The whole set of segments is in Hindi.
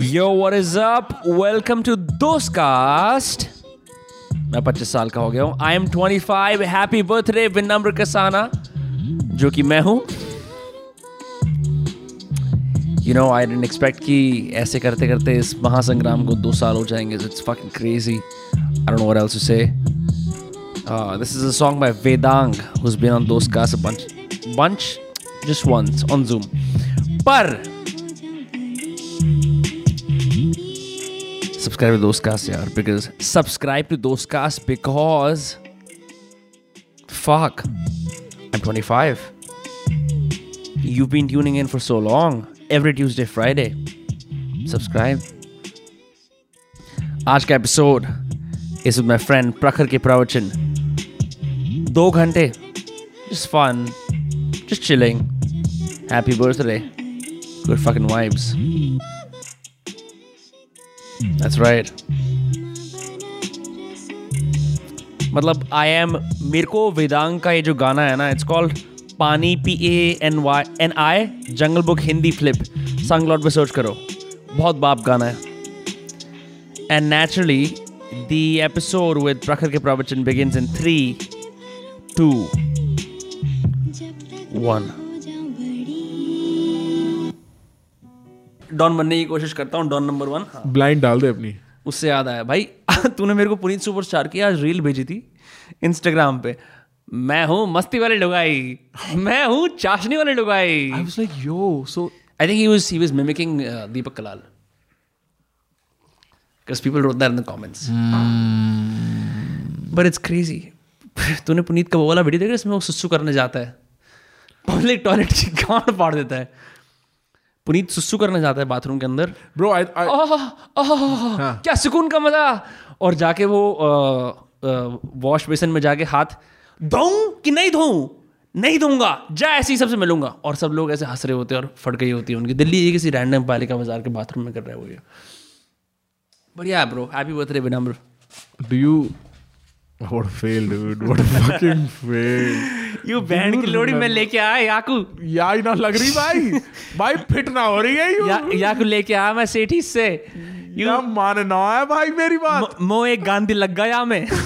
Yo, what is up? Welcome to Dostcast. मैं 25 साल का हो गया हूँ। I am 25 happy birthday Vinamra Kasana जो कि मैं हूँ। You know I didn't expect कि ऐसे करते करते इस महासंग्राम को दो साल हो जाएँगे। It's fucking crazy I don't know what else to say this is a song by Vedang who's been on Dostcast a bunch bunch just once on Zoom. पर subscribe to Dostcast yaar because subscribe to Dostcast because fuck I'm 25 you've been tuning in for so long every Tuesday Friday subscribe आज का episode is my friend Prakhar के प्रवचन दो घंटे just fun just chilling happy birthday good fucking vibes That's right. मतलब आई एम मेरे को वेदांग का ये जो गाना है ना it's called Paani P A N Y N I Jungle Book Hindi flip संग लॉट पे सर्च करो। बहुत बाप गाना है। And naturally the episode with Prakhar के प्रवचन begins in three two one don बनने की कोशिश करता हूँ डॉन नंबर वन। ब्लाइंड डाल दे अपनी। उससे याद आया। भाई तूने मेरे को पुनीत सुपरस्टार की आज रील भेजी थी इंस्टाग्राम पे। मैं हूँ मस्ती वाली लुगाई। मैं हूँ चाशनी वाली I was like, yo, so I think he was he was mimicking uh, Deepak Kalal. Because people wrote that in the comments. But it's crazy. तूने पुनीत का वो वाला वीडियो देखा इसमें वो सुसु करने जाता है? पब्लिक टॉयलेट की गांड फाड़ देता है। पुनीत सुसु करने जाता है बाथरूम के अंदर। I आह, आह, क्या सुकून का मज़ा। और जाके वो वॉश बेसिन में जाके हाथ धोऊं कि नहीं धोऊं? नहीं धोऊँगा। जा ऐसे ही सबसे मिलूँगा। और सब लोग ऐसे हंस रहे होते हैं और फट गई होती है उनकी। दिल्ली ये किसी रैंडम बालिका बाज़ार के बाथरूम में कर रहे हो ये। बढ़िया bro happy birthday Vinamra do a fail, dude. What a fucking fail. यू बैंड की लोड़ी में लेके आया याकू। या ना लग रही भाई। भाई फिट ना हो रही है यू। या, याकू लेके आया मैं सेठी से। यू या मान ना है भाई मेरी बात? मो एक गांधी लग गया मैं।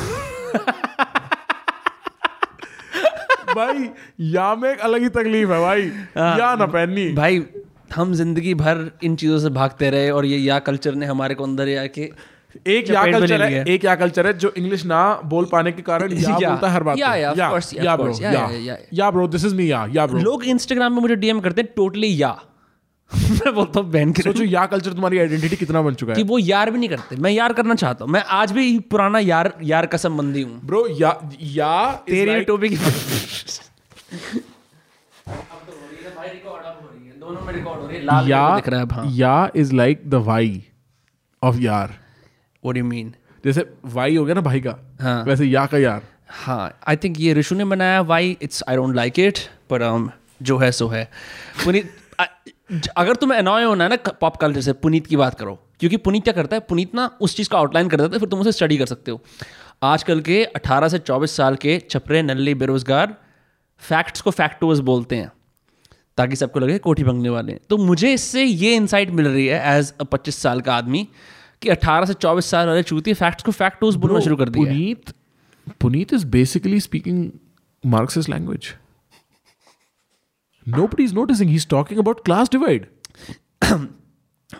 भाई या में एक अलग ही तकलीफ़ है भाई। आ, या ना पहननी। भाई हम ज़िंदगी भर इन चीज़ों से भागते रहे और ये या कल्चर ने हमारे को अंदर या के एक या कल्चर है एक या कल्चर है जो इंग्लिश ना बोल पाने के कारण या या। बोलता है हर बात या, पे। या, of या yeah bro yeah. Yeah bro this is me yeah yeah bro लोग इंस्टाग्राम पे मुझे डीएम करते हैं टोटली या। मैं बोलता हूँ बैन सोचो या कल्चर तुम्हारी आइडेंटिटी कितना बन चुका है। कि वो यार भी नहीं करते। मैं यार करना चाहता हूँ। मैं आज भी पुराना यार यार का संबंधी हूँ। ब्रो या या is तेरी like- टोपी की दोनों में रिकॉर्ड हो रही है लाल दिख रहा है अब हाँ या is like the why of यार। व्हाट यू मीन जैसे वाई हो गया ना भाई का हाँ। वैसे या का यार। हाँ आई थिंक ये ऋषु ने बनाया why it's I don't like it पर जो है सो है। पुनीत अगर तुम्हें अनॉय होना है ना पॉप कल्चर से पुनीत की बात करो। क्योंकि पुनीत क्या करता है पुनीत ना उस चीज़ का आउटलाइन कर देता है फिर तुम उसे स्टडी कर सकते हो। आजकल के 18 से 24 साल के छपरे नल्ले बेरोजगार फैक्ट्स को फैक्टोज बोलते हैं ताकि सबको लगे कोठी भंगने वाले हैं। तो मुझे इससे ये इंसाइट मिल रही है एज अ पच्चीस साल का आदमी कि 18 से 24 साल वाले चूती फैक्ट्स को फैक्ट फैक्टोज बोलना शुरू कर दिया Puneet Puneet is basically speaking Marxist language Nobody is noticing. He's talking about class divide.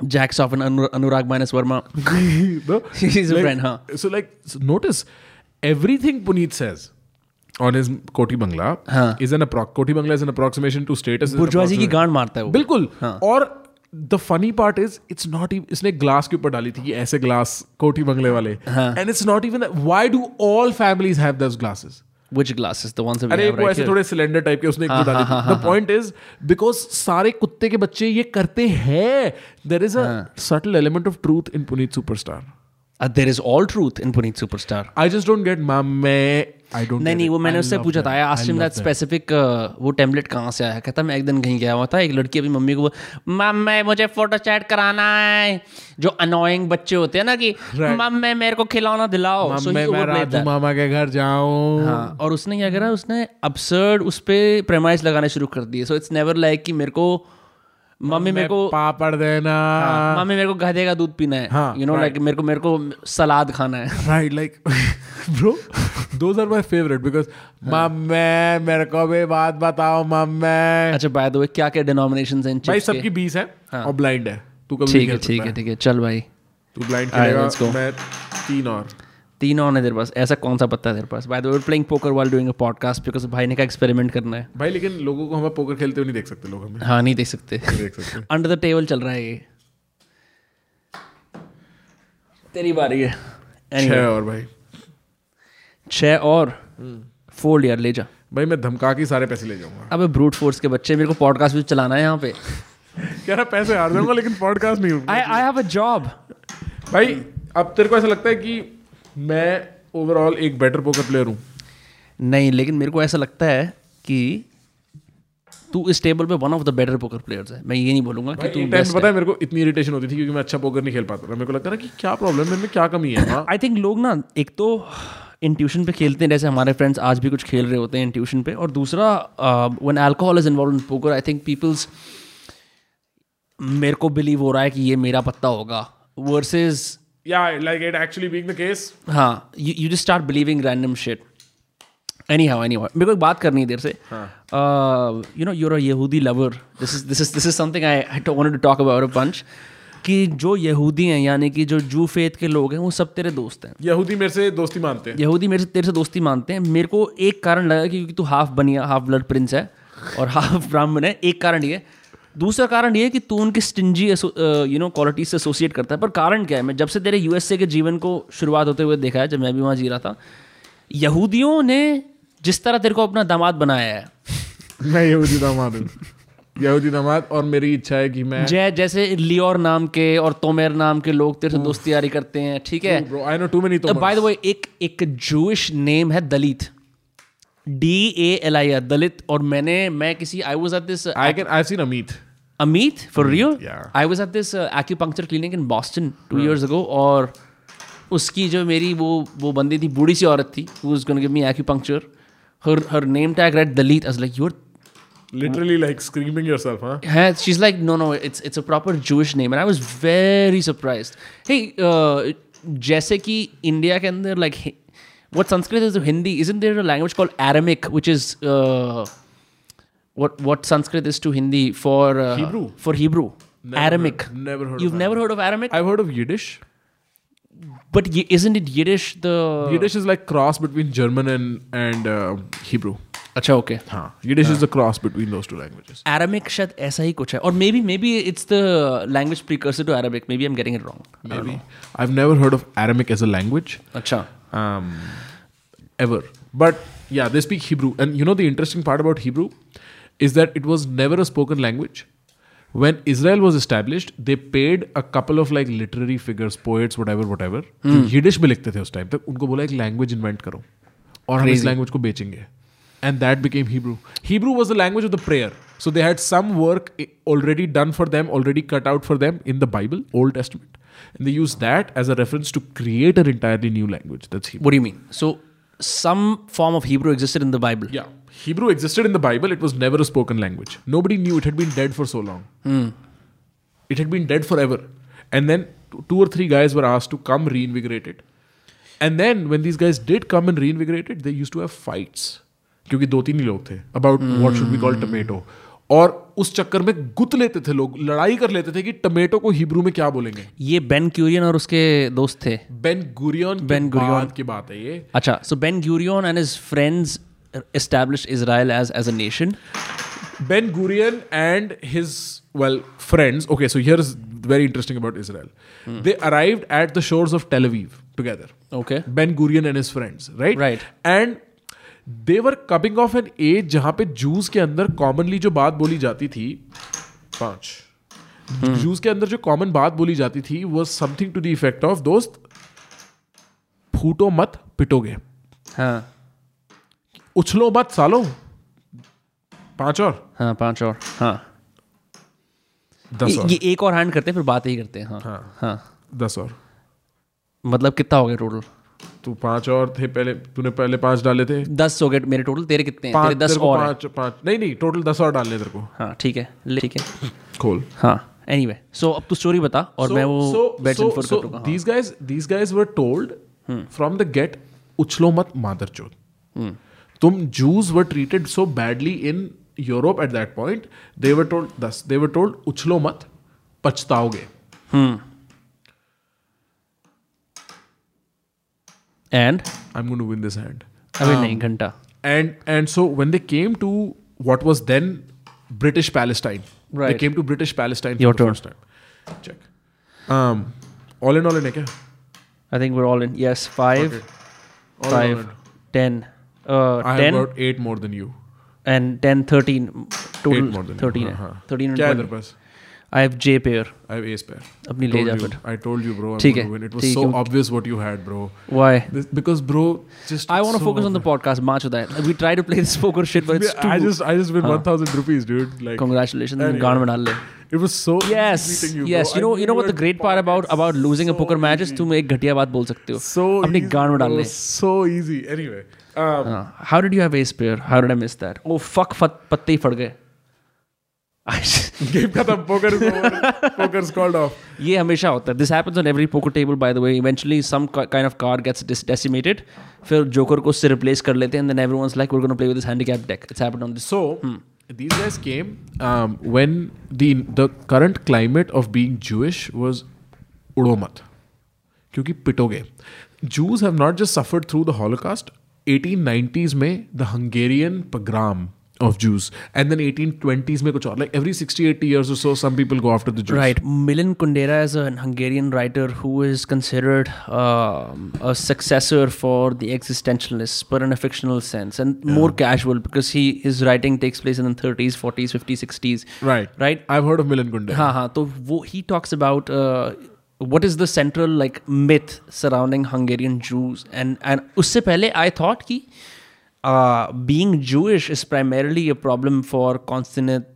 Jacks off an Anu- Anurag minus Verma. no? He's a like, friend, huh? So, like, so notice everything Puneet says on his Koti Bangla हाँ. is an appro- Koti Bangla is an approximation to status. Bourgeoisie की गांड मारता है वो बिल्कुल हाँ. और the funny part is it's not even इसने ग्लास के ऊपर डाली थी कि ऐसे ग्लास कोठी बंगले वाले हाँ. And it's not even why do all families have these glasses Which glasses? The ones that we अरे have वो right ऐसे here. थोड़े सिलेंडर टाइप के उसने एक हाँ, डाली हाँ, is हाँ, द पॉइंट इज़ बिकॉज़ सारे कुत्ते के बच्चे ये करते हैं देर इज़ अ हाँ। Subtle element of truth in Puneet superstar Uh, there is all truth in Puneet Superstar. I just don't get मैं आई डोंट नहीं नहीं वो मैंने उससे पूछा था आई हिम दैट स्पेसिफिक वो टेम्पलेट कहाँ से आया? कहता मैं एक दिन कहीं गया हुआ था एक लड़की अपनी मम्मी को मम्मी मुझे फ़ोटो चैट कराना है। जो अनोइंग बच्चे होते हैं ना कि Right. मम्मी मेरे को खिलौना दिलाओ। So मैं मैं. मामा के घर जाऊँ। हाँ और उसने क्या करा उसने absurd उस पे प्रेमाइज लगाने शुरू कर दिए। सो इट्स नेवर लाइक कि मेरे को मम्मी मेरे को पापड़ देना। हाँ, मम्मी मेरे को गधे का दूध पीना है। हाँ, यू नो लाइक मेरे को मेरे को सलाद खाना है। Right like bro those are my favourite because mummy मेरे को भी बात बताओ मम्मी। अच्छा बाय द वे क्या क्या डिनोमिनेशंस हैं भाई सबकी बीस है और ब्लाइंड है। तू कभी ठीक है ठीक है ठीक है चल भाई। तू ब्लाइंड खेलेगा मैं तीन और। तीन है तेरे पास ऐसा कौन सा पत्ता है तेरे पास? By the way playing poker while doing a podcast because भाई ने का एक्सपेरिमेंट करना है। भाई लेकिन लोगों को हमें पोकर खेलते हुए नहीं देख सकते लोग हमें। हाँ नहीं देख सकते। अंडर द टेबल चल रहा है ये। तेरी बारी है। Anyway, छह और भाई। छह और? फोल्ड यार ले जा। भाई मैं धमका के सारे पैसे ले जाऊँगा। अबे ब्रूट फोर्स के बच्चे मेरे को पॉडकास्ट भी चलाना है यहाँ पे। कह रहा पैसे हार जाऊँगा लेकिन पॉडकास्ट नहीं I I have a job भाई अब तेरे को ऐसा लगता है कि मैं ओवरऑल एक बेटर पोकर प्लेयर हूँ। नहीं लेकिन मेरे को ऐसा लगता है कि तू इस टेबल पे one of the better poker players है। मैं ये नहीं बोलूँगा कि तू बेस्ट पता है। मेरे को इतनी इरिटेशन होती थी क्योंकि मैं अच्छा पोकर नहीं खेल पाता था। मेरे को लगता था कि क्या प्रॉब्लम है में क्या कमी है हाँ। आई थिंक लोग ना एक तो इन ट्यूशन पे खेलते हैं जैसे हमारे फ्रेंड्स आज भी कुछ खेल रहे होते हैं इन ट्यूशन पे और दूसरा one alcohol is involve in poker I think peoples मेरे को बिलीव हो रहा है कि ये मेरा पत्ता होगा वर्सेस या like it actually being the case हाँ you just start believing random shit anyhow any मेरे को एक बात करनी है देर से। यू नो यूर अ यहूदी lover this is this is this is something I I wanted to talk about a bunch कि जो यहूदी हैं यानी कि जो जू फेथ के लोग हैं वो सब तेरे दोस्त हैं। यहूदी मेरे से दोस्ती मानते हैं। यहूदी मेरे से तेरे से दोस्ती मानते हैं। मेरे को एक कारण लगा कि क्योंकि तू हाफ़ बनिया हाफ़ ब्लड प्रिंस है और हाफ़ ब्राह्मण है। एक कारण ये दूसरा कारण ये है कि तू उनकी स्टिंजी यू नो क्वालिटी से एसोसिएट करता है। पर कारण क्या है? मैं जब से तेरे यूएसए के जीवन को शुरुआत होते हुए देखा है जब मैं भी वहाँ जी रहा था यहूदियों ने जिस तरह तेरे को अपना दामाद बनाया है। मैं यहूदी दामाद हूँ। यहूदी दामाद और मेरी इच्छा है कि मैं जय जैसे लियोर नाम के और तोमेर नाम के लोग तेरे से दोस्ती यारी करते हैं ठीक है? I know too many by the way एक एक जूइश नेम है Dalit. D A L I R Dalit और मैंने मैं किसी I was at this I can I seen Amit Amit for real yeah. I was at this acupuncture clinic in Boston two years ago और उसकी जो मेरी वो वो बंदी थी बूढ़ी सी औरत थी was gonna give me acupuncture her her name tag read Dalit I was like your literally like screaming yourself हाँ है she's like no no it's it's a proper Jewish name. And I was very surprised. Hey uh, जैसे कि इंडिया के अंदर like hi- what Sanskrit is to Hindi isn't there a language called Aramic which is uh, what what Sanskrit is to Hindi for uh, Hebrew? for Hebrew Never Aramic heard- never heard you've of never heard of Aramic I've heard of Yiddish but y- isn't it Yiddish the Yiddish is like cross between German and and uh, Hebrew अच्छा okay हाँ Yiddish is the cross between those two languages Aramic शायद ऐसा ही कुछ है और maybe maybe it's the language precursor to Arabic maybe I'm getting it wrong maybe I've never heard of Aramaic as a language अच्छा um, ever. But yeah, they speak Hebrew. And you know, the interesting part about Hebrew is that it was never a spoken language. When Israel was established, they paid a couple of like literary figures, poets, whatever, whatever, जो यिडिश में लिखते थे उस टाइम तक उनको बोला एक लैंग्वेज इन्वेंट करो और हम इस लैंग्वेज को बेचेंगे and that became Hebrew. Hebrew was the language of the prayer. So they had some work i- already done for them, already cut out for them in the Bible, Old Testament. And they used that as a reference to create an entirely new language. That's Hebrew. What do you mean? So some form of Hebrew existed in the Bible. Yeah. Hebrew existed in the Bible. It was never a spoken language. Nobody knew it had been dead for so long. It had been dead forever. And then t- two or three guys were asked to come reinvigorate it. And then when these guys did come and reinvigorate it, they used to have fights. क्योंकि दो तीन ही लोग थे about what should be called tomato और उस चक्कर में गुत लेते थे लोग लड़ाई कर लेते थे कि टमेटो को हिब्रू में क्या बोलेंगे। ये बेन क्यूरियन और उसके दोस्त थे। Ben Gurion Ben Gurion. की बात है ये। अच्छा so Ben Gurion and his friends establish Israel as as a nation Ben Gurion and his well friends okay so here is very interesting about Israel they arrived at the shores of Tel Aviv together okay Ben Gurion and his friends right right and they were of an age जहाँ पे जूस के अंदर कॉमनली जो बात बोली जाती थी पाँच। जूस के अंदर जो कॉमन बात बोली जाती थी वो something to the effect of दोस्त फूटो मत पिटोगे। हाँ। उछलो मत सालो। पाँच और। हाँ पाँच और हाँ। दस और। ये एक और हैंड करते हैं फिर बात ही करते हैं हाँ। हाँ। हाँ। दस और। मतलब कितना हो गया टोटल तू पाँच और थे पहले तूने पहले पाँच डाले थे? दस हो गए मेरे टोटल तेरे कितने हैं? पाँच तेरे दस और। पाँच पाँच। नहीं नहीं टोटल दस और डालने तेरे को। हाँ ठीक है ठीक है। खोल। हाँ एनीवे सो अब तू स्टोरी बता और मैं वो बेड्स एंड कर दूँगा। हाँ। these guys these guys were told from the उछलो मत मादर चोद तुम Jews were treated so badly in Europe at that point they were told thus they were told उछलो मत पछताओगे। And I'm going to win this hand. I mean, um. And and so when they came to what was then British Palestine, right. they came to British Palestine for Your the turn. first time. Check. Um, all in all in क्या? I think we're all in. Yes, five, okay. all Uh, I ten. have got eight more than you. And 10, 13. Total eight more than 13. You. Uh-huh. 13 and pass I have J pair I have ace pair. अपनी ले Told जा you. फिर I told you, bro. I'm ठीक going है, to win. It was ठीक so है. obvious what you had, bro. why This, because, bro, just. I want to so focus on the podcast much of that we try to play this poker shit but it's too I just, I just win हाँ. one thousand rupees, dude. Like, congratulations Anyway. गान में डाल ले it was so. easy yes beating you, yes bro. you know I you know what knew the it great part about about losing a so poker match is easy. तुम एक घटिया बात बोल सकते हो So अपनी easy, गान में डाल bro. ले So easy. Anyway, um, हाँ, how did you have ace pair how did I miss that oh fuck फत पत्ते ही फट गए जोकर को रिप्लेस कर लेते हैं current climate of being Jewish was उड़ो मत क्योंकि पिटोगे। Jews have Hungarian pogrom of Jews and then 1820s में कुछ और like every 60 80 years or so some people go after the Jews Right. Milan Kundera is a Hungarian writer who is considered um, a successor for the existentialists, but in a fictional sense and more casual because he his writing takes place in the 30s, 40s, 50s, 60s. right Right. I've heard of Milan Kundera हाँ हाँ तो वो he talks about uh, what is the central like myth surrounding Hungarian Jews and and उससे पहले I thought कि uh, being Jewish is primarily a problem for constant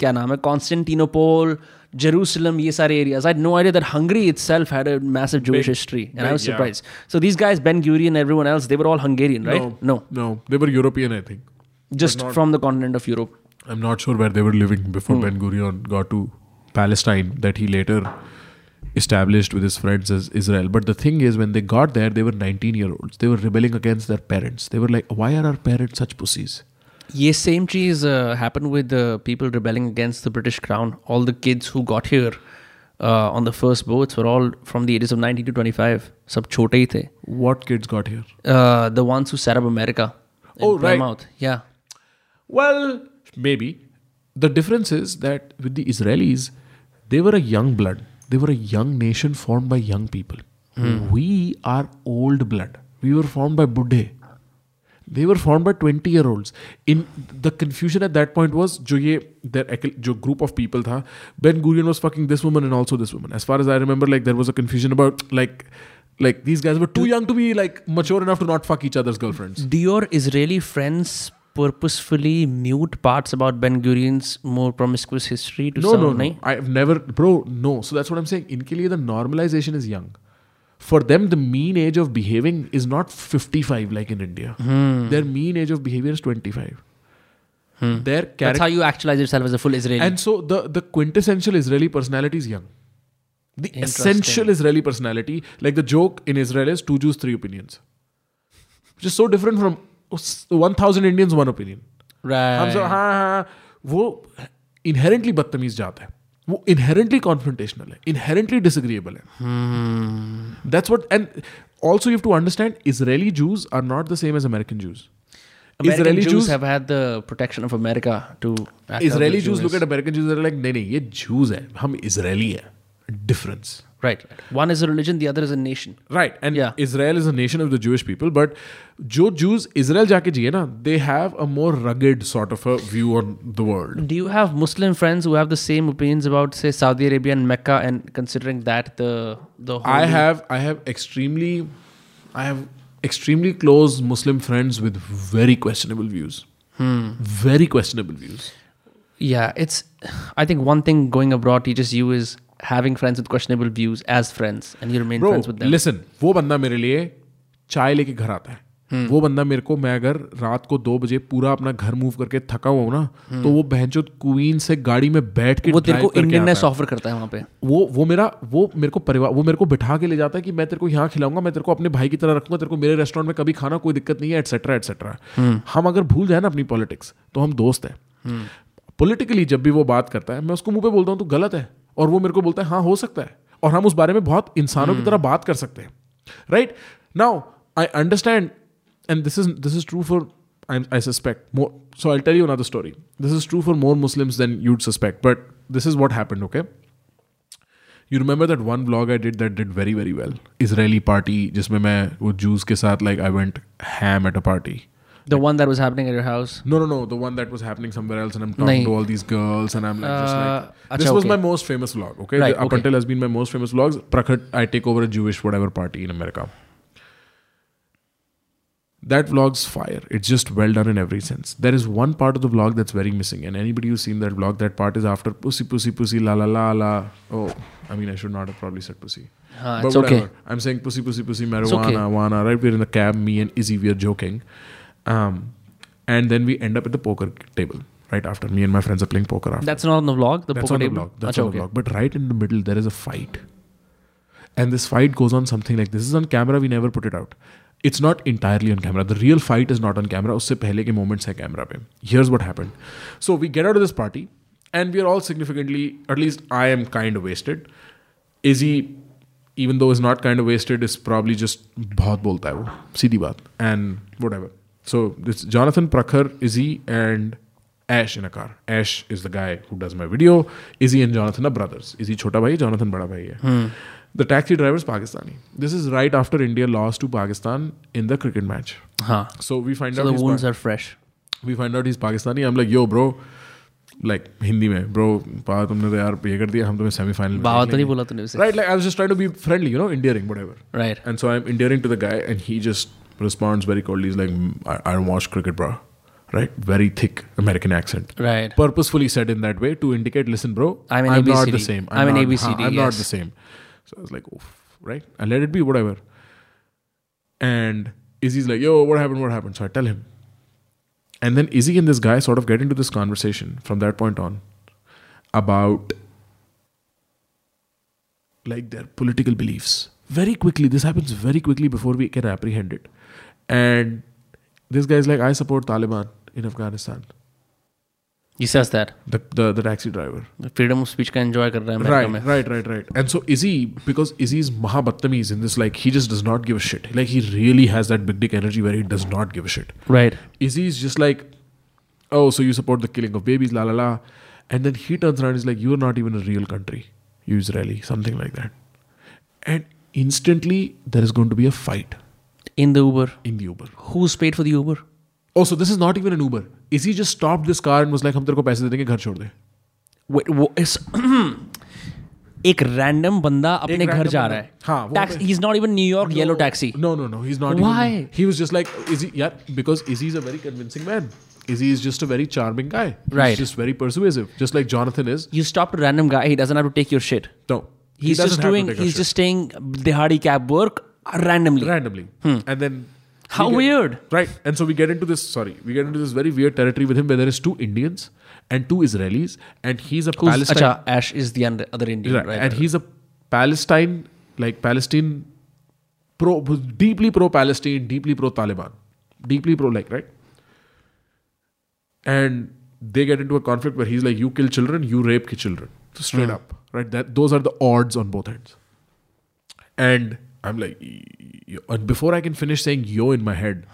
क्या नाम है Constantinople Jerusalem ये सारे areas I had no idea that Hungary itself had a massive Jewish Big- history and I big, was yeah. surprised so these guys Ben Gurion everyone else they were all Hungarian right no no no they were European I think just from the continent of Europe I'm not sure where they were living before Ben Gurion got to Palestine that he later established with his friends as Israel. But the thing is, when they got there, they were 19 year olds. They were rebelling against their parents. They were like, why are our parents such pussies? Yes, same trees uh, happened with the people rebelling against the British crown. All the kids who got here uh, on the first boats were all from the ages of 19 to 25. Sab chote hi the. What kids got here? Uh, the ones who set up America. Oh, right. Plymouth. Yeah. Well, maybe. The difference is that with the Israelis, they were a young blood They were a young nation formed by young people. We are old blood. We were formed by Buddhe. They were formed by 20 year olds. In the confusion at that point was जो ये their ecol- जो group of people था Ben Gurion was fucking this woman and also this woman. As far as I remember, like there was a confusion about like like these guys were too young to be like mature enough to not fuck each other's girlfriends. Do your Israeli friends purposefully mute parts about Ben Gurion's more promiscuous history to no, sound no, no. nahi? I've never, bro. No. So that's what I'm saying. इनके लिए the normalization is young. For them, the mean age of behaving is not 55 like in India. Their mean age of behavior is 25. Their That's character, how you actualize yourself as a full Israeli. and so the the quintessential Israeli personality is young. The Interesting. essential Israeli personality, like the joke in Israel is two Jews, three opinions, which is so different from 1,000 Indians, one opinion. right. हम सब हाँ हाँ वो इनहेरेंटली बदतमीज जाता है वो इनहेरेंटली कॉन्फ्रंटेशनल है इनहेरेंटली डिसग्रीएबल है that's what and also you to understand Israeli Jews are not the same as American American Israeli Jews, Jews- have had the protection of America to. out Israeli the Jews look Jews. Jews are like नहीं नहीं ये जूस है हम इजरायली है difference Right, right. One is a religion, the other is a nation. Right, and Yeah. Israel is a nation of the Jewish people, but जो Jews Israel जाके जिए ना, they have a more rugged sort of a view on the world. Do you have Muslim friends who have the same opinions about, say, Saudi Arabia and Mecca, and considering that the the I holy- have I have extremely I have extremely close Muslim friends with very questionable views. Very questionable views. yeah, it's. I think one thing going abroad teaches you is having friends with questionable views as friends, and you remain Bro, friends with them. listen, वो बंदा मेरे लिए चाय लेके घर आता है। वो बंदा मेरे को मैं अगर रात को दो बजे पूरा अपना घर मूव करके थका हुआ हूँ ना तो वो बहनचोद क्वीन से गाड़ी में बैठ के वो तेरे को करके इंडियन आता है। ऑफ़र करता है वहाँ पे। वो वो मेरा वो मेरे को परिवार वो मेरे को बिठा के ले जाता है कि मैं तेरे को यहाँ खिलाऊँगा मैं तेरे को अपने भाई की तरह रखूँगा तेरे को मेरे रेस्टोरेंट में कभी खाना कोई दिक्कत नहीं है एटसेट्रा एटसेट्रा हम अगर भूल जाए ना अपनी पॉलिटिक्स तो हम दोस्त हैं। पॉलिटिकली जब भी वो बात करता है मैं उसको मुँह पे बोलता हूँ तू गलत है और वो मेरे को बोलता है हाँ हो सकता है। और हम उस बारे में बहुत इंसानों की hmm. तरह बात कर सकते हैं। Right now I understand and this is this is true for I suspect more so I tell you another story this is true for more Muslims than you'd suspect but this is what happen okay you remember that one blog I did that did very very well Israeli party जिसमें मैं वो जूस के साथ like I went ham at a party the one that was happening at your house no no no the one that was happening somewhere else and i'm talking Nahi. to all these girls and i'm like just Uh, like this acha, was okay. my most famous vlog okay Right, up okay. until has been my most famous vlogs prakhar i take over a jewish whatever party in america that vlog's fire it's just well done in every sense there is one part of the vlog that's very missing and anybody who's seen that vlog that part is after pussy pussy pussy la la la la oh i mean i should not have probably said pussy but it's okay. whatever. i'm saying pussy pussy pussy okay. marijuana wana right we're in the cab me and izzy we are joking um, and then we end up at the poker table right after me and my friends are playing poker after that's not on the vlog the that's poker on the table vlog. That's Acha, on the okay. vlog. But right in the middle, there is a fight. And this fight goes on something like this. This is on camera. We never put it out. It's not entirely on camera. The real fight is not on camera. उससे पहले के moments है camera पे. Here's what happened. So we get out of this party, and we are all significantly, at least I am kind of wasted. Izzy, even though is not kind of wasted, is probably just बहुत बोलता है वो सीधी बात and whatever. So this Jonathan Prakhar, Izzy, and Ash in a car. Ash is the guy who does my video. Izzy and Jonathan are brothers. Izzy छोटा भाई, Jonathan बड़ा भाई है. The taxi driver is Pakistani. This is right after India lost to Pakistan in the cricket match. हाँ So we find so out the he's wounds Pa- are fresh we find out he's Pakistani. I'm like, yo, bro, like Hindi में, bro, पा तुमने तो यार ये कर दिया, हम तुम्हें सेमीफाइनल में बाबा देख तो नहीं लेंगे." बोला तूने उसे Right, like I was just trying to be friendly, you know, endearing, whatever. right And so I'm endearing to the guy, and he just responds very coldly. He's like, "Mm, I, I don't watch cricket, bro. Right? Very thick American accent. right Purposefully said in that way to indicate, listen, bro, I'm an not ABCD. the same. I'm an not, ABCD, huh, I'm not the same. So I was like, Oof, right? I let it be, whatever. And Izzy's like, yo, what happened? What happened? So I tell him. And then Izzy and this guy sort of get into this conversation from that point on about like their political beliefs. Very quickly, this happens very quickly before we can apprehend it. And this guy's like, I support Taliban in Afghanistan. He says that the the, the taxi driver. The freedom of speech can enjoy kar raha America right, mein. Right, right, right. And so Izzy, because Izzy's mahabatamiz in this, like he just does not give a shit. Like he really has that big dick energy where he does not give a shit. Right. Izzy's just like, oh, so you support the killing of babies, la la la, and then he turns around and is like, you're not even a real country, you Israeli, something like that, and instantly there is going to be a fight. in the Uber in the Uber. who's paid for the Uber Oh, so this is not even an Uber. Izzy just stopped this car and was like, हम तेरे को पैसे दे देंगे घर छोड़ दे. Wait, वो इस एक रैंडम बंदा अपने घर random जा बंदा- रहा है हाँ, वो taxi he is not even New York yellow taxi No, no, no. He's not. Why? Even, he was just like Izzy. Yeah, because Izzy's a very convincing man. Izzy is just a very charming guy. He's Right. Just very persuasive, just like Jonathan is. you stopped a random guy he doesn't have to take your shit No, he he's doesn't just have to doing take a he's shit. just staying dihadi cab work randomly randomly, hmm. and then. we How get- weird. right? And so we get into this. Sorry, we get into this very weird territory with him, where there is two Indians and two Israelis, and he's a Who's, Palestine. Acha, Ash is the other Indian Right, right, and he's a Palestine, like Palestine, pro, deeply pro Palestine, deeply pro Taliban, deeply pro, like, right? And they get into a conflict where he's like, you kill children, you rape children. So straight hmm. up, right? That Those are the odds on both ends. And I'm like, y- and before I can finish saying yo in my head,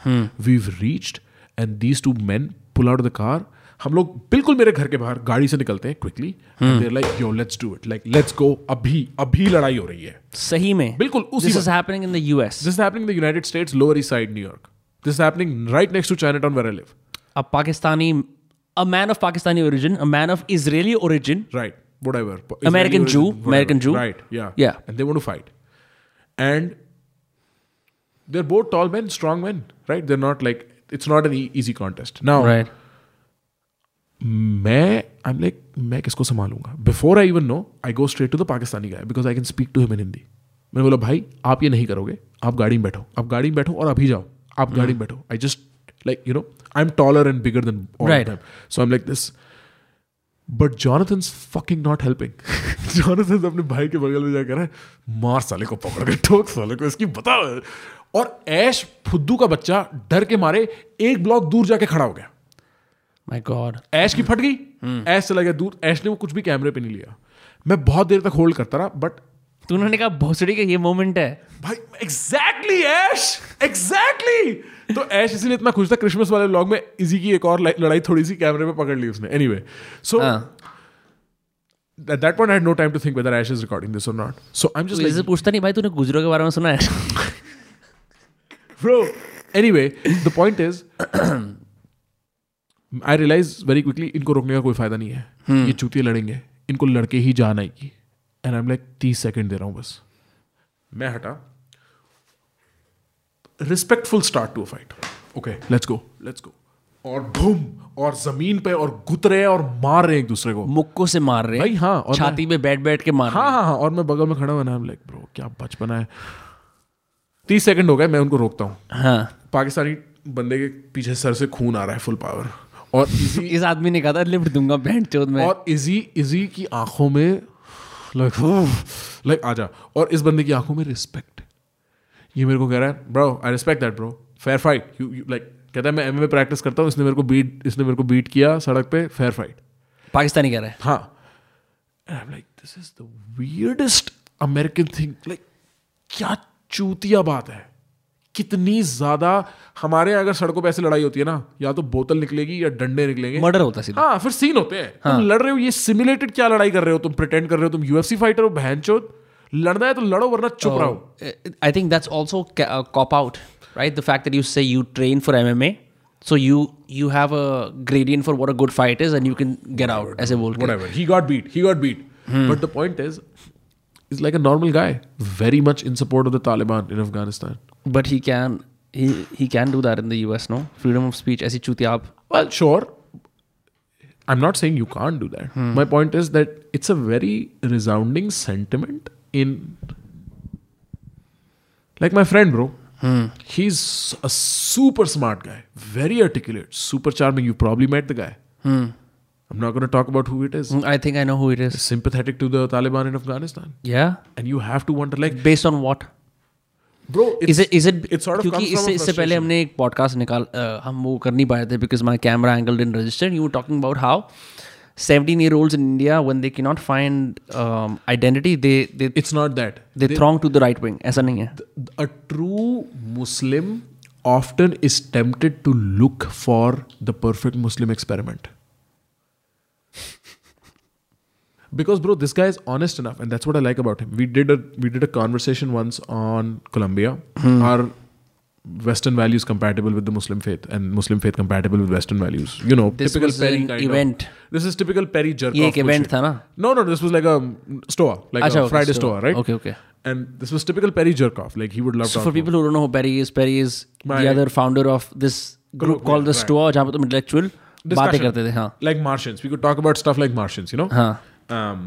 we've reached, and these two men pull out of the car. हम लोग बिल्कुल मेरे घर के बाहर गाड़ी से निकलते हैं quickly there like yo let's do it like let's go अभी अभी लड़ाई हो रही है सही में बिल्कुल उसी this is वक्त। happening in the US This is happening in the United States, Lower East Side, New York. This is happening right next to Chinatown where I live. a Pakistani a man of Pakistani origin a man of Israeli origin Right. Whatever. Po- American Israeli Jew, origin, whatever. American Jew. Right. Yeah. Yeah. And they want to fight. And they're both tall men, strong men. Right. They're not like it's not an e- easy contest. Now right मैं आई एम लाइक मैं किसको संभालूँगा before I even know I go straight to the Pakistani guy because I can speak to him in Hindi मैंने बोला भाई आप ये नहीं करोगे आप गाड़ी में बैठो आप गाड़ी में बैठो और अभी जाओ आप गाड़ी में बैठो I just like you know I am taller and bigger than. So I am like this but Jonathan's fucking not helping Jonathan अपने भाई के बगल में जाकर रहा है मार साले को पकड़ के ठोक साले को इसकी बता। और ऐश फुद्दू का बच्चा डर के मारे एक ब्लॉक दूर जाके खड़ा हो गया। माय गॉड ऐश की फट गई। ऐश चला गया दूर। ऐश ने वो कुछ भी कैमरे पे नहीं लिया। मैं बहुत देर तक होल्ड करता रहा बट तो उन्होंने कहा भोसड़ी का ये मोमेंट है. भाई एग्जैक्टली ऐश! एग्जैक्टली तो ऐश इसीलिए इतना खुश था क्रिसमस वाले व्लॉग में इजी की एक और लड़ाई थोड़ी सी कैमरे पे पकड़ ली उसने। एनीवे सो हाँ। at that point I had no time to think whether Ash is recording this or not. So I'm just like, पूछता नहीं भाई तूने गुजरों के बारे में सुना है। Bro. Anyway, the point is, I realize very quickly इनको रोकने का कोई फ़ायदा नहीं है। ये चूतिए लड़ेंगे। इनको लड़के ही जान आएगी। एंड आई एम लाइक तीस सेकंड दे रहा हूँ बस। मैं हटा। Respectful start to fight okay let's go let's go और बूम और ज़मीन पे और गुत रहे हैं और मार रहे हैं एक दूसरे को। मुक्को से मार रहे हैं। भाई हाँ और छाती पे बैठ बैठ के मार हाँ हाँ। हाँ और मैं बगल में खड़ा हुआ ना लाइक ब्रो क्या बचपना है। तीस सेकंड हो गए मैं उनको रोकता हूँ। हाँ। पाकिस्तानी बंदे के पीछे सर से खून आ रहा है फुल पावर और इजी इस आदमी ने कहा था लिफ्ट दूँगा बैंड चौथ में। और इजी इजी की आँखों में लाइक लाइक आजा। और इस बंदे की आँखों में रिस्पेक्ट ये मेरे को कह रहा है bro I respect that bro fair fight you like कहता है मैं एमएमए प्रैक्टिस करता हूँ इसने मेरे को बीट इसने मेरे को बीट किया सड़क पे फेयर फाइट पाकिस्तानी कह रहा है। हाँ। I'm like, this is the weirdest American thing. Like, क्या चूतिया बात है? कितनी ज़्यादा हमारे अगर सड़कों पे ऐसे लड़ाई होती है ना या तो बोतल निकलेगी या डंडे निकलेंगे। मर्डर होता है हाँ फिर सीन होते हैं। हाँ. तुम लड़ रहे हो ये सिमुलेटेड क्या लड़ाई कर रहे हो? तुम प्रिटेंड कर रहे हो तुम यूएफसी फाइटर हो बहन लड़ना है तो लड़ो वरना चुप रहो I think that's also ca- a cop out, right? The fact that you say you train for MMA, so you you have a gradient for what a good fight is, and you can get out. ऐसे बोल के. whatever he got beat he got beat but the point is he's like a normal guy very much in support of the taliban in afghanistan But he can he he can do that in the US, no? Freedom of speech. ऐसी चूतिया आप Well, sure. I'm not saying you can't do that. My point is that it's a very resounding sentiment in. Like my friend, bro. He's a super smart guy, very articulate, super charming. You probably met the guy. I'm not going to talk about who it is. I think I know who it is. Sympathetic to the Taliban in Afghanistan. Yeah. And you have to wonder, like, Based on what? bro, Is it is it it sort of क्योंकि comes from इससे इससे पहले. हमने एक पॉडकास्ट निकाल अ, हम वो कर नहीं पाए थे because my camera angle didn't register you talking about how 17 year olds in India when they cannot find um, identity they they it's not that. they throng to the right wing ऐसा नहीं है a true Muslim often is tempted to look for the perfect Muslim experiment. because bro, this guy is honest enough, and that's what I like about him. We did a we did a conversation once on Colombia. Are Western values compatible with the Muslim faith, and Muslim faith compatible with Western values? You know, This typical was Perry an kind event. Of, this is typical Perry jerk ये off एक event bullshit. था ना No, no, this was like a stoa, like अच्छा a okay, Friday so- stoa, right? okay okay And this was typical Perry jerk off. Like he would love so to. for people who don't know who Perry is Perry is My- the other founder of this group Group, called the yeah, Stoa जहाँ पे तुम intellectual बातें Discussion. करते थे हाँ like Martians. We could talk about stuff like Martians, you know? हाँ Um,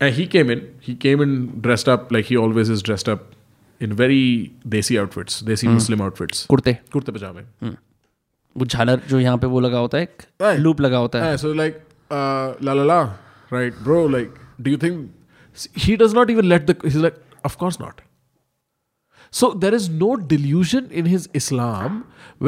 and he came in. He came in dressed up like he always is dressed up in very desi outfits, desi Muslim outfits. कुर्ते Kurta pajame. वो झालर जो यहाँ पे वो लगा होता है एक Right. लूप लगा होता है Yeah, so like uh, la la la, right, bro? Like, do you think he does not even let the? He's like, of course not. So there is no delusion in his Islam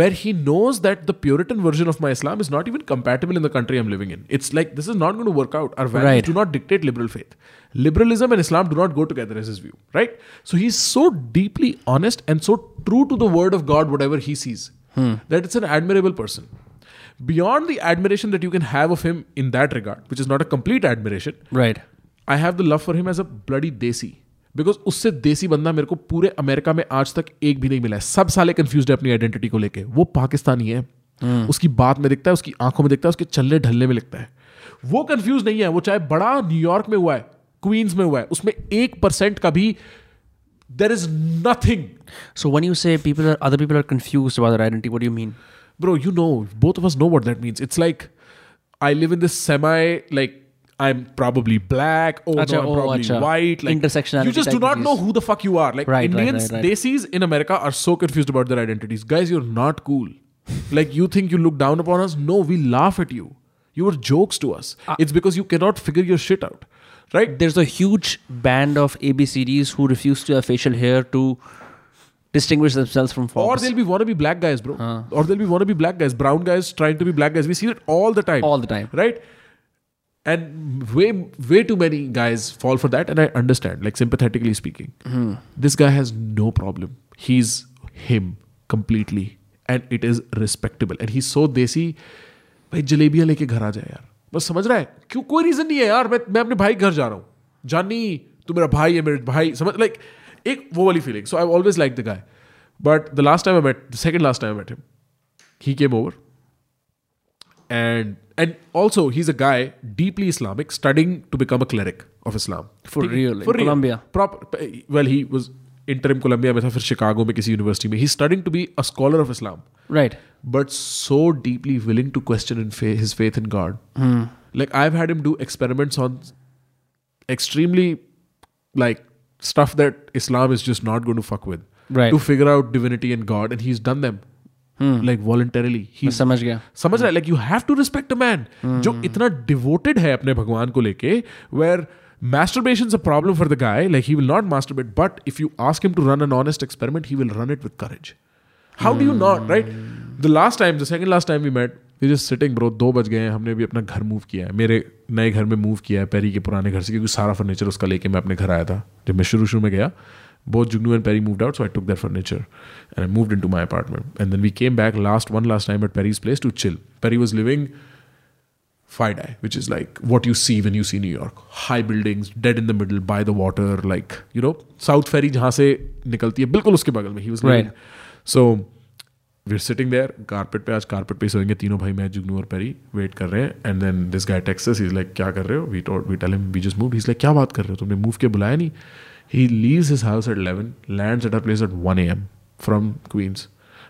where he knows that the Puritan version of my Islam is not even compatible in the country I'm living in. It's like this is not going to work out. Our values Right. do not dictate liberal faith. Liberalism and Islam do not go together as his view, right? So he's so deeply honest and so true to the word of God, whatever he sees, hmm. that it's an admirable person. Beyond the admiration that you can have of him in that regard, which is not a complete admiration, right I have the love for him as a bloody desi because उससे देसी बंदा मेरे को पूरे अमेरिका में आज तक एक भी नहीं मिला है सब साले कंफ्यूज है अपनी आइडेंटिटी को लेके वो पाकिस्तानी है उसकी बात में दिखता है उसकी आँखों में दिखता है उसके चलने ढलने में लिखता है वो कंफ्यूज नहीं है वो चाहे बड़ा न्यूयॉर्क में हुआ है क्वींस में हुआ है उसमें एक परसेंट का भी there is nothing So when you say people are other people are confused about their identity, what do you mean? bro you know both of us know what that means it's like i live in this semi like I'm probably black. Oh, Acha, no, I'm oh, probably acha. white. Like Intersectionality You just do type not know disease. who the fuck you are. Like Right, right, Indians, right, right. Desis in America are so confused about their identities. Guys, you're not cool. like you think you look down upon us? No, we laugh at you. You are jokes to us. Ah. it's because you cannot figure your shit out, right? There's a huge band of ABCDs who refuse to have facial hair to distinguish themselves from Or Forbes. they'll be wannabe black guys, bro. Or they'll be wannabe black guys, brown guys trying to be black guys. We see it all the time. All the time. Right? And way way too many guys fall for that, and I understand, like sympathetically speaking. This guy has no problem. He's him completely. And it is respectable. And he's so desi. भाई जलेबियां लेके घर आ जाए यार बस समझ रहा है? क्यों? कोई रीजन नहीं है यार। मैं मैं अपने भाई घर जा रहा हूँ। जानी तू मेरा भाई है मेरे भाई। समझ लाइक एक वो वाली feeling so I always like the guy but the last time I met the second last time I met him he came over. And and also he's a guy deeply islamic studying to become a cleric of islam. For ठीक है? real, in Colombia. proper well he was इंटरम कोलंबिया में था फिर शिकागो में किसी यूनिवर्सिटी में। He studying to be a scholar of Islam right but so deeply willing to question in his faith in God like I had him do experiments on extremely like stuff that Islam is just not going to fuck with to figure out divinity and God and he is done them like voluntarily ही समझ गया। समझ रहा है like you have to respect a man जो hmm. इतना डिवोटेड है अपने भगवान को लेके where masturbation is a problem for the guy like he will not masturbate but if you ask him to run an honest experiment he will run it with courage how do you not right the last time the second last time we met we just sitting bro दो बज गए हैं हमने भी अपना घर मूव किया है मेरे नए घर में मूव किया है पेरी के पुराने घर से क्योंकि सारा फर्नीचर उसका लेके मैं अपने घर आया था जब मैं शुरू शुरू में गया both Jugnu and Perry moved out, so I took their furniture and I moved into my apartment. And then we came back last one last time at Perry's place to chill. Perry was living Fidei, which is like what you see when you see New York. High buildings, dead in the middle, by the water, like, you know, South Ferry जहाँ से निकलती है बिल्कुल उसके बगल में he was. So we're sitting there, carpet पे आज carpet पे सोएँगे तीनों भाई मैं जुगनू और पेरी वेट कर रहे हैं and then this guy texts us, he's like क्या कर रहे हो we told we tell him we just moved he's like क्या बात कर रहे हो तुमने मूव के बुलाया नहीं he leaves his house at 11 lands at our place at 1 a.m. from Queens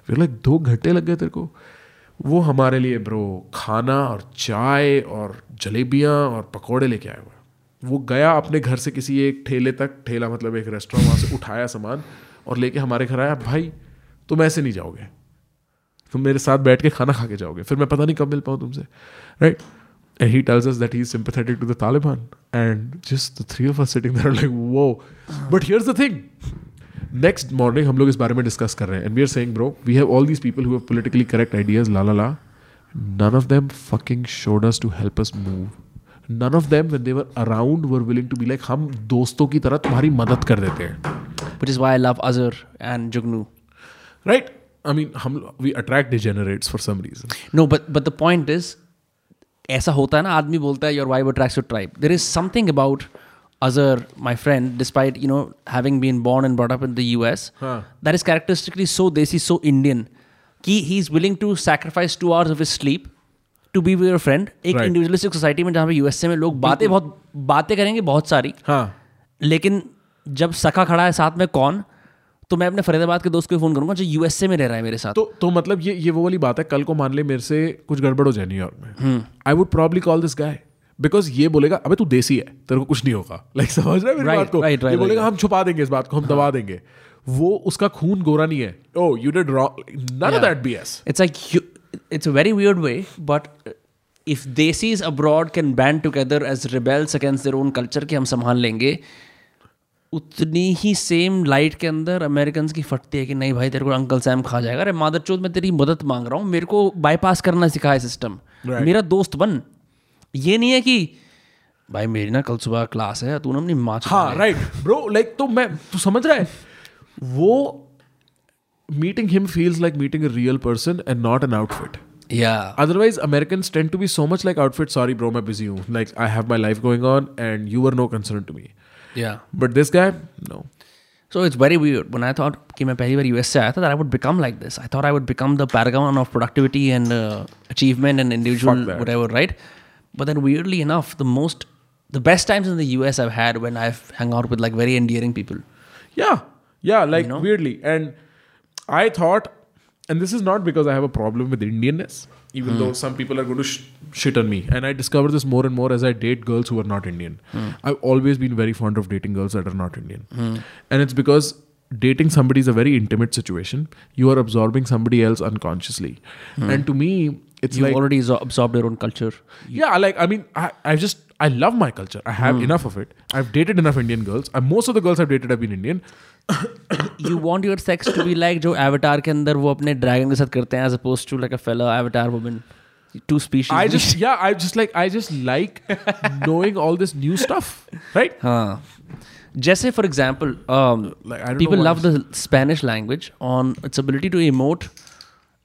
we're like दो घंटे लग गए तेरे को वो हमारे लिए ब्रो खाना और चाय और जलेबियाँ और पकौड़े लेके आया हुआ है। वो गया अपने घर से किसी एक ठेले तक ठेला मतलब एक रेस्टोरेंट वहाँ से उठाया सामान और लेके हमारे घर आया भाई तुम ऐसे नहीं जाओगे तुम मेरे साथ बैठ के खाना खा के जाओगे फिर मैं पता नहीं कब मिल पाऊँ तुमसे right he tells us that he's sympathetic to the Taliban. And just the three of us sitting there are like, whoa. But here's the thing. Next morning हम लोग इस बारे में डिस्कस कर रहे हैं। And we are saying bro we have all these people who have correct ideas la la la none of them fucking showed to help us move none of them when they were around were willing to be like हम दोस्तों की तरह तुम्हारी मदद कर देते हैं. Which is why I love Azar and Jugnu right I mean हम we attract degenerates for some reason no but but the point is ऐसा होता है ना आदमी बोलता है your vibe attracts your tribe there is something about Azar my friend despite you know having been born and brought up in the U S हाँ. That is characteristically so desi so Indian कि he is willing to sacrifice two hours of sleep to be with your friend एक Right. इंडिविजुअलिस्टिक सोसाइटी में जहाँ पे यूएसए में लोग बातें बहुत बातें करेंगे बहुत सारी हाँ. लेकिन जब सखा खड़ा है साथ में कौन तो मैं अपने फरीदाबाद के दोस्त को फ़ोन करूँगा जो यूएसए में रह रहा है मेरे साथ तो तो मतलब ये ये वो वाली बात है कल को मान ले मेरे से कुछ गड़बड़ हो जाए न्यूयॉर्क में I would probably call this guy because ये बोलेगा अबे तू देसी है तेरे को कुछ नहीं होगा। लाइक like, समझ रहा है मेरी Right, बात को? right, right, ये बोलेगा right. हम छुपा देंगे इस बात को हम दबा देंगे। वो उसका खून गोरा नहीं है। ओ you did wrong none of that BS It's like you, it's a very weird way, but if desis abroad can band together as rebels against their own culture कि हम संभाल लेंगे उतनी ही सेम लाइट के अंदर अमेरिकन की फटती है कि नहीं भाई तेरे को अंकल सैम खा जाएगा। अरे मादर चौथ मैं तेरी मदद मांग रहा हूँ मेरे को बाईपास करना सिखा है सिस्टम Right. मेरा दोस्त बन। ये नहीं है कि भाई मेरी ना कल सुबह क्लास है तू ना अपनी माँ हाँ राइट ब्रो लाइक तो मैं तू समझ रहा है वो meeting him feels like meeting a real person and not an outfit Yeah. Otherwise, Americans tend to be so much like outfit. Sorry, bro, मैं busy हूँ. Like I have my life going on, and you were no concern to me. Yeah. But this guy, no. So it's very weird. When I thought कि मैं पहली बार US से आया था that I would become like this. I thought I would become the paragon of productivity and uh, achievement and individual whatever, right? But then weirdly enough, the most, the best times in the US I've had when I've hung out with like very endearing people. Yeah, yeah, like know? weirdly. And I thought, and this is not because I have a problem with Indianness. even hmm. though some people are going to sh- shit on me. And I discover this more and more as I date girls who are not Indian. Hmm. I've always been very fond of dating girls that are not Indian. Hmm. And it's because dating somebody is a very intimate situation. You are absorbing somebody else unconsciously. And to me, it's You've like already absor- absorbed your own culture. yeah, like I mean, I, I just I love my culture. I have enough of it. I've dated enough Indian girls. And most of the girls I've dated have been Indian. you want your sex to be like जो avatar के अंदर वो अपने dragon के साथ करते हैं as opposed to like a fellow avatar woman two species I just yeah, I just like I just like knowing all this new stuff, right? हाँ जैसे for example um, Like, I don't people know love the Spanish language on its ability to emote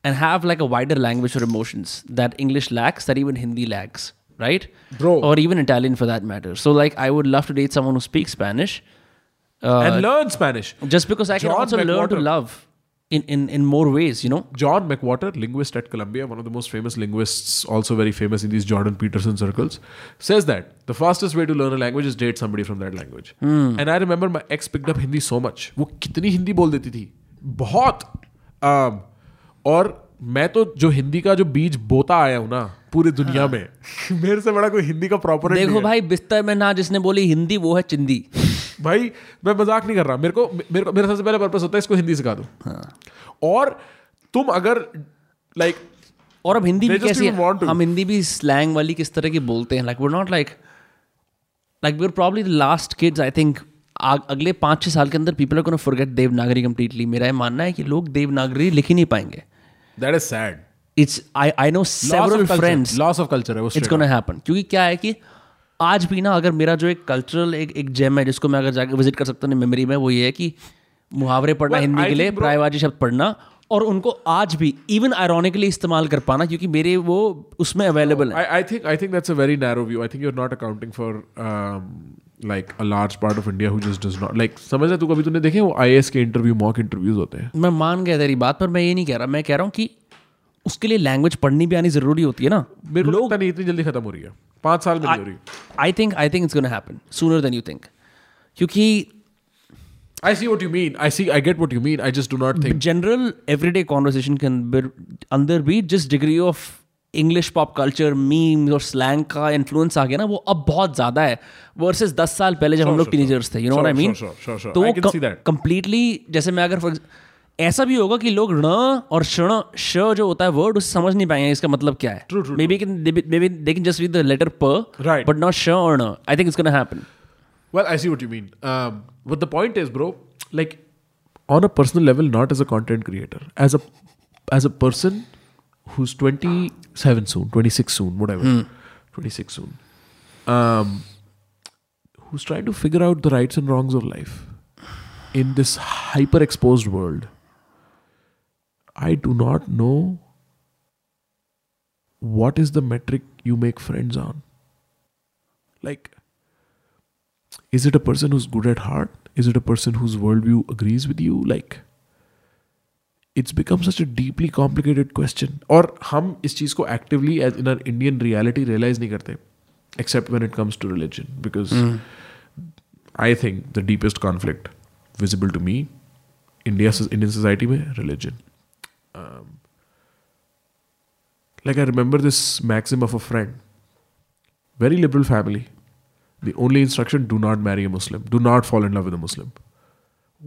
and have like a wider language for emotions that English lacks that even Hindi lacks right Bro. or even Italian for that matter so like I would love to date someone who speaks Spanish uh, and learn Spanish. just because I can John also learn to McWhorter. love in, in, in more ways you know John McWhorter, linguist at Columbia, one of the most famous linguists, also very famous in these Jordan Peterson circles, says that the fastest way to learn a language is date somebody from that language. And I remember my ex picked up Hindi so much. वो कितनी हिंदी बोल देती थी बहुत um, और मैं तो जो हिंदी का जो बीज बोता आया हूँ ना पूरी दुनिया में मेरे से बड़ा कोई हिंदी का प्रॉपर देखो भाई बिस्तर में ना जिसने बोली हिंदी वो है चिंदी। भाई मैं मज़ाक नहीं कर रहा। मेरे को मेरे को मेरा सबसे पहला पर्पस होता है इसको हिंदी सिखा दो। और तुम अगर लाइक और अब हिंदी भी कैसी है? हम हिंदी भी स्लैंग वाली किस तरह की बोलते हैं? Like we're not like like we're probably the last kids I think अगले पाँच छः साल के अंदर people are gonna forget Devanagari completely मेरा ये मानना है कि लोग देवनागरी लिख ही नहीं पाएँगे। That is sad it's I I know several friends loss of culture है इट्स गोना हैपन क्योंकि क्या है कि आज भी ना अगर मेरा जो एक कल्चरल एक एक जेम है जिसको मैं अगर जाकर विज़िट कर सकता हूँ मेमोरी में वो ये है कि मुहावरे पढ़ना Well, हिंदी के लिए प्रायवाची शब्द पढ़ना और उनको आज भी इवन आयरॉनिकली इस्तेमाल कर पाना क्योंकि मेरे वो उसमें अवेलेबल है। I, I think I think that's a very narrow view. I think you're not accounting for like a large part of India who just does not like समझ रहे तू कभी तूने देखे वो IAS के इंटरव्यू मॉक इंटरव्यूज़ होते हैं मैं मान गया तेरी बात पर मैं ये नहीं कह रहा मैं कह रहा हूँ कि उसके लिए लैंग्वेज पढ़नी भी आनी ज़रूरी होती है ना मेरे को लगता नहीं इतनी जल्दी खत्म हो रही है पाँच साल में हो रही I think I think it's gonna happen sooner than you think क्योंकि I see what you mean. I see. I get what you mean. I just do not think. General everyday conversation के अंदर अंदर भी जिस degree of English pop culture meme और स्लैंग का इन्फ्लुएंस आ गया ना वो अब बहुत ज़्यादा है वर्सेस दस साल पहले जब हम लोग sure, टीनेजर्स थे यू नो आई मीन. तो that. कंप्लीटली जैसे मैं अगर ऐसा भी होगा कि लोग ण और क्षण श जो होता है वर्ड उसे समझ नहीं पाएँगे इसका मतलब क्या है maybe maybe they can just read the letter प Right. बट नॉट श और ण I think it's gonna happen Well, I see what you mean. Um, but the point is, bro, like on a personal level, not as a content creator, as a as a person who's 27 soon, 26 soon, whatever, 26 soon, um, who's trying to figure out the rights and wrongs of life in this hyper exposed world. I do not know what is the metric you make friends on. Like, is it a person who's good at heart? Is it a person whose worldview agrees with you? Like, it's become such a deeply complicated question. और हम इस चीज़ को actively as in our Indian reality realize नहीं करते except when it comes to religion because I think the deepest conflict visible to me India Indian society में religion um, like I remember this maxim of a friend very liberal family the only instruction do not marry a Muslim. Do not fall in love with a Muslim.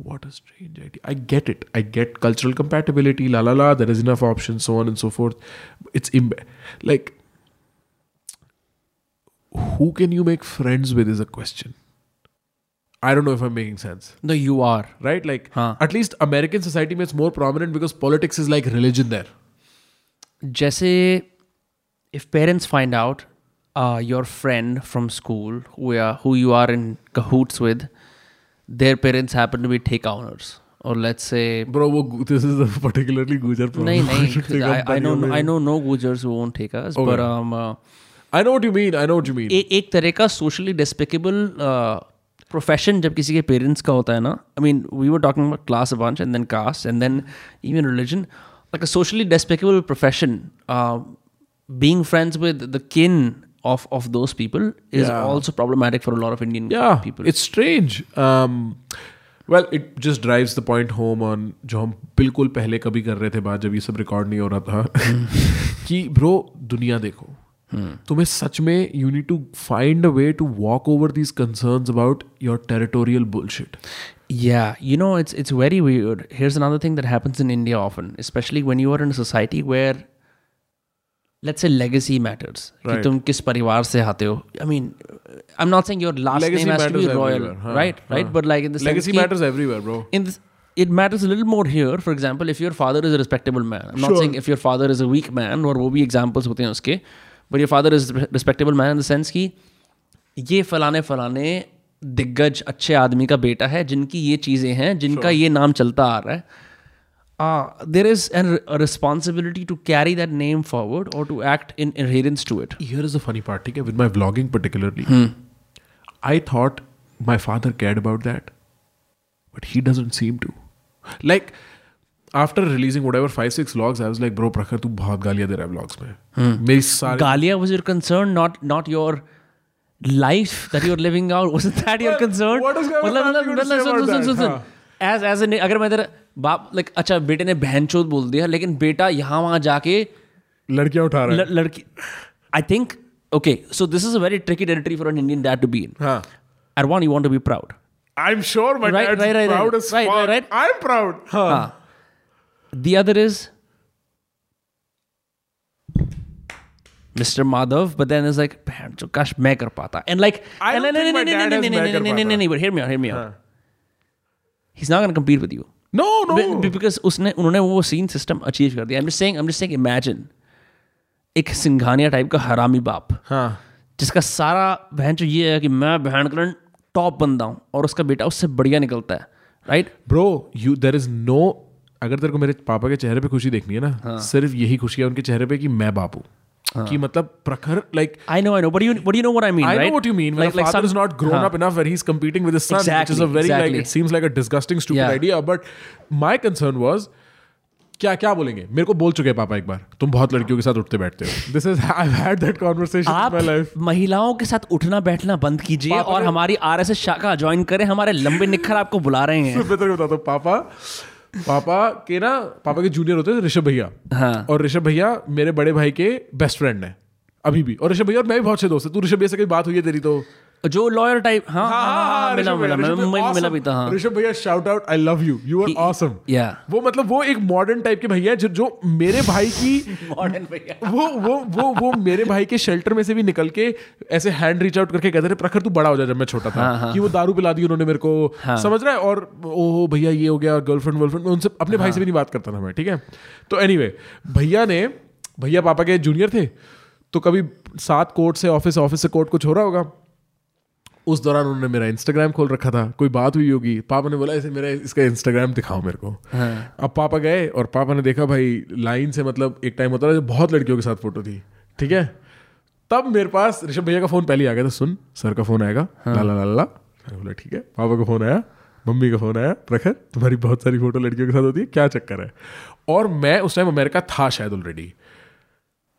what a strange idea. I get it. I get cultural compatibility, la la la. There is enough options, so on and so forth. It's im like, who can you make friends with is a question. I don't know if I'm making sense. No, you are. Right? Like, huh. at least American society makes more prominent because politics is like religion there. Jesse, if parents find out uh, your friend from school who, are, who you are in cahoots with their parents happen to be take owners or let's say Bro, wo, this is a particularly Gujar problem. नहीं think I, I know telling. I know no Gujars who won't take us Okay. but um uh, I know what you mean. I know what you mean. ए, एक तरह का सोशली डिस्पिकेबल प्रोफेशन जब किसी के पेरेंट्स का होता है ना I mean we were talking about class bunch and then caste and then even religion like a socially despicable profession being friends with the kin of of those people is Yeah. also problematic for a lot of Indian yeah people. it's strange um well it just drives the point home on जो हम बिल्कुल पहले कभी कर रहे थे बात जब ये सब रिकॉर्ड नहीं हो रहा था कि ब्रो दुनिया देखो तुम्हें सच में you need to find a way to walk over these concerns about your territorial bullshit Yeah, you know, it's it's very weird. Here's another thing that happens in India often, especially when you are in a society where, let's say, legacy matters. कि तुम किस परिवार से आते हो? I mean, I'm not saying your last Legacy name has to be royal, हाँ, right? Right, हाँ. but like in the Legacy sense matters everywhere, bro. in this, it matters a little more here. For example, if your father is a respectable man, I'm not Sure. saying if your father is a weak man और वो भी examples होते हैं उसके, but your father is a respectable man in the sense कि ये फलाने फलाने दिग्गज अच्छे आदमी का बेटा है जिनकी ये चीज़ें हैं जिनका ये नाम चलता आ रहा है there is an responsibility to carry that name forward और to act in inherence to it Here is the funny part, ठीक है, with my vlogging particularly. Hmm. I thought my father cared about that, but he doesn't seem to. Like, after releasing whatever five six vlogs, I was like, bro, प्रखर तू बहुत गालियाँ दे रहा है vlogs में. Hmm. मेरी सारी Galia was your concern, not not your life that you're living out. Wasn't that your Well, concern? what is my मतलब family मतलब going to मतलब say soon about soon that? सुन सुन हाँ. एज एज एन अगर मैं तेरा बाप लाइक अच्छा बेटे ने बहन चोद बोल दिया लेकिन बेटा यहाँ वहाँ जाके लड़कियां उठा रहा है. ल- लड़की I think okay so this is a very tricky territory for an Indian dad to be in हाँ. At one you want to be proud I'm sure my Right, dad's right, right, proud right. as Right, fuck. right, right. I'm proud. हाँ. हाँ the other is Mr. Madhav, but then it's like, "बहन चो, काश मैं कर पाता. And like, I don't and- think my and- dad and- has and- मैं and- कर and- and- पाता. and- but hear me out, hear me out. He's not going to compete with you. No, no. Be- be- because उसने उन्होंने वो सीन सिस्टम अचीव कर दिया. I'm just saying, I'm just saying, imagine एक सिंघानिया टाइप का हरामी बाप हाँ. जिसका सारा बहन जो ये है कि मैं बहन करण टॉप बंदा हूँ और उसका बेटा उससे बढ़िया निकलता है right bro you there is no अगर तेरे को मेरे पापा के चेहरे पे खुशी देखनी है ना हाँ। सिर्फ़ यही खुशी है उनके चेहरे पे कि मैं बाप हाँ. कि मतलब Prakhar like I know I know but you but you know what I mean right I know what you mean like like is not grown up enough and he. Is competing with his son which is a very like it seems like a disgusting stupid idea but my concern was क्या क्या बोलेंगे? मेरे को बोल चुके हैं पापा एक बार तुम बहुत लड़कियों के साथ उठते बैठते हो। This is I had that conversation in my life महिलाओं के साथ उठना बैठना बंद कीजिए और हमारी आरएसएस शाखा ज्वाइन करें हमारे लंबे निखर आपको बुला रहे हैं। सुबह तक बता दो पापा पापा के ना पापा के जूनियर होते थे ऋषभ भैया। हाँ। और ऋषभ भैया मेरे बड़े भाई के बेस्ट फ्रेंड है अभी भी। और ऋषभ भैया और मैं भी बहुत अच्छे दोस्त है। तू ऋषभ भैया से कहीं बात हुई है तेरी तो? जो लॉयर टाइप हाँ हाँ हाँ मिला मिला मिला भैया मिला भी था हाँ। ऋषभ भैया shout out I love you you are awesome Yeah. वो मतलब वो एक मॉडर्न टाइप के भैया जो जो मेरे भाई की मॉडर्न भैया। वो वो वो वो मेरे भाई के शेल्टर में से भी निकल के ऐसे हैंड रीच आउट करके कहते थे प्रखर तू बड़ा हो जा जब मैं छोटा था। हाँ, हाँ, कि वो दारू पिला दी उन्होंने मेरे को। हाँ। समझ रहा है? और ओहो भैया ये हो गया गर्लफ्रेंड वर्लफ्रेंड उनसे अपने भाई से भी नहीं बात करता था मैं ठीक है? तो एनीवे भैया ने भैया पापा के जूनियर थे तो कभी सात कोर्ट से ऑफ़िस ऑफ़िस से कोर्ट कुछ हो रहा होगा? उस दौरान उन्होंने मेरा इंस्टाग्राम खोल रखा था। कोई बात हुई होगी पापा ने बोला ऐसे मेरा इसका इंस्टाग्राम दिखाओ मेरे को। अब पापा गए और पापा ने देखा भाई लाइन से मतलब एक टाइम होता था जब बहुत लड़कियों के साथ फ़ोटो थी। ठीक है? तब मेरे पास ऋषभ भैया का फ़ोन पहले ही आ गया था सुन सर का फ़ोन आएगा। ला ला ला ला मैंने बोला ठीक है पापा का फ़ोन आया मम्मी का फ़ोन आया प्रखर तुम्हारी बहुत सारी फ़ोटो लड़कियों के साथ होती है क्या चक्कर है? और मैं उस टाइम अमेरिका था शायद ऑलरेडी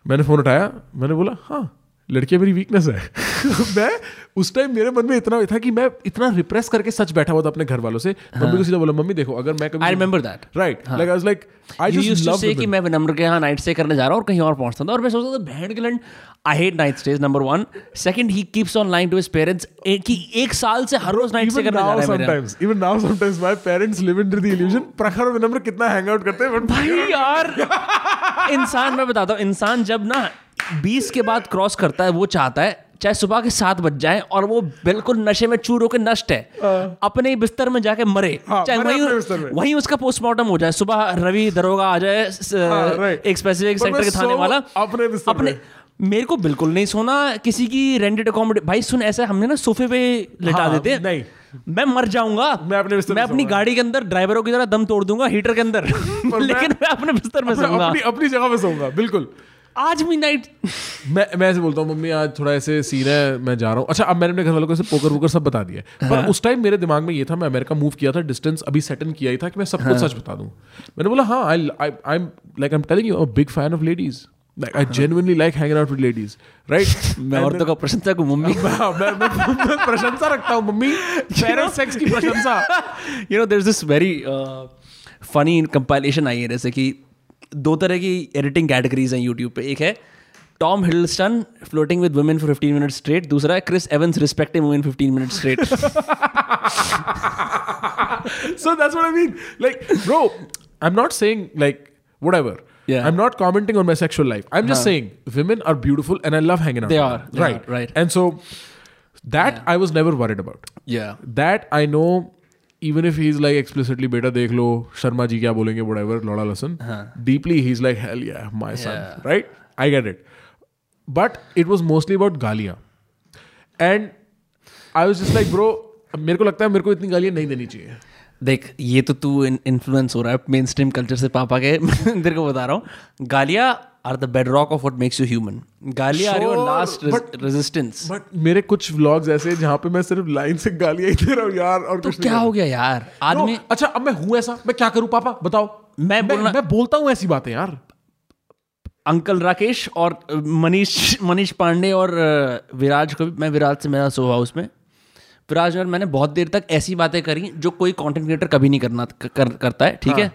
मैंने फ़ोन उठाया मैंने बोला हाँ लड़कियाँ मेरी वीकनेस है। मैं उस टाइम मेरे मन में इतना था कि मैं इतना रिप्रेस करके सच बैठा हुआ था अपने घर वालों से मम्मी को सीधा बोला मम्मी देखो अगर मैं कभी I remember that right like I was like I just love say कि मैं विनम्र के यहाँ नाइट स्टे करने जा रहा हूँ और कहीं और पहुँचता था और मैं सोचता था बहन के लंड I hate night stage number one second he keeps on line to his parents कि एक साल से हर रोज नाइट स्टे करने जा रहा है sometimes even now sometimes my parents live into the illusion प्रखर विनम्र कितना हैंग आउट करते हैं भाई यार इंसान मैं बताता हूँ इंसान जब ना बीस के बाद क्रॉस करता है वो चाहता है चाहे सुबह के सात बज जाए और वो बिल्कुल नशे में चूर होकर नष्ट है अपने ही बिस्तर में जाके मरे। हाँ, चाहे वहीं। वहीं उसका पोस्टमार्टम हो जाए सुबह रवि दरोगा आ जाए हाँ, एक स्पेसिफिक सेक्टर के थाने वाला अपने बिस्तर अपने मेरे को बिल्कुल नहीं सोना किसी की रेंटेड अकोमोडेट भाई सुन ऐसे हमने ना सोफे पे लिटा हाँ, देते हैं। नहीं। मैं मर जाऊँगा मैं अपने बिस्तर मैं में अपनी गाड़ी के अंदर ड्राइवरों की तरह दम तोड़ दूँगा हीटर के अंदर। लेकिन मैं अपने बिस्तर में सोऊँगा। अपनी अपनी जगह पे सोऊँगा बिल्कुल। आज भी नाइट मैं मैं ऐसे बोलता हूँ मम्मी आज थोड़ा ऐसे सीन है मैं जा रहा हूँ। अच्छा अब मैंने अपने घर वालों को ऐसे पोकर वोकर सब बता दिया है। पर उस टाइम मेरे दिमाग में ये था मैं अमेरिका मूव किया था डिस्टेंस अभी सेटन किया ही था कि मैं सब कुछ सच बता दूँ। मैंने बोला हाँ I I am like I am telling you big fan of ladies Like I genuinely like hanging out with ladies, right? मैं औरतों का प्रशंसक हूँ मम्मी? मैं मैं प्रशंसा रखता हूँ मम्मी। सेक्स की प्रशंसा। You know there this very funny compilation आई है जैसे कि दो तरह की एडिटिंग कैटेगरीज हैं यूट्यूब पे एक है Tom Hiddleston flirting with women for 15 minute straight दूसरा है Chris Evans respecting women 15 minute straight so that's what I mean. Like, bro, I'm not saying like whatever. Yeah. I'm not commenting on my sexual life. I'm just saying women are beautiful and I love hanging out. They with are, them. they right, are, right. And so that I was never worried about. या That I know. Even if he's like explicitly beta देख लो शर्मा जी क्या बोलेंगे whatever लौड़ा लसन deeply he's like hell yeah my son Yeah. right I get it but it was mostly about गालियाँ and I was just like bro मेरे को लगता है मेरे को इतनी गालियाँ नहीं देनी चाहिए देख ये तो तू इन्फ्लुएंस हो रहा है मेन स्ट्रीम कल्चर से पापा के मैं तेरे को बता रहा हूँ। गालिया are the bedrock of what makes you human गालिया are your last resistance but मेरे कुछ व्लॉग्स ऐसे हैं जहाँ पे मैं सिर्फ़ लाइन से गालियाँ ही दे रहा हूँ यार और तो क्या हो गया यार? No, आदमी अच्छा अब मैं हूँ ऐसा मैं क्या करूँ पापा बताओ। मैं बोलना- मैं बोलता हूँ ऐसी बातें यार। अंकल राकेश और मनीष मनीष पांडे और विराज को भी मैं विराज से मेरा सो हाउस में विराज और मैंने बहुत देर तक ऐसी बातें करी जो कोई कंटेंट क्रिएटर कभी नहीं करना कर, करता है ठीक है?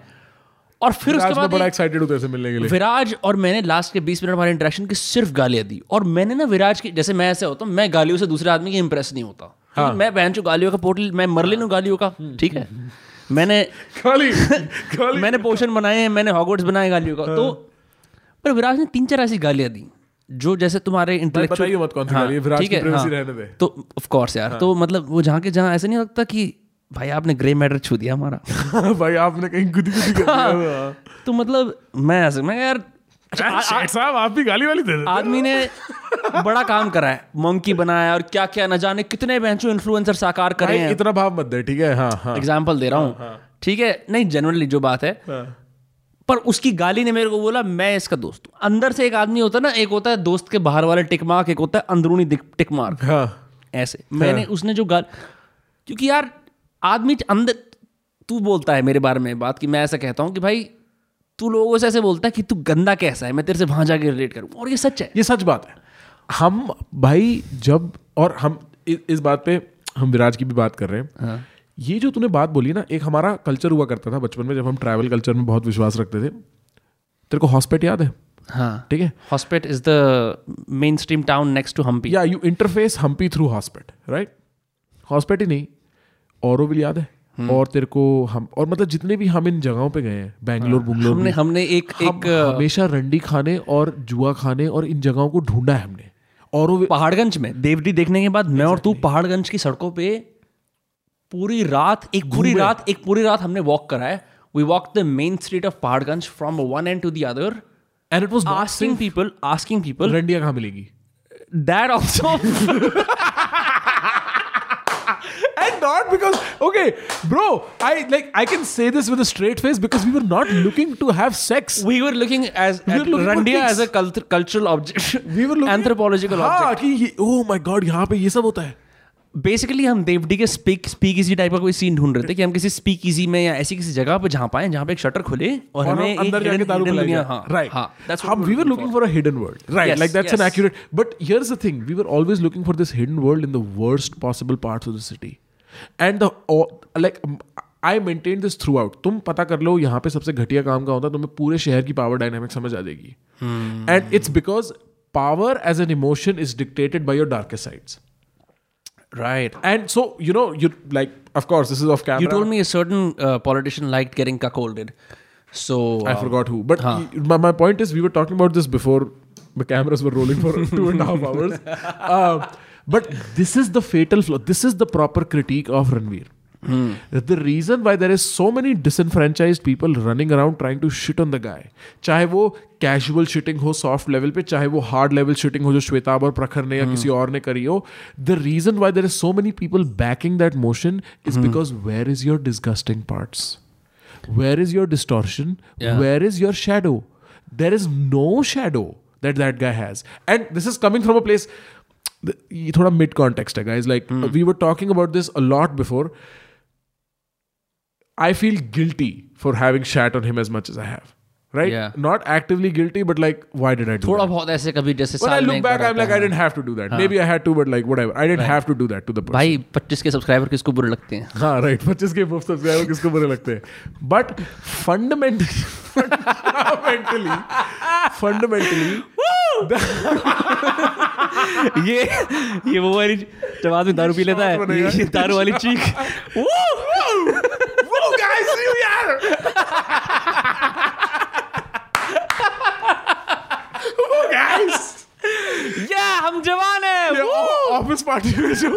और फिर उसके बाद बड़ा एक्साइटेड हूँ मिलने के लिए। विराज और मैंने लास्ट के 20 मिनट हमारे इंटरेक्शन की सिर्फ़ गालियाँ दी। और मैंने ना विराज की जैसे मैं ऐसे होता हूँ मैं गालियों से दूसरे आदमी की इंप्रेस नहीं होता। क्योंकि मैं बहन चो गालियों का पोर्टल मैं मरलिन हूँ गालियों का ठीक है? मैंने खाली खाली मैंने पोषण बनाए हैं मैंने हॉगवर्ड्स बनाए गालियों का। तो पर विराज ने तीन चार ऐसी गालियाँ दी। जो जैसे तुम्हारे बताइए मत कौन विराज ठीक की है, हाँ। रहने दे। तो ऑफ़ कोर्स यार तो मतलब वो जहाँ के जहाँ ऐसे नहीं लगता कि भाई आपने ग्रे मैटर छू दिया हमारा। भाई आपने कहीं गुदी गुदी कर दिया तो मतलब मैं ऐसे मैं यार साहब आप भी गाली वाली दे देते आदमी ने बड़ा काम करा है मंकी बनाया और क्या क्या न जाने कितने बेंचो इन्फ्लुएंसर साकार करे हैं। इतना भाव मत दे ठीक है? हाँ हाँ। एग्ज़ाम्पल दे रहा हूँ ठीक है? नहीं जनरली जो बात है हाँ। पर उसकी गाली ने मेरे को बोला मैं इसका दोस्त हूँ। अंदर से एक आदमी होता है ना एक होता है दोस्त के बाहर वाले टिक मार्क एक होता है अंदरूनी टिक मार्क हाँ। ऐसे। हाँ. मैंने उसने जो गाल क्योंकि यार आदमी अंदर तू बोलता है मेरे बारे में बात कि मैं ऐसा कहता हूँ कि भाई तू लोगों से ऐसे बोलता है कि तू गंदा कैसा है मैं तेरे से वहाँ जाके रिलेट करूँ। और ये सच है। ये सच बात है। हम भाई जब और हम इस बात पे हम विराज की भी बात कर रहे हैं। हाँ। ये जो तूने बात बोली ना एक हमारा कल्चर हुआ करता था बचपन में जब हम ट्रैवल कल्चर में बहुत विश्वास रखते थे। तेरे को हॉस्पिट याद है? हाँ। ठीक है? Hospet is the main stream town next to Hampi या you interface Hampi through Hospet right Hospet ही नहीं औरोविल याद है। और तेरे को हम और मतलब जितने भी हम इन जगहों पे गए हैं बैंगलोर बुंगलोर हमने हमने एक हम एक हमेशा रंडी खाने और जुआ खाने और इन जगहों को ढूंढा है हमने। और पहाड़गंज में। देवडी देखने के बाद मैं और तू पहाड़गंज की सड़कों पे पूरी रात एक पूरी रात एक पूरी रात हमने वॉक करा है we walk the main street of Paharganj from one end to the other end it was asking people asking people रंडिया कहाँ मिलेगी that also And not because okay, bro, I like I can say this with a straight face because we were not looking to have sex. we were looking as We were at looking Randia as a cult- cultural object We were looking anthropological हाँ, object कि ये oh my god यहाँ पे ये सब होता है बेसिकली हम देवडी के स्पीक स्पीक इजी टाइप का कोई सीन ढूंढ रहे थे कि हम किसी स्पीक इजी में या ऐसी किसी जगह पर जहाँ पाए जहाँ पे एक शटर खुले और, और हमें looking for hidden world right like that's an accurate but here is a thing we were always looking for this hidden world in the worst possible part of the city and the like I maintain this throughout तुम पता कर लो यहाँ पे सबसे घटिया काम का होता है तुम्हें पूरे शहर की पावर डायनेमिक समझ आ जाएगी। And it's because power as an emotion is dictated by your darkest sides right And so, you know, you like, of course, this is off camera. you told me a certain uh, politician liked getting cuckolded so I uh, forgot who. But y- my, my point is, we were talking about this before the cameras were rolling for two and a half hours. Uh, but this is the fatal flaw. This is the proper critique of Ranveer. The reason why there is so many disenfranchised people running around trying to shit on the guy, चाहे वो casual shitting हो soft level पे, चाहे वो hard level shitting हो जो श्वेताब और प्रखर ने या किसी और ने करी हो, the reason why there is so many people backing that motion is because where is your disgusting parts? Where is your distortion? Yeah. Where is your shadow? There is no shadow that that guy has. And this is coming from a place. ये थोड़ा mid context है guys like we were talking about this a lot before I feel guilty for having shat on him as much as I have right? Yeah. Not actively guilty, but like, why did I do थोड़ा that? बहुत ऐसे कभी जैसे When I साल में look एक back, बार I'm आता like, I है। didn't have to do that. Maybe I had to, but like, whatever. I didn't have to do that to the person. भाई 25 के सब्सक्राइबर किसको बुरे लगते हैं हाँ राइट पच्चीस के मुफ़्त सब्सक्राइबर किसको बुरे लगते हैं बट फंडामेंटली फंडामेंटली फंडामेंटली ये ये वो वाली जब आदमी दारू पी लेता है ये दारू वाली चीख वो गाइस यू यार वो गाइस या हम जवान हैं। ऑफ़िस पार्टी में जो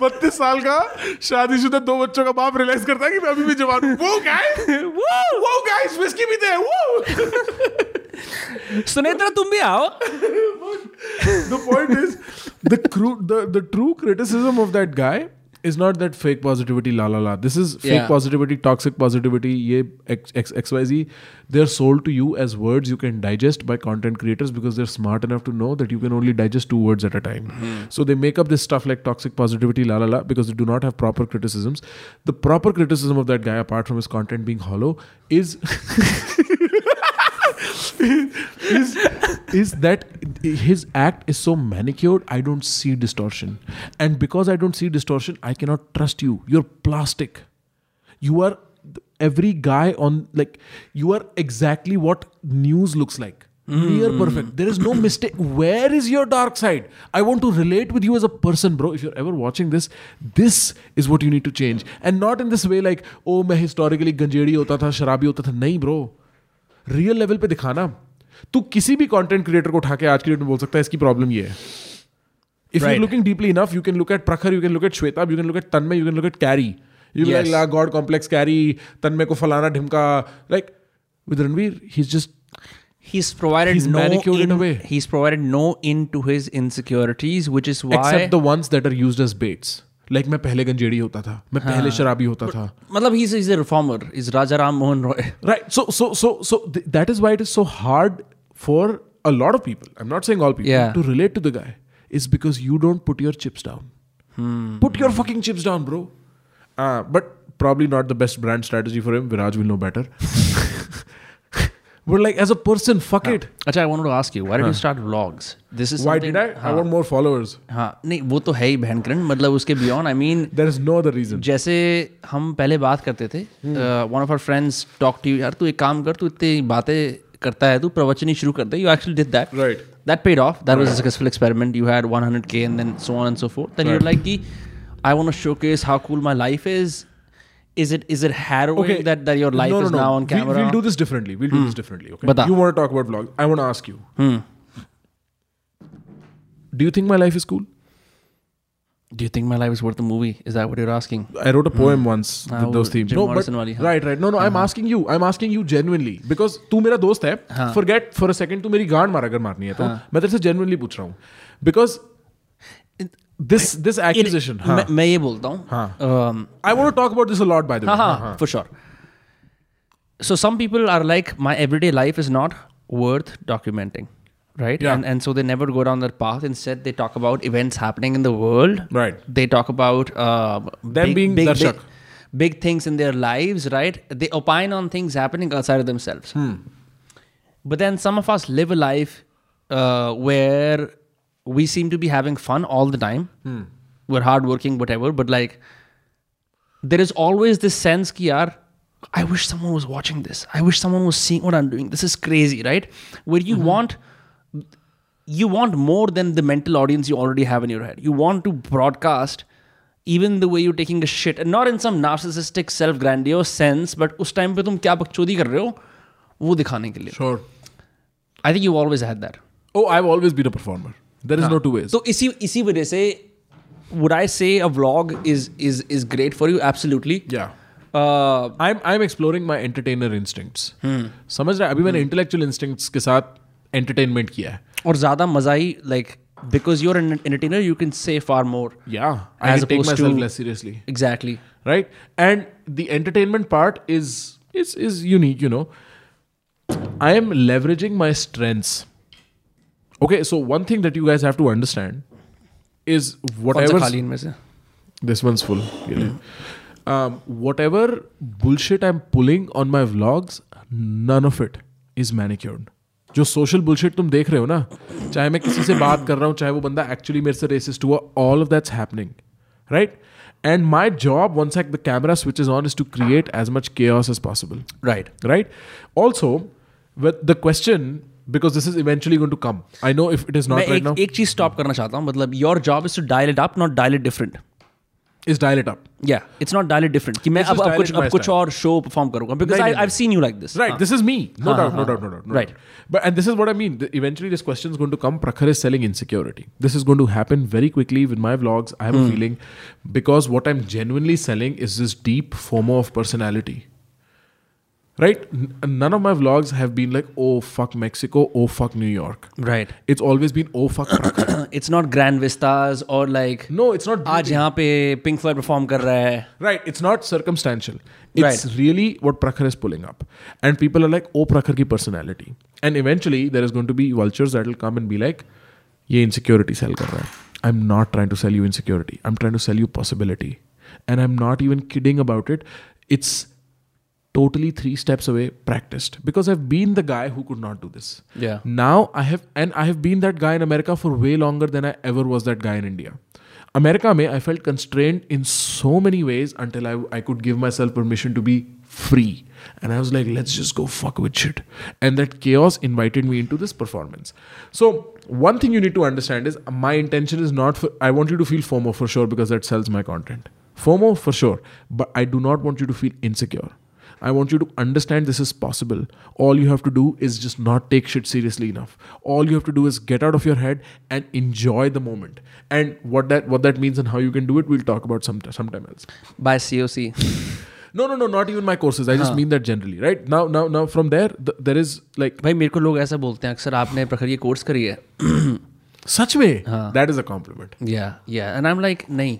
बत्तीस साल का शादीशुदा दो बच्चों का बाप रियलाइज़ करता है कि मैं अभी भी जवान हूँ। वो गाइस वो गाइस विस्की पीते हैं। वो सुनेत्रा तुम भी आओ। The point is the the true criticism of that guy is not that fake positivity la la la. This is fake Yeah. positivity toxic positivity ye X, X, xyz they're sold to you as words you can digest by content creators because they're smart enough to know that you can only digest two words at a time. Hmm. So they make up this stuff like toxic positivity la la la because they do not have proper criticisms. The proper criticism of that guy apart from his content being hollow is is, is that his act is so manicured, I don't see distortion. And because I don't see distortion, I cannot trust you. You're plastic. You are every guy on, like, you are exactly what news looks like. Mm. Near perfect. There is no hmm. mistake. Where is your dark side? I want to relate with you as a person, bro. If you're ever watching this, this is what you need to change. And not in this way like, oh, my historically ganjedi hota tha, sharabi hota tha. Nahi, bro. Real level पे दिखाना तू किसी भी कंटेंट क्रिएटर को उठा के आज की डेट में बोल सकता है इसकी प्रॉब्लम ये है if you looking deeply enough you can look at Prakhar you can look at Shweta you can look at Tanmay you can look at Carry you Yes. Like god complex Carry Tanmay को फलाना ढिमका like with Ranveer he is just He's provided He's no in in, a way. He's provided no in to his insecurities, which is why. Except the ones that are used as baits like मैं पहले गंजेड़ी होता था मैं पहले शराबी होता था। मतलब he is reformer is Raja Ram Mohan Roy right so so so so that is why it is so hard for a lot of people I am not saying all people to relate to the guy is because you don't put your chips down put your fucking chips down bro but probably not the best brand strategy for him Viraj will know better but like as a person fuck it Acha, I wanted to ask you, why did you start vlogs? This is why did i i हाँ, want more followers हाँ नहीं वो तो है ही बहनकरण मतलब उसके beyond I mean there is no other reason जैसे हम पहले बात करते थे one of our friends talk to you यार तू एक काम कर तू इतनी बातें करता है तू प्रवचनी शुरू कर दे you actually did that Right. that paid off that was a successful experiment you had 100k and then so on and so forth then you're Right. like "Ki, i want to showcase how cool my life is is it is it harrowing that, that your life no, no, is no. now on We'll- camera We'll, do this differently. We'll do this differently. Okay. Bata. You want to talk about vlogs? I want to ask you. Do you think my life is cool? do you think my life is worth a movie is that what you're asking I wrote a poem once Ah, with those वो themes. Jim No, but Morrison वाली, हाँ. right, right. No, no. I'm asking you. I'm asking you genuinely because तू मेरा दोस्त है. हाँ. Forget for a second तू मेरी गांड मार अगर मारनी है तो मैं तेरे से genuinely पूछ रहा हूँ because this this accusation. हाँ. मैं, मैं ये बोलता हूँ हाँ. um, I want to talk about this a lot by the way. हाँ हाँ for sure so some people are like my everyday life is not worth documenting right Yeah. and and so they never go down that path instead they talk about events happening in the world Right. they talk about uh, Them being big, darshak. big, big things in their lives right they opine on things happening outside of themselves Hmm. but then some of us live a life uh, where we seem to be having fun all the time. Hmm. We're hardworking, whatever, but like there is always this sense ki I wish someone was watching this. I wish someone was seeing what I'm doing. This is crazy, right? Where you mm-hmm. want you want more than the mental audience you already have in your head. You want to broadcast even the way you're taking a shit and not in some narcissistic self-grandiose sense, but us time pe tum kya bakchodi kar rahe ho wo dikhane ke liye. Sure. I think you've always had that. Oh, I've always been a performer. There is no two ways. तो इसी इसी वजह से would I say a vlog is is is great for you absolutely yeah. uh, I'm I'm exploring my entertainer instincts. समझ रहा है अभी मैंने intellectual instincts के साथ entertainment किया है. और ज्यादा मजा ही like because you're an entertainer you can say far more Yeah, I As can take opposed myself to- less seriously, exactly right? And the entertainment part is is is unique, you know. I am leveraging my strengths. Okay, so one thing that you guys have to understand is कौन सा whatever खाली इनमें से this one's full. Really. Um, whatever bullshit I'm pulling on my vlogs, none of it is manicured जो सोशल बुलशिट तुम देख रहे हो ना चाहे मैं किसी से बात कर रहा हूँ चाहे वो बंदा एक्चुअली मेरे से रेसिस्ट हुआ all of that's happening right and my job once like the camera switches on is to create as much chaos as possible right right also with the question because this is eventually going to come i know if it is मैं not right एक now एक चीज स्टॉप करना चाहता हूँ मतलब your job is to dial it up not dial it different is dial it up या it's not dial it different कि मैं This अब is अब dial कुछ it my अब कुछ style. और शो परफॉर्म करूंगा बिकॉज नहीं, आई नहीं, I seen you like this Right, this is me. No Huh, doubt, no huh, doubt, no doubt. No Right. doubt. But and this is what I mean. The- eventually, this question is going to come. Prakhar is selling insecurity. This is going to happen very quickly with my vlogs. I have a feeling because what I'm genuinely selling is this deep FOMO of personality. right? None of my vlogs have been like oh fuck mexico oh fuck new york. Right. It's always been oh fuck it's not grand vistas or like no it's not aaj yahan pe pink floyd perform kar raha hai. Right it's not circumstantial. It's right. really what prakhar is pulling up. And people are like oh prakhar ki personality. And eventually there is going to be vultures that will come and be like ye insecurity sell kar raha hai. I'm not trying to sell you insecurity. I'm trying to sell you possibility. And i'm not even kidding about it. It's totally three steps away practiced because I've been the guy who could not do this. Yeah. Now I have, and I have been that guy in America for way longer than I ever was that guy in India. America, mein, I felt constrained in so many ways until I, I could give myself permission to be free. And I was like, let's just go fuck with shit. And that chaos invited me into this performance. So, one thing you need to understand is my intention is not for, I want you to feel FOMO for sure because that sells my content. FOMO for sure. But I do not want you to feel insecure. I want you to understand this is possible. All you have to do is just not take shit seriously enough. All you have to do is get out of your head and enjoy the moment. And what that what that means and how you can do it, we'll talk about some sometime else. By COC No, no, no, not even my courses. I just mean that generally, right? Now, now, now, from there, th- there is like भाई मेरे को लोग ऐसा बोलते हैं अक्सर आपने प्रखर ये कोर्स करी है such way. That is a compliment. या या एंड आई एम लाइक नहीं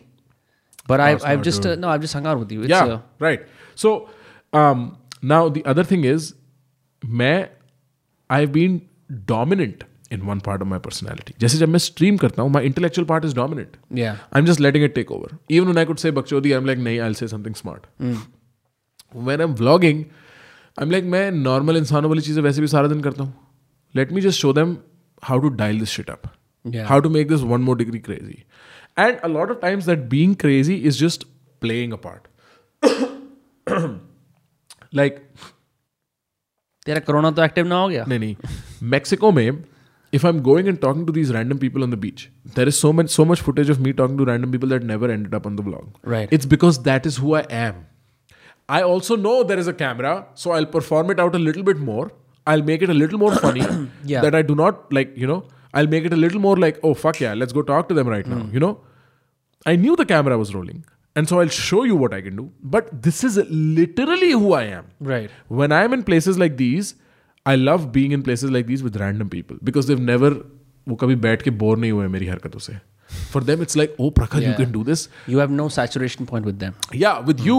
but I it's I not, just dude. No I just hung out with you yeah, right. So um, now the other thing is, मैं I've been dominant in one part of my personality. जैसे जब मैं stream करता हूँ, my intellectual part is dominant. या I'm just letting it take over. Even when I could say Bakchodi, I'm like, nahi, I'll say something smart. When I'm vlogging, I'm like, मैं normal इंसानों वाली चीज़ें वैसे भी सारा दिन करता हूँ. Let me just show them how to dial this shit up. Yeah. How to make this one more degree crazy. And a lot of times that being crazy is just playing a part. like, तेरा कोरोना तो एक्टिव ना हो गया नहीं नहीं मेक्सिको में if I'm going and talking to these random people on the beach, there is so much so much footage of me talking to random people that never ended up on the vlog. Right. It's because that is who I am. I also know there is a camera, so I'll perform it out a little bit more. I'll make it a little more funny. Yeah. That I do not like, you know, I'll make it a little more like, oh fuck yeah, let's go talk to them right now. You know? I knew the camera was rolling. And so I'll show you what I can do. But this is literally who I am. Right when I'm in places like these, I love being in places like these with random people because they've never वो कभी बैठ के बोर नहीं हुए मेरी हरकतों से. Them it's like oh Prakhar you Yeah. Can do this you have no saturation point with them या with you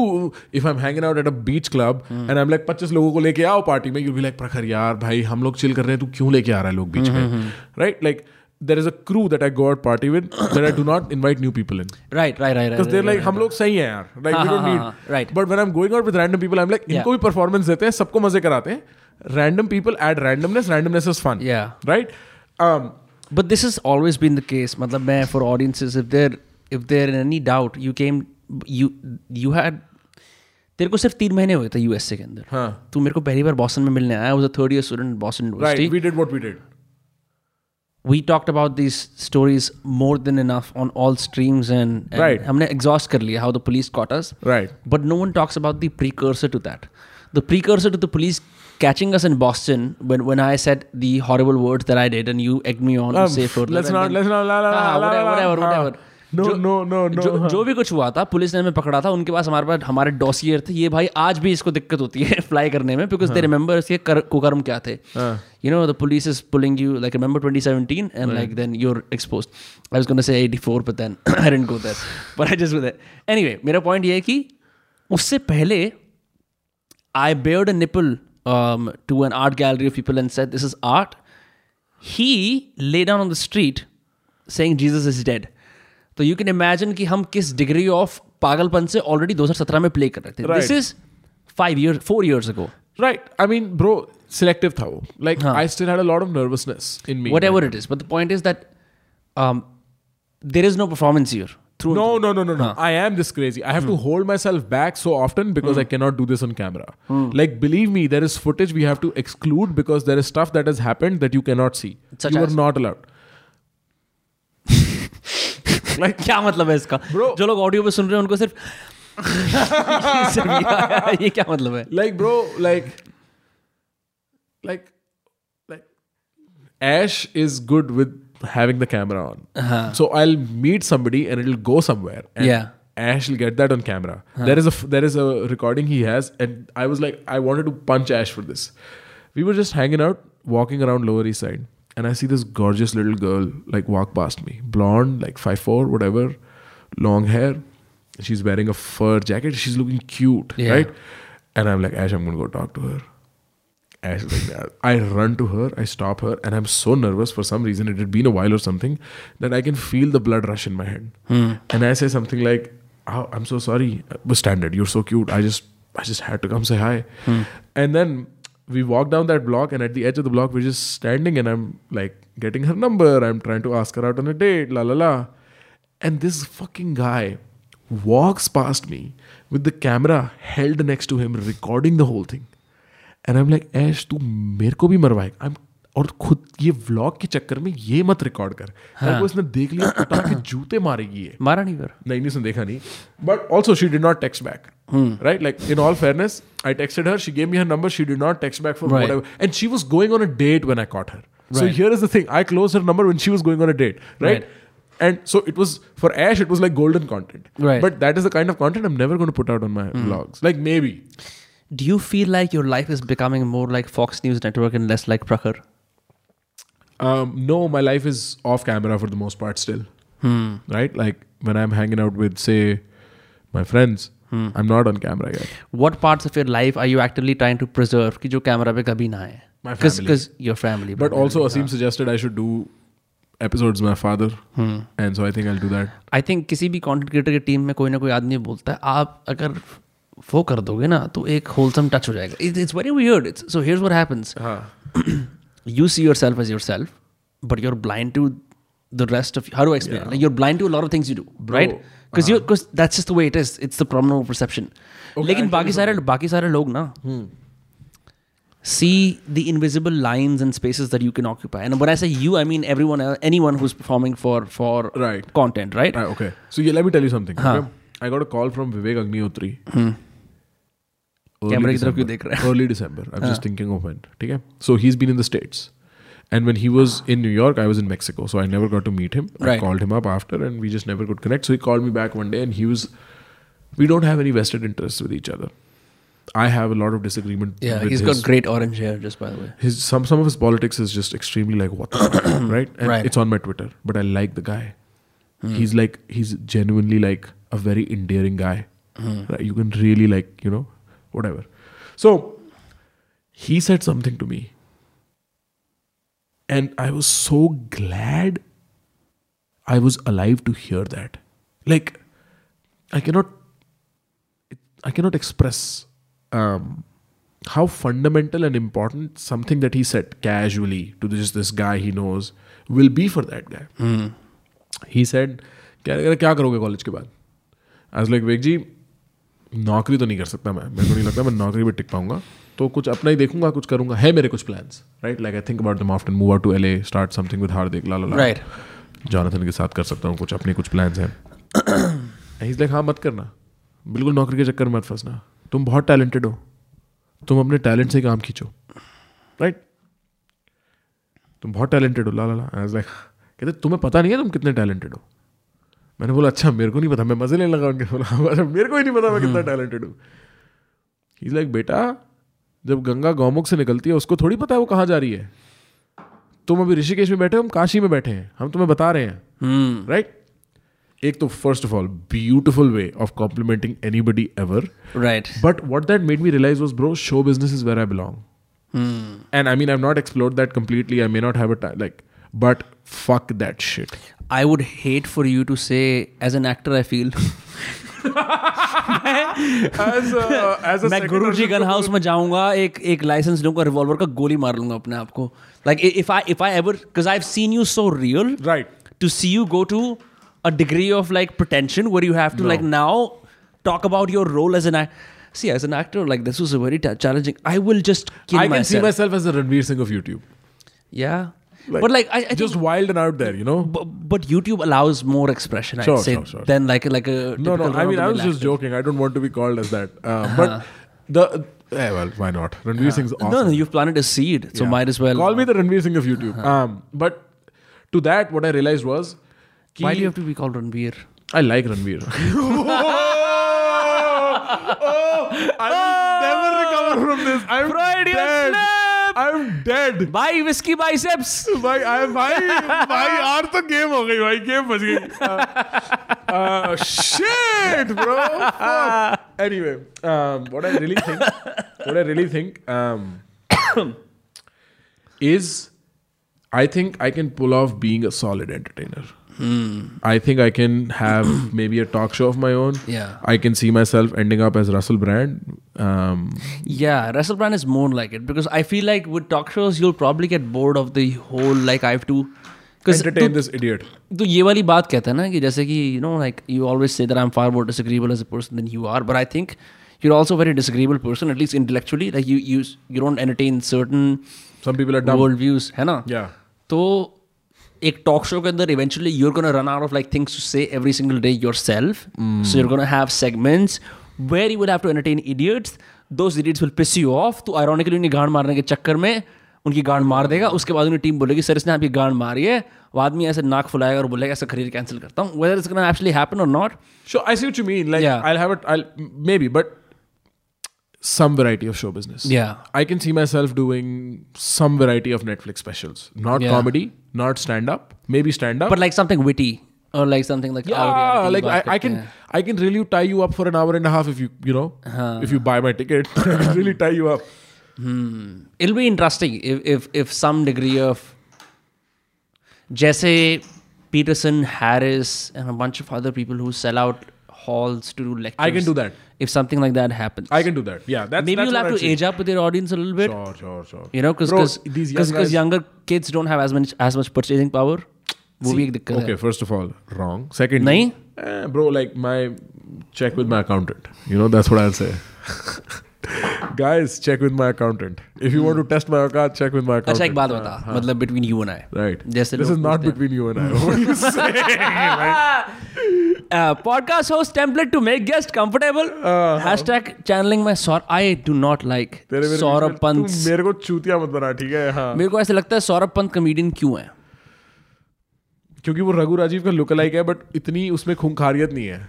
if I am hanging out at a beach club and I am like 25 लोगों को लेके आओ पार्टी में यू बी लाइक प्रखर यार भाई हम लोग चिल कर रहे हैं तू क्यों लेके आ रहा है लोग बीच में? Right like there is a crew that I go out party with that I do not invite new people in. Right right right Because they're like, हम लोग सही हैं यार. Like, हाँ, we don't हाँ, need. हाँ, right. But when I'm going out with random people, I'm like, इनको भी performance देते हैं, सबको मजे कराते हैं. Random people add randomness. Randomness is fun. Yeah. Right? Um, But this has always been the case. मतलब मैं for audiences, if they're if they're in any doubt, you came, you you had तेरे को सिर्फ तीन महीने हुए थे यूएसए के अंदर हाँ. तू मेरे को पहली बार बॉस्टन में मिलने आया was a third year student Boston right. University We did what we did. we talked about these stories more than enough on all streams and, and Right. हमने exhaust कर लिया how the police caught us Right. but no one talks about the precursor to that the precursor to the police catching us in Boston when, when I said the horrible words that I did and you egged me on Um, to say further let's and not. then- Let's not. La, la, हाँ, la, la, whatever, la, whatever, हाँ. whatever. No no no जो, हाँ। जो भी कुछ हुआ था पुलिस ने हमें पकड़ा था उनके पास हमारे पास हमारे डॉसियर थे ये भाई आज भी इसको दिक्कत होती है फ्लाई करने में बिकॉज़ दे रिमेंबर इसके कुकर्म क्या थे. You know the police is pulling you like remember 2017 and like मेरा पॉइंट ये है कि उससे पहले I bared a nipple to an art gallery of people and said this is art he lay down on the street saying Jesus is dead तो यू कैन इमेजिन कि हम किस डिग्री ऑफ़ पागलपन से ऑलरेडी 2017 में प्ले कर रहे थे. This is five year four years ago Right. I mean, bro, selective था वो. Like हाँ. I still had a lot of nervousness in me. whatever it is. But the point is that um, there is no performance here. Through No, no, no, no, no. I am this crazy. I have to hold myself back so often because I cannot do this on camera. Like, believe me, there is footage we have to exclude because there is stuff that has happened that you cannot see. Such you as? are not allowed. Like, क्या मतलब है इसका Bro. जो लोग ऑडियो पे सुन रहे हैं उनको सिर्फ़ सिर्फ़ ये है, क्या मतलब है like, bro, like, like, like, Ash is good with having the camera on. हाँ So I'll meet somebody and it'll go somewhere. And Yeah. Ash will get that on camera. Huh. There is a there is a recording he has, and I was like, I wanted to punch Ash for this. We were just hanging out, walking around Lower East Side, and I see this gorgeous little girl like walk past me, blonde, like five four, whatever, long hair. She's wearing a fur jacket. She's looking cute, Yeah. right? And I'm like, Ash, I'm gonna go talk to her. Ash is like that. I run to her, I stop her, and I'm so nervous for some reason. It had been a while or something that I can feel the blood rush in my head. Hmm. And I say something like, oh, "I'm so sorry, uh, but standard. You're so cute. I just, I just had to come say hi." Hmm. And then we walk down that block, and at the edge of the block, we're just standing, and I'm like getting her number. I'm trying to ask her out on a date. La la la. And this fucking guy walks past me with the camera held next to him, recording the whole thing. And I am like Ash तू मेरे को भी मरवाएगा I'm- और खुद ये व्लॉग के चक्कर में ये मत रिकॉर्ड कर हाँ. को इसने देख लिया के जूते मारेगी ये मारा नहीं कर नहीं नहीं उसने देखा नहीं but also she did not text back Hmm. Right? Like, in all fairness, I texted her. She gave me her number. She did not text back for right. whatever. And she was going on a date when I caught her. Right. So here is the thing I closed her number when she was going on a date. Right? right. And so it was for Ash, it was like golden content. Right. But that is the kind of content I'm never going to put out on my mm. vlogs. Like, maybe. Do you feel like your life is becoming more like Fox News Network and less like Prakhar? Um, no, my life is off camera for the most part still. Hmm. Right? Like, when I'm hanging out with, say, my friends I am not on camera guys what parts of your life are you actively trying to preserve कि जो कैमरा पे कभी ना आए? Cuz cuz your family but also Aseem suggested I should do episodes my father and so I think I will do that I think किसी भी कंटेंट क्रिएटर की टीम में कोई ना कोई आदमी बोलता है आप अगर वो कर दोगे ना तो एक होलसम टच हो जाएगा. It's very weird it's so here's what happens you see yourself as yourself but you are blind to the rest of how do explain you are blind to a lot of things you do right Because you because that's just the way it is. It's the problem of perception. लेकिन बाकी सारे बाकी सारे लोग ना see the invisible lines and spaces that you can occupy. And when I say you, I mean everyone, else, anyone who's performing for for Right. content, right? Ah, okay. So yeah, let me tell you something. Huh. Okay? I got a call from Vivek Agnihotri. कैमरे की तरफ क्यों देख रहा है? Early December. I'm just thinking of when. Okay? So he's been in the States. And when he was in New York, I was in Mexico. So I never got to meet him. I called him up after and we just never could connect. So he called me back one day and he was, we don't have any vested interests with each other. I have a lot of disagreement. Yeah, with he's his, got great orange hair, just by the way. his some some of his politics is just extremely like what the fuck, right? And Right. it's on my Twitter, but I like the guy. Hmm. He's like he's genuinely like a very endearing guy. Hmm. Right? You can really like you know whatever. So he said something to me, and I was so glad I was alive to hear that. Like I cannot I cannot express um, how fundamental and important something that he said casually to this this guy he knows will be for that guy. He said, क्या क्या करोगे कॉलेज के बाद आज लाइक वेग जी नौकरी तो नहीं कर सकता मैं मेरे को नहीं लगता मैं नौकरी पे टिक पाऊँगा तो कुछ अपना ही देखूँगा कुछ करूँगा। है मेरे कुछ plans right like I think about them often move out to LA start something with Hardik la la Right. Jonathan के साथ कर सकता हूँ कुछ अपने कुछ प्लान्स हैं। इज़ लाइक हाँ मत करना। बिल्कुल नौकरी के चक्कर में मत फंसना। तुम बहुत टैलेंटेड हो। तुम अपने टैलेंट से काम खींचो। राइट तुम बहुत टैलेंटेड हो ला ला ला लाइक कहते तुम्हें पता नहीं है तुम कितने टैलेंटेड हो? मैंने बोला अच्छा मेरे को नहीं पता। मैं मज़े लेने लगा उनके बोला मेरे को ही नहीं पता मैं कितना टैलेंटेड हूँ। इज़ लाइक बेटा जब गंगा गौमुख से निकलती है उसको थोड़ी पता है वो कहाँ जा रही है। तुम अभी ऋषिकेश में बैठे हो हम काशी में बैठे हैं हम तुम्हें बता रहे हैं। Right Hmm. राइट एक तो first of all beautiful way of complimenting anybody ever right but what that made me realise was bro show business is where I belong. And I mean I not explore that completely I may not have a like but fuck that shit I would hate for you to say, as an actor, I feel as a, as a मैं second गुरु जी Arjun गन Kapoor- हाउस में जाऊंगा एक एक लाइसेंस लूंगा रिवॉल्वर का गोली मार लूंगा अपने आप को like if I if I ever because I have seen you so real Right. to see you go to a degree of like pretension where you have to like now talk about your role as an actor. See, as an actor, like this was a very ta- challenging. I will just kill I can myself. see myself as the Ranveer Singh of YouTube. Yeah, Like, but like I, I Just think, wild and out there, you know? but, but YouTube allows more expression. I'd Sure, say sure, sure. than like like a No, no. I mean, I was just actor. joking. I don't want to be called as that. Uh, but the eh, well, why not? Ranveer Singh's awesome. No, no, you've planted a seed, so Yeah. might as well. call me the Ranveer Singh of YouTube. Um, but to that, what I realized was, Why do you have to be called Ranveer? I like Ranveer. oh, I will never recover from this. I'm Freudian dead. slip. I'm dead. Bye, whiskey biceps. भाई आई भाई भाई यार तो गेम हो गई भाई गेम बच गई shit bro anyway um, what I really think what I really think um, is I think I can pull off being a solid entertainer. I think I can have maybe a talk show of my own. Yeah. I can see myself ending up as Russell Brand. Um, Yeah, Russell Brand is more like it because I feel like with talk shows you'll probably get bored of the whole like I have to because entertain this idiot. तो ये वाली बात कहता है ना कि जैसे कि you know like you always say that I'm far more disagreeable as a person than you are but I think you're also a very disagreeable person at least intellectually like you you you don't entertain certain Some people are dumb. world views है ना Yeah. तो एक टॉक शो के अंदर eventually you're gonna run out of like things to say every single day yourself so you're gonna have segments where you will have to entertain idiots those idiots will piss you off तो आयरॉनिकली उन्हें गांड मारने के चक्कर में उनकी गांड मार देगा उसके बाद उन्हें टीम बोलेगी सर इसने आपकी गांड मारी है वो आदमी ऐसे नाक फुलाएगा और बोलेगा ऐसा करियर कैंसिल करता हूँ whether it's gonna actually happen और not I see what you mean. Like Yeah. I'll have it. I'll maybe, but some variety of show business. Yeah. I can see myself doing some variety of Netflix specials. Not Yeah. comedy, not stand up. Maybe stand up. But like something witty or like something like yeah, like I, I can yeah. I can really tie you up for an hour and a half if you you know uh-huh. if you buy my ticket. really tie you up. Hmm. It'll be interesting if if if some degree of. Jesse Peterson, Harris, and a bunch of other people who sell out halls to do lectures. I can do that. If something like that happens, I can do that. Yeah, that's maybe that's you'll what have I'd to say. age up with your audience a little bit. Sure, sure, sure. You know, because Bro, because these young guys- younger kids don't have as much as much purchasing power. वो भी एक दिक्कत Okay, है first of all, wrong. Second, नहीं? eh, bro, like my check with my accountant. You know, that's what I'll say. Guys, check with my accountant. If you want to test my account, check with my accountant. अच्छा एक बात बता मतलब between you and I Right. जैसे this लोग is not पूछते हैं। between you and I. What are you saying? uh, podcast host template to make guest comfortable. Hashtag channeling my sor. I do not like तेरे मेरे सौरभ पंत. तू मेरे को चूतिया मत बना ठीक है हाँ मेरे को ऐसा लगता है सौरभ पंत कमेडियन क्यों है क्योंकि वो रघु राजीव का लुक लाइक है बट इतनी उसमें खूंखारियत नहीं है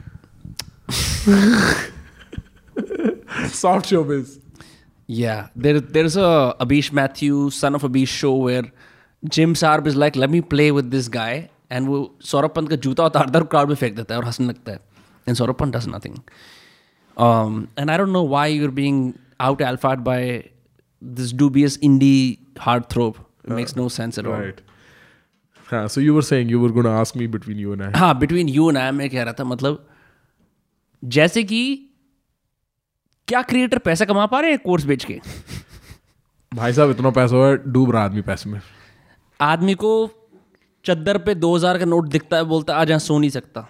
Soft showbiz Yeah, there there's a Abish Matthews, son of Abish show where Jim Sarb is like, let me play with this guy, and वो सौरभ पंत का जूता उतारता है और crowd में फेंक देता है और हंसने लगता है and Saurabh Pant does nothing. Um, and I don't know why you're being out alphaed by this dubious indie heartthrob. It makes no sense at all. Right हाँ so you were saying you were gonna ask me between you and I हाँ बिटवीन यू एंड आई मैं कह रहा था मतलब जैसे कि क्या क्रिएटर पैसा कमा पा रहे हैं कोर्स बेच के? भाई साहब इतना पैसा है डूब रहा आदमी पैसे में। आदमी को चद्दर पे दो हज़ार का नोट दिखता है बोलता है आज यहाँ सो नहीं सकता।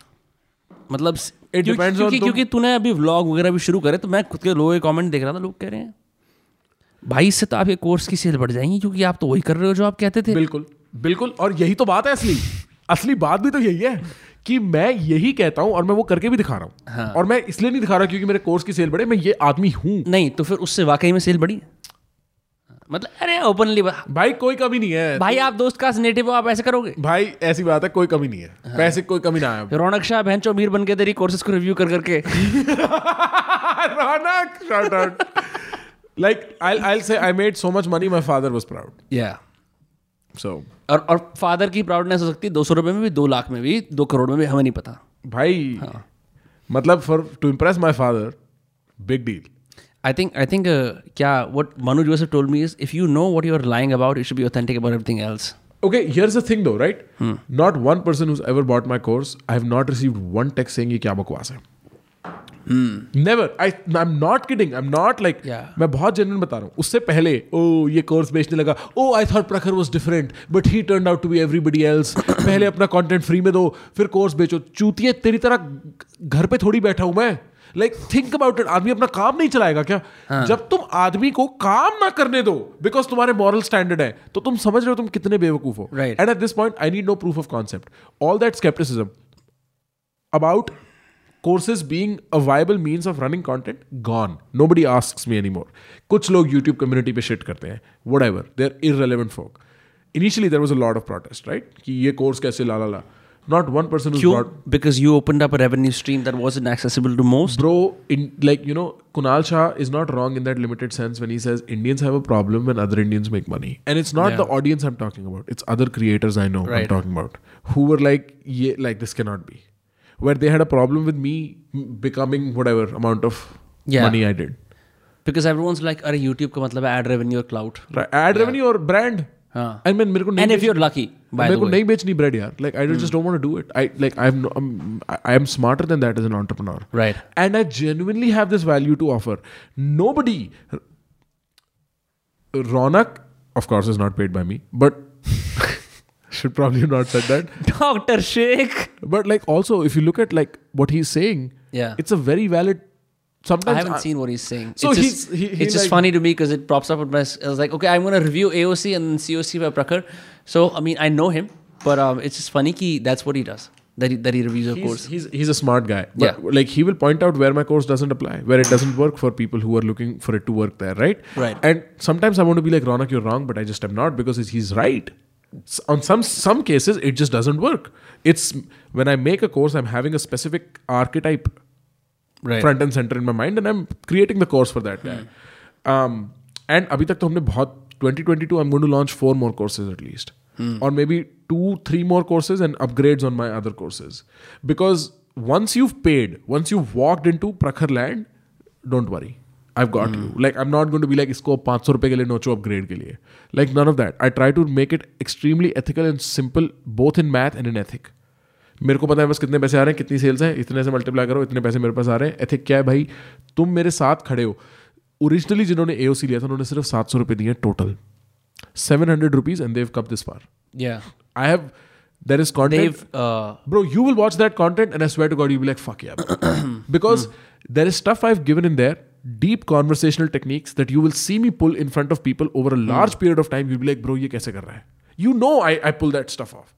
मतलब क्योंकि- क्योंकि क्योंकि तूने अभी व्लॉग वगैरह भी शुरू करे तो मैं खुद के लोगों के कमेंट देख रहा था लोग कह रहे हैं भाई इससे तो आपके कोर्स की सेल बढ़ जाएँगी क्योंकि आप तो वही कर रहे हो जो आप कहते थे। बिल्कुल बिल्कुल और यही तो बात है असली। असली बात भी तो यही है। कि मैं यही कहता हूँ और मैं वो करके भी दिखा रहा हूँ। हाँ। और मैं इसलिए नहीं दिखा रहा क्योंकि मेरे कोर्स की सेल बढ़े मैं ये आदमी हूँ। नहीं तो फिर उससे वाकई में सेल बढ़ी? मतलब अरे ओपनली भाई कोई कमी नहीं है। भाई आप दोस्त का नेटिव हो आप ऐसे करोगे? भाई ऐसी बात है कोई कमी नहीं है। हाँ। पैसे कोई कमी ना है रौनक शाह बहन अमीर बन के तेरी कोर्सेज को रिव्यू कर करके। out. like I'll I'll say I made so much money, my father was proud. या सो और और फादर की प्राउडनेस हो सकती है दो सौ रुपये में भी दो लाख में भी दो करोड़ में भी हमें नहीं पता। भाई हाँ। मतलब for to impress my father big deal I think I think क्या वट मनु जो told me if you know what you are lying about you should be authentic about everything else okay here is a thing though right not one person who's ever bought my course I have not received one text saying क्या बकवास है। Never I I am not kidding I am not like मैं बहुत जेन्युइन बता रहा हूँ। उससे पहले ओ ये कोर्स बेचने लगा। ओ I thought Prakhar was different but he turn out to be everybody else पहले अपना कॉन्टेंट फ्री में दो फिर कोर्स बेचो। चूतिए तेरी तरह घर पे थोड़ी बैठा हूँ मैं। लाइक थिंक अबाउट इट आदमी अपना काम नहीं चलाएगा क्या? हाँ. जब तुम आदमी को काम ना करने दो बिकॉज़ तुम्हारे मॉरल स्टैंडर्ड है तो तुम समझ रहे हो तुम कितने बेवकूफ़ हो. And at this point I need no proof of concept all that scepticism about courses being a viable means of running content gone. Nobody asks me anymore. kuch log youtube community pe shit karte hain whatever. They're irrelevant folk. Initially there was a lot of protest right? ki ye course kaise la la la. Not one person who brought because you opened up a revenue stream that wasn't accessible to most? Bro in like you know kunal shah is not wrong in that limited sense when he says indians have a problem when other indians make money. And it's not yeah. the audience i'm talking about. It's other creators i know right. i'm talking about who were like yeah like this cannot be. Where they had a problem with me becoming whatever amount of Yeah. money i did because everyone's like अरे YouTube का मतलब है ad revenue और cloud right ad revenue or brand हाँ I mean मेरे को नहीं and if बेच- you're lucky by मेरे the को way नहीं बेचनी bread यार like I just don't want to do it I like I'm, no, I'm I am smarter than that as an entrepreneur right and I genuinely have this value to offer. Nobody, Ronak, of course, is not paid by me, but should probably have not said that. Dr. Sheikh But like also, if you look at like what he's saying, yeah it's a very valid. Sometimes I haven't seen what he's saying. So it's he's- just, he- he it's just like- funny to me because it props up on my. I was like, okay, I'm gonna review AOC and COC by Prakar. So I mean, I know him, but um, it's just funny ki that's what he does. That he, that he reviews a He's, course. he's he's a smart guy. But Yeah. like he will point out where my course doesn't apply, where it doesn't work for people who are looking for it to work there, right? Right. And sometimes I want to be like Ronak, you're wrong, but I just am not because he's- he's right on some some cases it just doesn't work it's when i make a course i'm having a specific archetype right. front and center in my mind and i'm creating the course for that hmm. um, and abhi tak to humne bahut 2022 i'm going to launch four more courses at least hmm. or maybe two three more courses and upgrades on my other courses because once you've paid once you've walked into prakhar land don't worry I got you like I am not going to be like इसको पाँच सौ रुपये के लिए नोचो अपग्रेड के लिए. Like none of that I try to make it extremely ethical and simple both in math and in ethic मेरे को पता है बस कितने पैसे आ रहे हैं कितनी सेल्स हैं इतने से मल्टीप्लाई करो इतने पैसे मेरे पास आ रहे हैं। एथिक क्या है भाई? तुम मेरे साथ खड़े हो। ओरिजिनली जिन्होंने ए लिया था उन्होंने सिर्फ़ सात सौ रुपये दिए total seven hundred rupees and Dev cup this far I have there is content bro you will watch that content and I swear God you be like fuck because there is tough I have given in there deep conversational techniques that you will see me pull in front of people over a large hmm. period of time. You'll be like bro ye kaise kar raha hai? You know I, I pull that stuff off.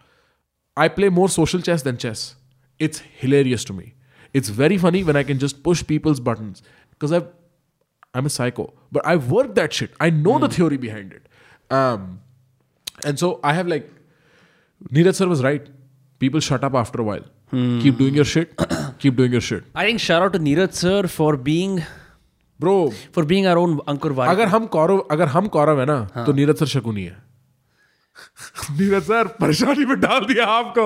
I play more social chess than chess. It's hilarious to me. It's very funny when i can just push people's buttons because i've i'm a psycho but i've worked that shit. I know the hmm. theory behind it. Um and so i have like Neeraj sir was right. People shut up after a while. Hmm. Keep doing your shit. Keep doing your shit. I think shout out to Neeraj sir for being Bro, for being our own Ankur Wari. अगर हम कौरव अगर हम कौरव है ना तो नीरज सर शकुनी है। नीरज सर परेशानी में डाल दिया आपको।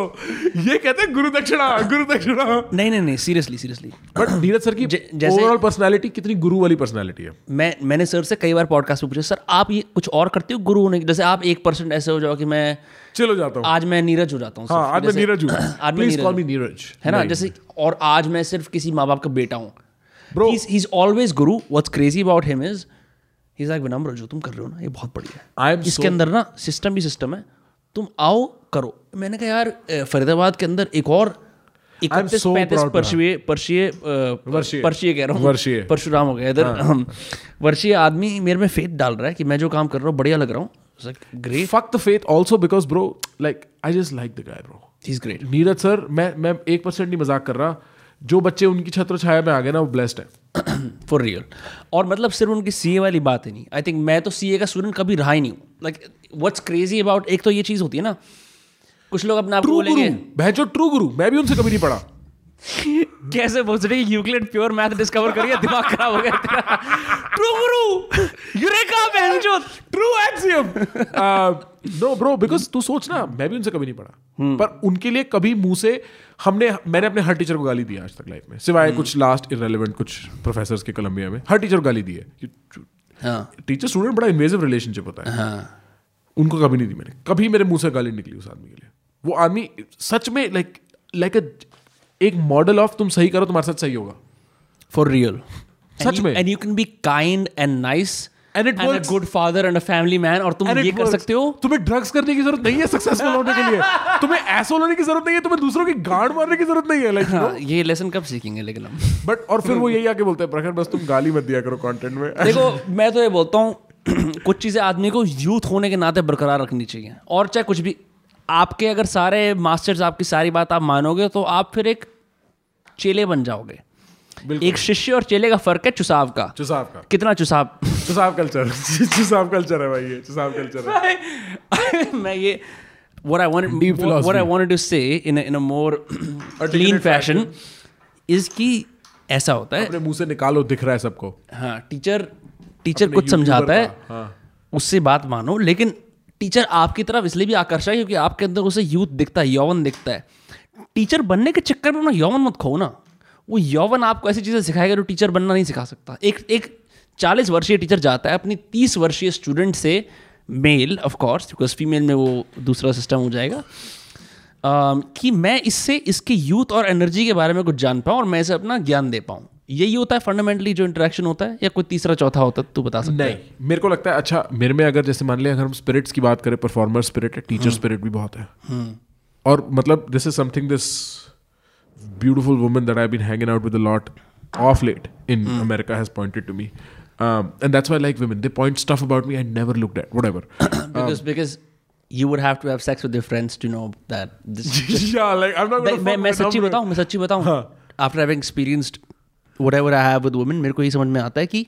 ये कहते हैं गुरु दक्षिणा गुरु दक्षिणा। नहीं नहीं नहीं seriously seriously but Neeraj sir की ओवरऑल पर्सनालिटी कितनी गुरु वाली पर्सनालिटी है। मैं मैंने सर से कई बार पॉडकास्ट में पूछा सर आप ये कुछ और करते हो गुरु होने की जैसे आप एक परसेंट ऐसे हो जाओ कि मैं चलो जाता हूँ। आज मैं नीरज हो जाता हूँ हाँ आज मैं नीरज हूँ। आज हूँ। मी नीरज। है ना? जैसे और आज मैं सिर्फ़ किसी माँ बाप का बेटा हूँ। Bro. he's he's always guru. What's crazy about him is he's like विनम्र जो तुम कर रहे हो ना ये बहुत बढ़िया है। इसके so- अंदर ना सिस्टम भी सिस्टम है। तुम आओ करो। मैंने कहा यार फरीदाबाद के अंदर एक और इकतीस so पैंतीस परशिए परशिए। परशिए कह रहा हूँ। परशुराम हो गया इधर। हम वर्षीय आदमी मेरे में फेथ डाल रहा है कि मैं जो काम कर रहा हूँ बढ़िया लग रहा हूँ। Great fuck the faith also because bro like I just like the guy bro. He is great Neeraj sir मैं मैं एक परसेंट नहीं मज़ाक कर रहा। जो बच्चे उनकी छत्र छाया में आ गए ना वो ब्लेस्ड है। फॉर रियल और मतलब सिर्फ़ उनकी सीए वाली बात ही नहीं। आई थिंक मैं तो सीए का स्टूडेंट कभी रहा ही नहीं हूँ। लाइक व्हाट्स क्रेजी अबाउट एक तो ये चीज़ होती है ना कुछ लोग अपना ट्रू गुरु बोलेंगे भैंचो ट्रू गुरु मैं भी उनसे कभी नहीं पढ़ा। कैसे बोल रहे यूक्लिड प्योर मैथ डिस्कवर करिए दिमाग खराब हो गया true Guru eureka बहनचोद true axiom no bro because तू सोच ना मैं भी उनसे कभी नहीं पढ़ा। Hmm. पर उनके लिए कभी मुँह से हमने मैंने अपने हर टीचर को गाली दी आज तक लाइफ में। सिवाय hmm. कुछ लास्ट इरेलीवेंट कुछ प्रोफेसर के कोलंबिया में। हर टीचर को गाली दी है। हाँ। टीचर स्टूडेंट बड़ा इन्वेजिव रिलेशनशिप होता है। हाँ। उनको कभी नहीं दी मैंने। कभी मेरे मुँह से गाली निकली उस आदमी के लिए। वो आदमी सच में लाइक लाइक एक मॉडल ऑफ़ तुम सही करो तुम्हारे साथ सही होगा। फॉर रियल सच में। And you can be kind and nice And it works. Good father and a family man और तुम And ये कर सकते हो। तुम्हें ड्रग्स करने की ज़रूरत नहीं है सक्सेसफुल होने के लिए। तुम्हें एसोल होने की ज़रूरत नहीं है तुम्हें दूसरों की गांड मारने की ज़रूरत नहीं है लाइक हाँ, ये लेसन कब सीखेंगे लेकिन हम? बट और फिर वो यही आके बोलते हैं प्रखर बस तुम गाली मत दिया करो कंटेंट में। देखो मैं तो ये बोलता हूँ कुछ चीज़ें आदमी को यूथ होने के नाते बरकरार रखनी चाहिए। और चाहे कुछ भी आपके अगर सारे मास्टर्स आपकी सारी बात आप मानोगे तो आप फिर एक चेले बन जाओगे। एक शिष्य और चेले का फ़र्क है चुसाव का। चुसाव का। कितना चुसाव? चुसाव कल्चर चुसाव कल्चर है भाई ये चुसाव कल्चर है। मैं ये what I wanted Deep what, what I wanted to say in a, in a more clean fashion is कि ऐसा होता है अपने मुँह से निकालो दिख रहा है सबको। हाँ टीचर टीचर कुछ समझाता है हाँ। उससे बात मानो लेकिन टीचर आपकी तरफ़ इसलिए भी आकर्षक है क्योंकि आपके अंदर उसे यूथ दिखता है, यौवन दिखता है। टीचर बनने के चक्कर में ना यौवन मत खो ना। वो यौवन आपको ऐसी चीज़ें सिखाएगा जो टीचर बनना नहीं सिखा सकता। एक एक चालीस वर्षीय टीचर जाता है, अपनी तीस वर्षीय स्टूडेंट से male of course because female में वो दूसरा सिस्टम हो जाएगा। कि मैं इससे, इसके यूथ और एनर्जी के बारे में कुछ जान पाऊँ और मैं इसे अपना ज्ञान दे पाऊँ। यही होता है फंडामेंटली जो इंटरेक्शन होता है या कोई तीसरा चौथा होता है तू बता सकता है नहीं मेरे को लगता है अच्छा मेरे में अगर जैसे मान लिया अगर हम स्पिरिट्स की बात करें परफॉर्मर स्पिरिट है टीचर स्पिरिट भी बहुत है और मतलब this is something this beautiful woman that I been hanging out with a lot of late in America has pointed to me and that's why I like women. They point stuff about me I never looked at. Whatever. because because you would have to have sex with your friends to know that this this yeah, like I'm not मैं gonna मैं fuck मैं सच्ची. बताऊँ मैं सच्ची बताऊँ after having experienced whatever I have with women मेरे को ये समझ में आता है कि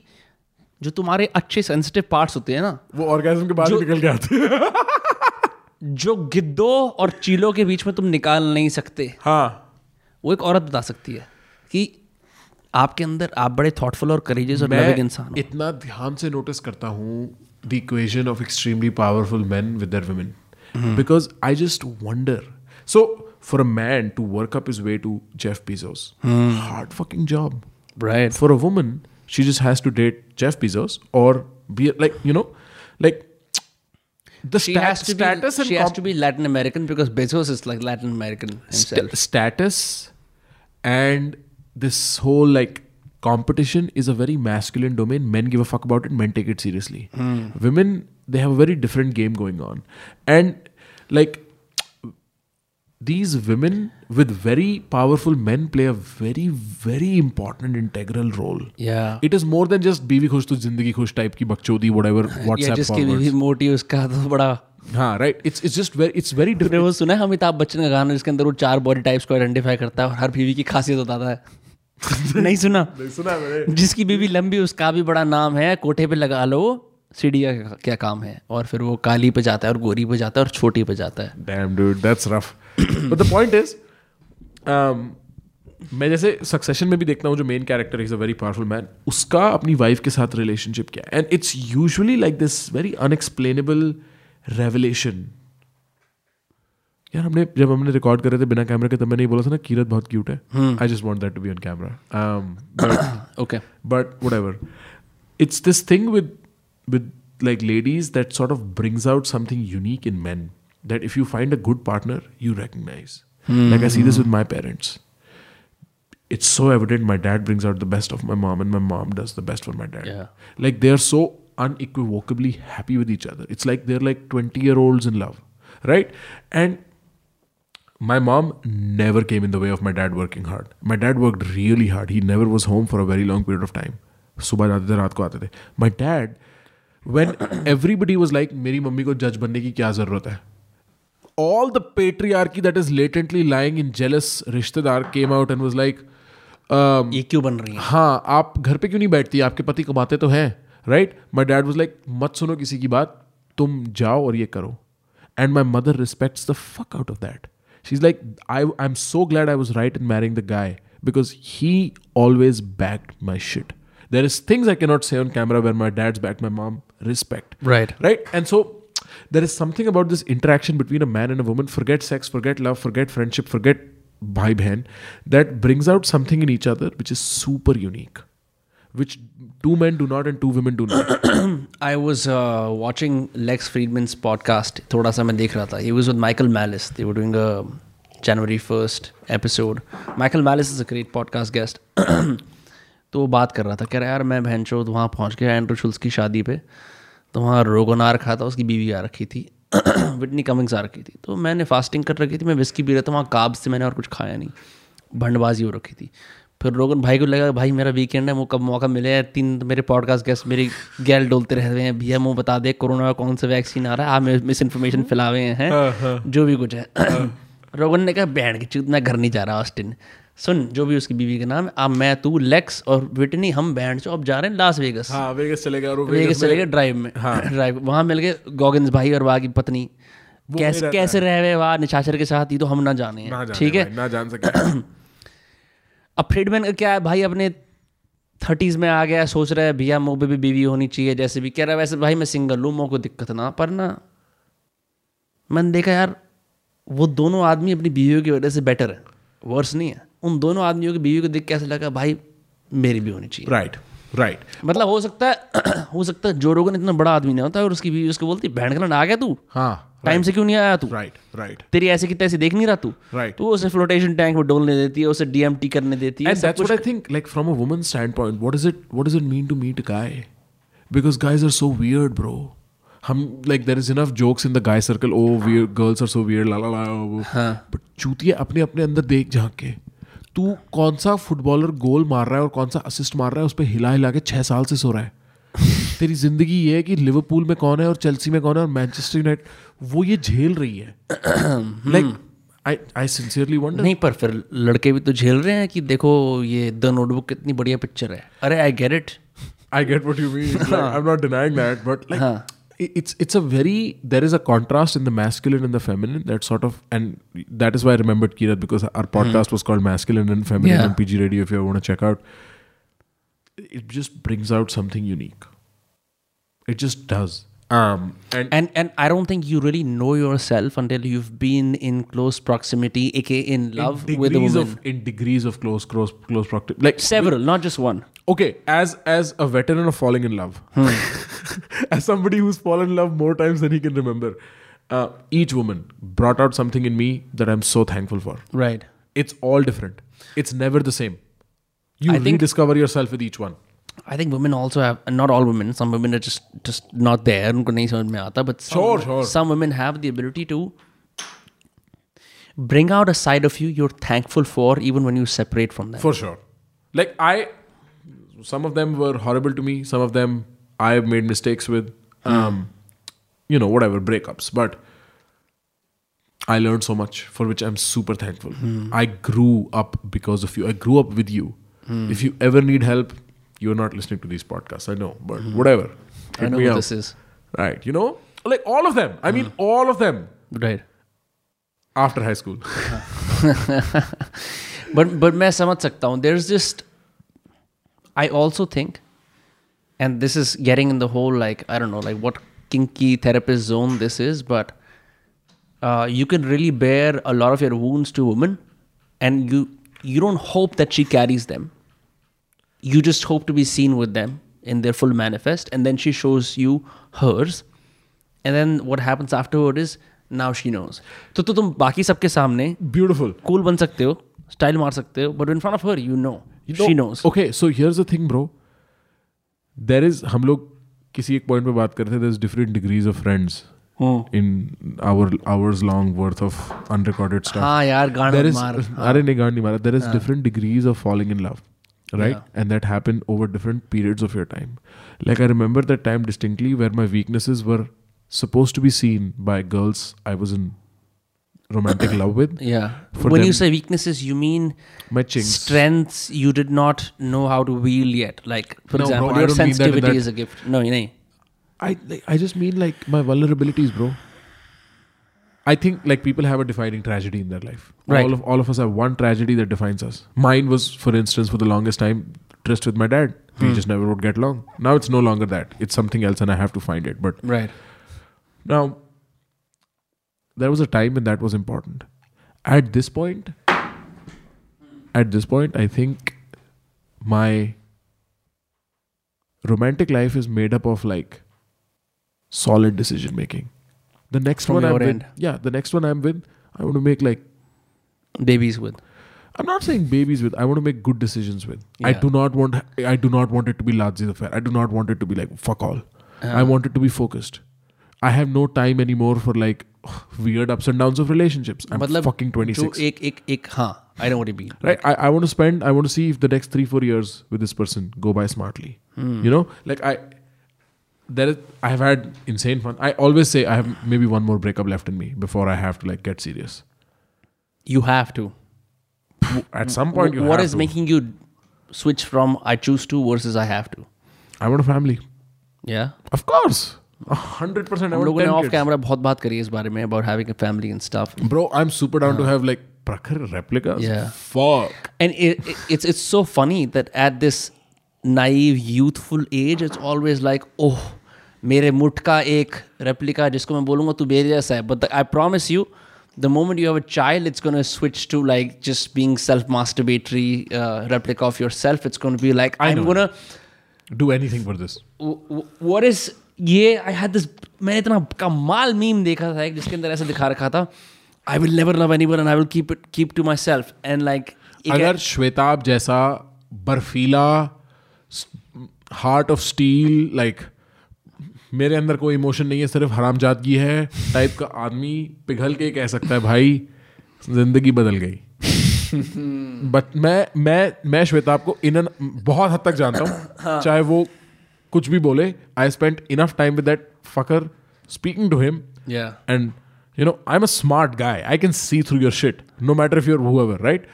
जो तुम्हारे अच्छे सेंसिटिव पार्ट्स होते हैं ना वो ऑर्गेजम के बाद निकल के आते हैं। जो गिद्धों और चीलों के बीच में तुम निकाल नहीं सकते हाँ। वो एक औरत बता सकती है कि आपके अंदर आप बड़े थॉटफुल और करेजियस और लविंग इंसान हो। इतना ध्यान से नोटिस करता हूँ the equation of extremely powerful man with their women because I just wonder so for a man to work up is way to Jeff Bezos hard fucking job Right. For a woman, she just has to date Jeff Bezos or be like, you know, like the she stat- has to status be, she comp- has to be Latin American because Bezos is like Latin American himself. St- status and this whole like competition is a very masculine domain. Men give a fuck about it. Men take it seriously. Mm. Women they have a very different game going on, and like these women with very powerful men play a very very important integral role. Yeah. It is more than just बीवी खुश तो ज़िंदगी खुश टाइप की बकचोदी whatever जिसकी मोटी उसका तो बड़ा हाँ right it's it's just very it's very तूने वो सुना है अमिताभ बच्चन का गाना जिसके अंदर वो चार बॉडी टाइप्स को आइडेंटिफाई करता है और हर बीवी की खासियत बताता है? नहीं सुना? नहीं सुना मैंने। जिसकी बीवी लंबी उसका भी बड़ा नाम है कोठे पे लगा लो सीढ़ी का क्या काम है? और फिर वो काली पे जाता है और गोरी पे जाता है और छोटी पे जाता है। Damn dude that's rough but the point is मैं जैसे सक्सेशन में भी देखता हूँ जो main character is a very powerful man उसका अपनी वाइफ के साथ रिलेशनशिप क्या है? And it's usually like this very unexplainable revelation यार हमने जब हमने रिकॉर्ड कर रहे थे बिना कैमरे के तब मैंने ये बोला था ना कीरत बहुत क्यूट है। I just want that to be on camera okay but whatever. It's this thing with with like ladies that sort of brings out something unique in men. that if you find a good partner you recognize like i see this with my parents it's so evident my dad brings out the best of my mom and my mom does the best for my dad Yeah. like they're so unequivocally happy with each other it's like they're like 20 year olds in love right and my mom never came in the way of my dad working hard. My dad worked really hard. He never was home for a very long period of time. सुबह जाते थे रात को आते थे My dad, when everybody was like मेरी मम्मी को जज बनने की क्या जरूरत है all the patriarchy that is latently lying in jealous rishtadar came out and was like um, ये क्यों बन रही है? हाँ आप घर पे क्यों नहीं बैठती? आपके पति कमाते तो हैं right my dad was like मत सुनो किसी की बात तुम जाओ और ये करो। And my mother respect the fuck out of that she is like I I am so glad I was right in marrying the guy because he always back my shit there is things I cannot say on camera where my dad's back my mom respect right right and so there is something about this interaction between a man and a woman forget sex forget love forget friendship forget भाई बहन that brings out something in each other which is super unique which two man do not and two women do not I was watching Lex Fridman podcast थोड़ा सा मैं देख रहा था ये was with Michael Malice January first episode Michael Malice is a great podcast guest तो वो बात कर रहा था कह रहा यार मैं बहन चौथ वहाँ पहुँच गया एंड्रो शुल्स की शादी पर तो वहाँ रोगन आ रखा था उसकी बीवी आ रखी थी। विटनी कमिंग्स आ रखी थी। तो मैंने फास्टिंग कर रखी थी मैं विस्की पी रहा था वहाँ काब्स से मैंने और कुछ खाया नहीं। भंडबाजी हो रखी थी। फिर रोगन भाई को लगा भाई मेरा वीकेंड है वो कब मौका मिले है? तीन मेरे पॉडकास्ट गेस्ट मेरी गैल डोलते रह रहे हैं। भैया मुँह बता दे कोरोना का कौन सा वैक्सीन आ रहा है? आप मिस इन्फॉर्मेशन फैलावे हैं जो भी कुछ है। रोगन ने कहा बैंड की चूत मैं घर नहीं जा रहा ऑस्टिन सुन जो भी उसकी बीवी का नाम है अब मैं तू लेक्स और विटनी हम बैंड चो अब जा रहे हैं लास वेगस हाँ वेगस चले गए और वेगस चले गए ड्राइव में। हाँ। ड्राइव वहाँ मिल गए गॉगिन्स भाई और वहाँ की पत्नी। कैसे कैसे रह रहे वहाँ? निशाचर के साथ ही तो हम ना जाने हैं। ठीक है? ना जान सके। अब फ्रीडमैन का क्या है? भाई अपने थर्टीज में आ गया सोच रहा है भैया मुँह पे भी बीवी होनी चाहिए जैसे भी। कह रहा है वैसे भाई मैं सिंगल हूँ मुँह को दिक्कत ना पर ना मैंने देखा यार वो दोनों आदमी अपनी बीवियों की वजह से बेटर है। वर्स नहीं है। उन दोनों आदमियों की बीवी को देख कैसे लगा भाई मेरी भी होनी चाहिए। राइट राइट मतलब हो सकता है हो सकता है जो रोगन इतना बड़ा आदमी नहीं होता और उसकी बीवी उसको बोलती बहन का आ गया तू? हाँ टाइम से क्यों नहीं आया तू? राइट राइट तेरी ऐसे की तैसे देख नहीं रहा तू? Right right. तो उसे फ्लोटेशन टैंक में डोलने देती है उसे डीएमटी करने देती है that's what I think like from a woman stand point what is it what does it mean to meet a guy because guys are so weird bro hmm like there is enough jokes in the guy circle oh where girls are so weird la la la but चूतिया अपने अपने अंदर देख झाँक के तू कौन सा फुटबॉलर गोल मार रहा है और कौन सा असिस्ट मार रहा है उस पर हिला हिला के छह साल से सो रहा है। तेरी ज़िंदगी ये है कि लिवरपूल में कौन है और चेल्सी में कौन है और मैनचेस्टर यूनाइटेड वो ये झेल रही है। Like I I sincerely wonder नहीं पर फिर लड़के भी तो झेल रहे हैं कि देखो ये द नोटबुक कितनी बढ़िया पिक्चर है। अरे I get it I get mean. Like, I'm not denying that, but like Huh. i- it's it's a very there is a contrast in the masculine and the feminine that sort of and that is why I remembered Kirat because our podcast was called Masculine and Feminine Yeah. on PG Radio. If you ever want to check out, it just brings out something unique. It just does. Um, and and and I don't think you really know yourself until you've been in close proximity, aka in love in with a degrees woman. of in degrees of close close close proximity, like Several, not just one okay as as a veteran of falling in love hmm. as somebody who's fallen in love more times than he can remember uh, each woman brought out something in me that i'm so thankful for right it's all different it's never the same you I rediscover think, yourself with each one I think women also have, not all women, some women are just just not there, unko nahi samajh mein but some, sure, sure. some women have the ability to bring out a side of you you're thankful for even when you separate from them. For sure. Like I some of them were horrible to me some of them i have made mistakes with um you know whatever breakups but i learned so much for which i'm super thankful i grew up because of you i grew up with you if you ever need help you're not listening to these podcasts i know but whatever I hit know me who up. this is. right you know like all of them i mean all of them Right. after high school but but मैं समझ सकता हूँ there's just I also think and this is getting in the whole like I don't know like what kinky therapist zone this is but uh, you can really bear a lot of your wounds to a woman and you you don't hope that she carries them you just hope to be seen with them in their full manifest and then she shows you hers and then what happens afterward is now she knows तो तो तुम बाकी सबके सामने beautiful कूल बन सकते हो स्टाइल मार सकते हो but in front of her you know You she know- knows Okay, so here's the thing, bro. There is हम लोग किसी एक पॉइंट पे बात करते थे there's different degrees of friends in our hours long worth of unrecorded stuff. हाँ यार गाना there is मार अरे नहीं गांड नहीं मारा there is different degrees of falling in love right and that happened over different periods of your time like i remember that time distinctly where my weaknesses were supposed to be seen by girls i was in romantic love with yeah For when you say weaknesses you mean my chinks strengths you did not know how to wield yet like for No, example your don't that sensitivity that- is a gift no नहीं I like, I just mean like my vulnerabilities, bro. I think like people have a defining tragedy in their life. Right. All of all of us have one tragedy that defines us. Mine was, for instance, for the longest time, tryst with my dad. We hmm. just never would get along. Now it's no longer that. It's something else, and I have to find it. But right now, there was a time when that was important. At this point, at this point, I think my romantic life is made up of like solid decision making. The next From one I'm your with, yeah, the next one I'm with, I want to make like babies with I'm not saying babies with. I want to make good decisions with. I do not want. I do not want it to be Ladzi's affair. I do not want it to be like fuck all. Uh-huh. I want it to be focused. I have no time anymore for like weird ups and downs of relationships. I'm मतलब fucking जो 26. एक एक एक हाँ I know what you mean right I, I want to spend i want to see if the next three four years with this person go by smartly you know like i there is i have had insane fun i always say i have maybe one more breakup left in me before i have to like get serious you have to at some point you what have is to. making you switch from I choose to versus I have to i want a family yeah of course Percent i हम लोगों ने 10 ऑफ़. कैमरा बहुत बात करी है इस बारे में about having a family and stuff bro i'm super down to have like prakhar replicas Yeah. fuck and it, it, it's it's so funny that at this naive youthful age it's always like oh मेरे मुठ का एक रेप्लिका जिसको मैं बोलूँगा तू मेरे जैसा है but I promise you the moment you have a child it's going to switch to like just being self masturbatory uh, replica of yourself it's going to be like i'm know. going to do anything for this what is ये आई हैड दिस मैंने इतना कमाल मीम देखा था एक जिसके अंदर ऐसा दिखा रखा था I will never love anyone and I will keep it keep to my self and like अगर श्वेताब जैसा बर्फीला हार्ट ऑफ़ स्टील लाइक मेरे अंदर कोई इमोशन नहीं है सिर्फ़ हरामजादगी है टाइप का आदमी पिघल के कह सकता है भाई ज़िंदगी बदल गई. बट मैं मैं मैं श्वेताब को इन बहुत हद तक जानता हूँ। चाहे वो कुछ भी बोले I spend enough time with that fucker speaking to him and you know I am a smart guy I can see through your shit no matter if you're ever right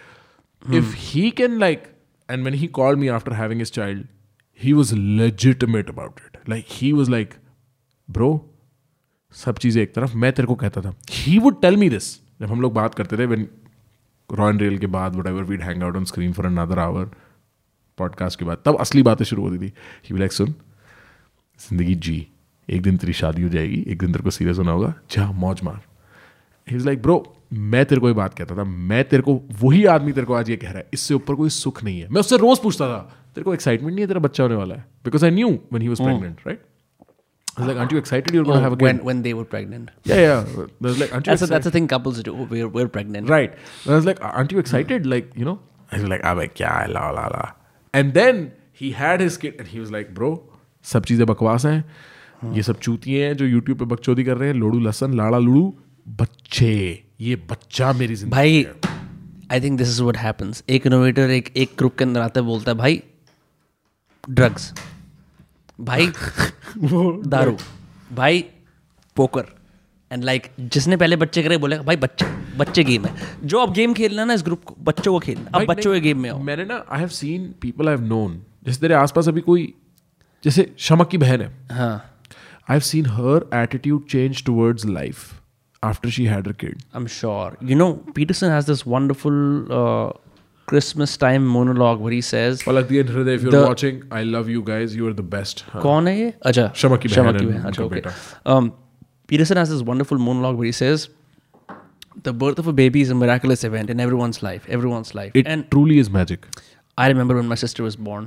if he can like and when he call me after having his child he was legitimate about it like he was like bro सब चीज़ें एक तरफ़ मैं तेरे को कहता था. He would tell me this जब हम लोग बात करते थे वेन रॉयन रेल के बाद whatever we'd hang out on screen for another hour podcast के बाद तब असली बातें शुरू होती थी। ही लाइक सुन ज़िंदगी जी एक दिन तेरी शादी हो जाएगी एक दिन तेरे को सीरियस होना होगा जा मौज मार इज़ लाइक ब्रो मैं तेरे को ये बात कहता था मैं तेरे को वही आदमी तेरे को आज ये कह रहा है इससे ऊपर कोई सुख नहीं है मैं उससे रोज पूछता था तेरे को एक्साइटमेंट नहीं है तेरा बच्चा होने वाला है because I knew when he was pregnant right I was like, aren't you excited you're going to have a kid? when when they were pregnant Yeah, yeah. I was like, aren't you that's a, that's the thing couples do we're, we're pregnant Right. And I was like, aren't you excited? Like, you know? I was like, अबे क्या है la la la. And then he had his kid and he was like, bro, सब चीज़ें बकवास हैं। ये सब चूतिए हैं जो यूट्यूब पे बकचोदी कर रहे हैं। लोड़ू लसन लाड़ा लुड़ू बच्चे। ये बच्चा मेरी ज़िंदगी भाई I think this is what happens एक इनोवेटर एक एक ग्रुप के अंदर आता है बोलता है भाई ड्रग्स भाई दारू। भाई पोकर एंड लाइक like, जिसने पहले बच्चे करे बोलेगा भाई बच्चे बच्चे गेम है। जो अब गेम खेलना ना इस ग्रुप को बच्चों को खेलना अब बच्चों के गेम में आओ। मैंने ना I have seen people I have known जैसे तेरे आसपास अभी कोई जैसे शमक की बहन है हाँ I have seen her attitude change towards life after she had her kid I'm sure. You know, Peterson has this wonderful uh, Christmas time monologue where he says, Palak and Hriday, if you're The- watching, I love you guys. You are the best. हाँ. कौन है ये अच्छा शमक की बहन है, बहन उनका अच्छा ओके बेटा। um, Peterson has this wonderful monologue where he says the birth of a baby is a miraculous event in everyone's life everyone's life It and truly is magic. I remember when my sister was born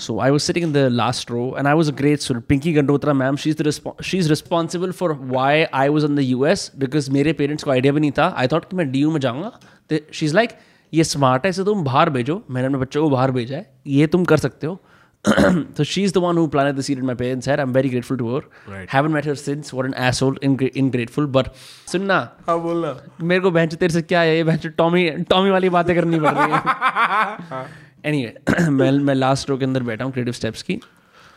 So I was sitting in the last row and I was a great student Pinky Gandotra ma'am she is the she is responsible for why I was in the U S because मेरे पेरेंट्स को आइडिया भी नहीं था आई थॉट कि मैं डी यू में जाऊँगा तो शी इज़ लाइक ये स्मार्ट है इसे तुम बाहर भेजो मैंने अपने बच्चों को बाहर भेजा है ये तुम कर सकते हो तो she is the one who plan the seat in my parents I am very grateful to our have an matter since war an S hold in in grateful but सुनना हाँ बोलना। मेरे को बेंच तेरे से क्या है? ये बेंच टॉमी टॉमी वाली बातें करनी पड़ रही है। हाँ। एनीवे मैं मैं लास्ट रो के अंदर बैठा हूँ क्रिएटिव स्टेप्स की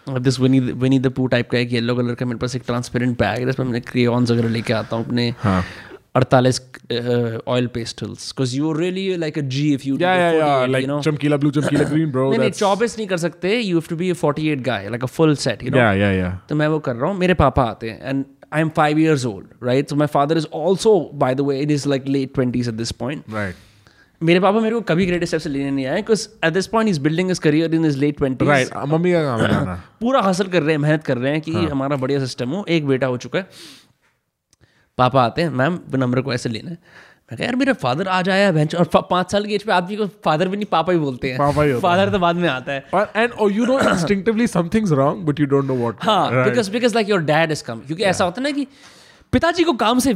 this Winnie Winnie the Pooh type का एक येलो कलर का मेरे पास एक ट्रांसपेरेंट बैग है जिसमें मैं क्रेयॉन्स वगैरह लेके आता हूँ अपने हाँ अड़तालीस oil pastels because you really like a G if you. Like चमकीला blue, चमकीला green, bro. नहीं चौबीस नहीं कर सकते you have to be forty eight guy like a full set you know Yeah, yeah, yeah. तो मैं वो कर रहा हूँ मेरे पापा आते हैं and I am five years old right so my father is also by the way it is like late twenties at this point Right. मेरे पापा मेरे को कभी ग्रेटेस्ट स्टेप से लेने नहीं आए because at this point is building his career in his late twenty right mummy का काम है पूरा हासिल कर रहे हैं मेहनत कर रहे हैं कि हाँ। हमारा बढ़िया सिस्टम हो एक बेटा हो चुका है। पापा आते हैं मैम नंबर को ऐसे लेना है। मैं कहा यार मेरा फादर आ जाया है बेंच और पाँच साल की एज पे आदमी को फादर भी नहीं पापा ही बोलते हैं। पापा ही फादर तो बाद में आता है। और and you know instinctively something's wrong but you don't know what हाँ because because like your dad is come क्योंकि ऐसा होता है ना कि पिताजी को काम से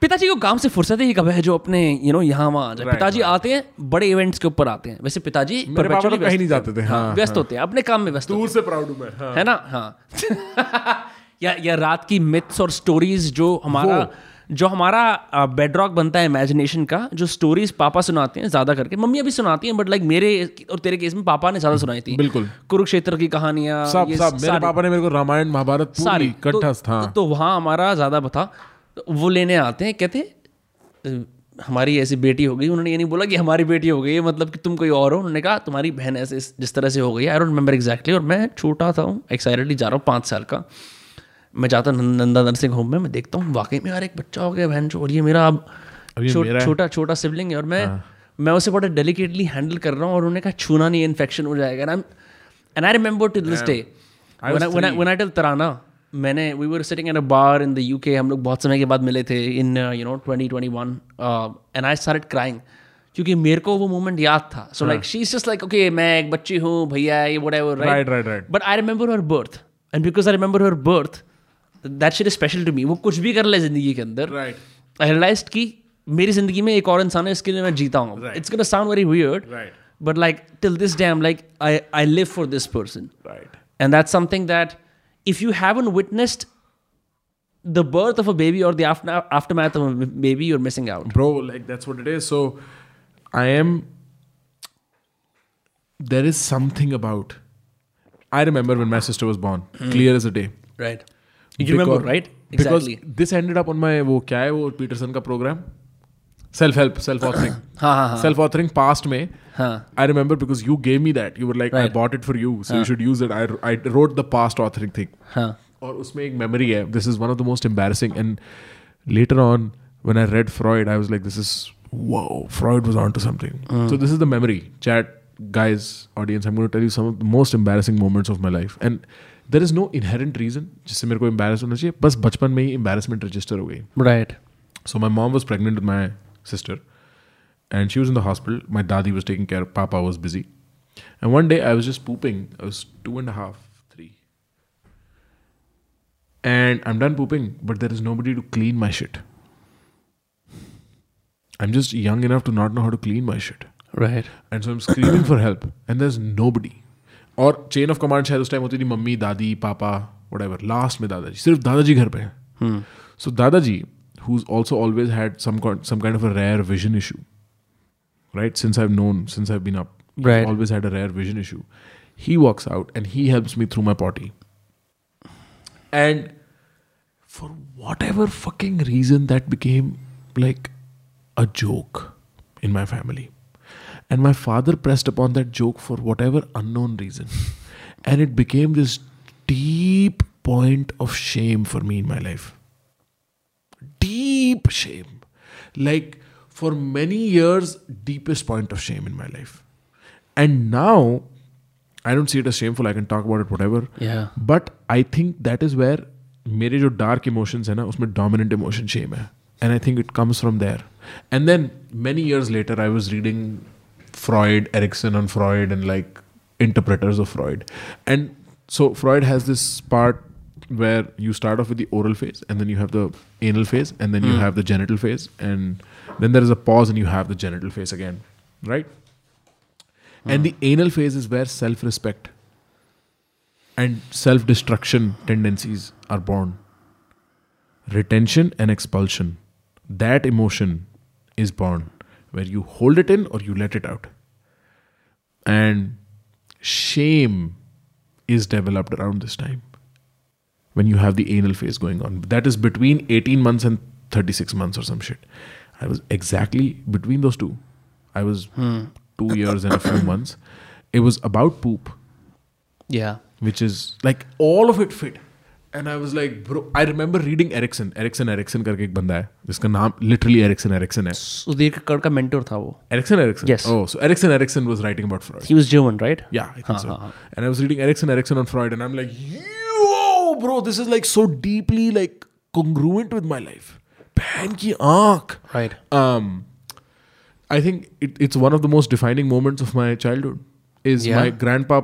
पिताजी को काम से फुर्सत ही कब है जो अपने यू नो यहाँ वहाँ आ जाए Right, पिताजी आते हैं बड़े इवेंट्स के ऊपर आते हैं। वैसे पिताजी मेरे पापा तो कहीं नहीं जाते थे, हाँ, हाँ, व्यस्त होते हैं अपने काम में व्यस्त दूर से प्राउड हूँ मैं हाँ। है ना? हाँ। या या रात की मिथ्स और स्टोरीज जो हमारा जो हमारा बेडरॉक बनता है इमेजिनेशन का जो स्टोरीज पापा सुनाते हैं ज़्यादा करके। मम्मी अभी सुनाती हैं बट लाइक मेरे और तेरे केस में पापा ने ज़्यादा सुनाई थी। बिल्कुल। कुरुक्षेत्र की कहानियाँ सब सब मेरे पापा ने मेरे को रामायण महाभारत सारी। इकट्ठा तो, था तो, वहाँ हमारा ज़्यादा बता तो वो लेने आते हैं कहते हमारी ऐसी बेटी हो गई। उन्होंने ये नहीं बोला कि हमारी बेटी हो गई है मतलब कि तुम कोई और हो। उन्होंने कहा तुम्हारी बहन ऐसे जिस तरह से हो गई आई डोंट रिमेंबर एग्जैक्टली और मैं छोटा था हूँ एक्साइटेडली जा रहा हूँ पाँच साल का। मैं जाता नंद- नंदा नर्सिंग होम में मैं देखता हूँ वाकई में यार एक बच्चा हो गया बहन और ये मेरा अब है। छोटा छोटा सिबलिंग है और मैं मैं उसे बड़ा डेलिकेटली हैंडल कर रहा हूँ और उन्होंने कहा छूना नहीं इन्फेक्शन हो जाएगा। And I remember to this day when I tell Tarana मैंने we were sitting in a bar in the UK हम लोग बहुत समय के बाद मिले थे in you know 2021 and I started crying क्योंकि मेरे को वो मोमेंट याद था। So like she is just like okay मैं एक बच्ची हूँ भैया ये whatever Right, right, right. But I remember her birth and because I remember her birth that shit is special to me वो कुछ भी कर ले ज़िंदगी के अंदर राइट आई रियलाइज़ कि मेरी ज़िंदगी में एक और इंसान है इसके लिए मैं जीता हूँ. It's gonna sound very weird Right. But like till this day am like I I live for this person right and that's something that if you haven't witnessed the birth of a baby or the after- aftermath of a baby you're missing out bro like that's what it is so i am there is something about i remember when my sister was born clear as a day right you remember Because- right exactly because this ended up on my वो क्या है वो पीटरसन का program self help self authoring हाँ हाँ हाँ सेल्फ ऑथरिंग पास्ट में हाँ I remember because you gave me that. You were like, I Right. bought it for you, so you should use it. I, I wrote the past authoring thing. हाँ और उसमें एक memory है. This is one of the most embarrassing. And later on, when I read Freud, I was like, this is whoa. Freud was onto something. So this is the memory. Chat, guys, audience. I'm going to tell you some of the most embarrassing moments of my life. And there is no inherent reason जिससे मेरे को embarrass होना चाहिए. बस बचपन में ही embarrassment register हो गई. right So my mom was pregnant with my sister, and she was in the hospital. My daddy was taking care. Papa was busy, and one day I was just pooping. I was two and a half, three, and I'm done pooping, but there is nobody to clean my shit. I'm just young enough to not know how to clean my shit, right and so I'm screaming for help, and there's nobody. और चेन ऑफ़ कमांड शायद उस टाइम होती थी मम्मी दादी पापा वट एवर लास्ट में दादाजी। सिर्फ़ दादाजी घर पे हैं। हम्म। सो दादाजी who also always had some kind of a rare vision issue right since I've known since I've been always had a rare vision issue he works out and he helps me through my potty and for whatever fucking reason that became like a joke in my family and my father pressed upon that joke for whatever unknown reason and it became this deep point of shame for me in my life deep shame like for many years deepest point of shame in my life and now i don't see it as shameful i can talk about it whatever yeah but i think that is where मेरे जो डार्क इमोशंस है ना उसमें डोमिनेंट इमोशन शेम है and I think it comes from there and then many years later I was reading Freud, Erickson and Freud, and like interpreters of Freud. And so Freud has this part where you start off with the oral phase, and then you have the anal phase, and then mm. you hmm. have the genital phase, and then there is a pause, and you have the genital phase again, right? Mm. And hmm. the anal phase is where self respect and self destruction tendencies are born. Retention and expulsion. That emotion is born where you hold it in or you let it out. And shame is developed around this time when you have the anal phase going on. That is between 18 months and 36 months or some shit. I was exactly between those two. I was hmm. two years and a few months. It was about poop, yeah which is like all of it fit. And I was like bro I remember reading Erikson Erikson Erikson करके एक बंदा है जिसका नाम लिटरली एरिक्सन एरिक्सन है सुधीर कक्कड़ का मेंटर था वो Erikson Erikson Yes. oh so Erikson Erikson was writing about Freud he was German right Yeah, I think so. And I was reading Erickson Erickson on Freud, and I'm like, yo, bro, this is like so deeply like congruent with my life. Bang ki aankh. Right Um, I think it, it's one of the most defining moments of my childhood. Is Yeah. my grandpa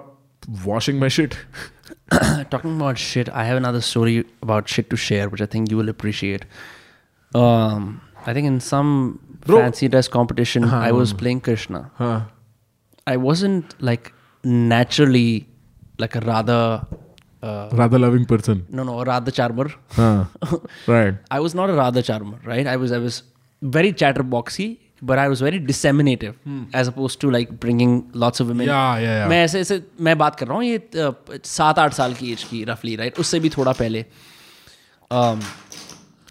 washing my shit? talking about shit, I have another story about shit to share, which I think you will appreciate. Um, I think in some Bro. fancy dress competition, I was playing Krishna. Huh. I wasn't like naturally like a Radha. Uh, Rather loving person. no, no, a Radha charmer. Huh. right. I was not a Radha charmer, right? I was, I was very chatterboxy, but I was very disseminative as opposed to like bringing lots of women मैं ऐसे ऐसे मैं बात कर रहा हूँ ये सात आठ साल की एज की रफली राइट right? उससे भी थोड़ा पहले।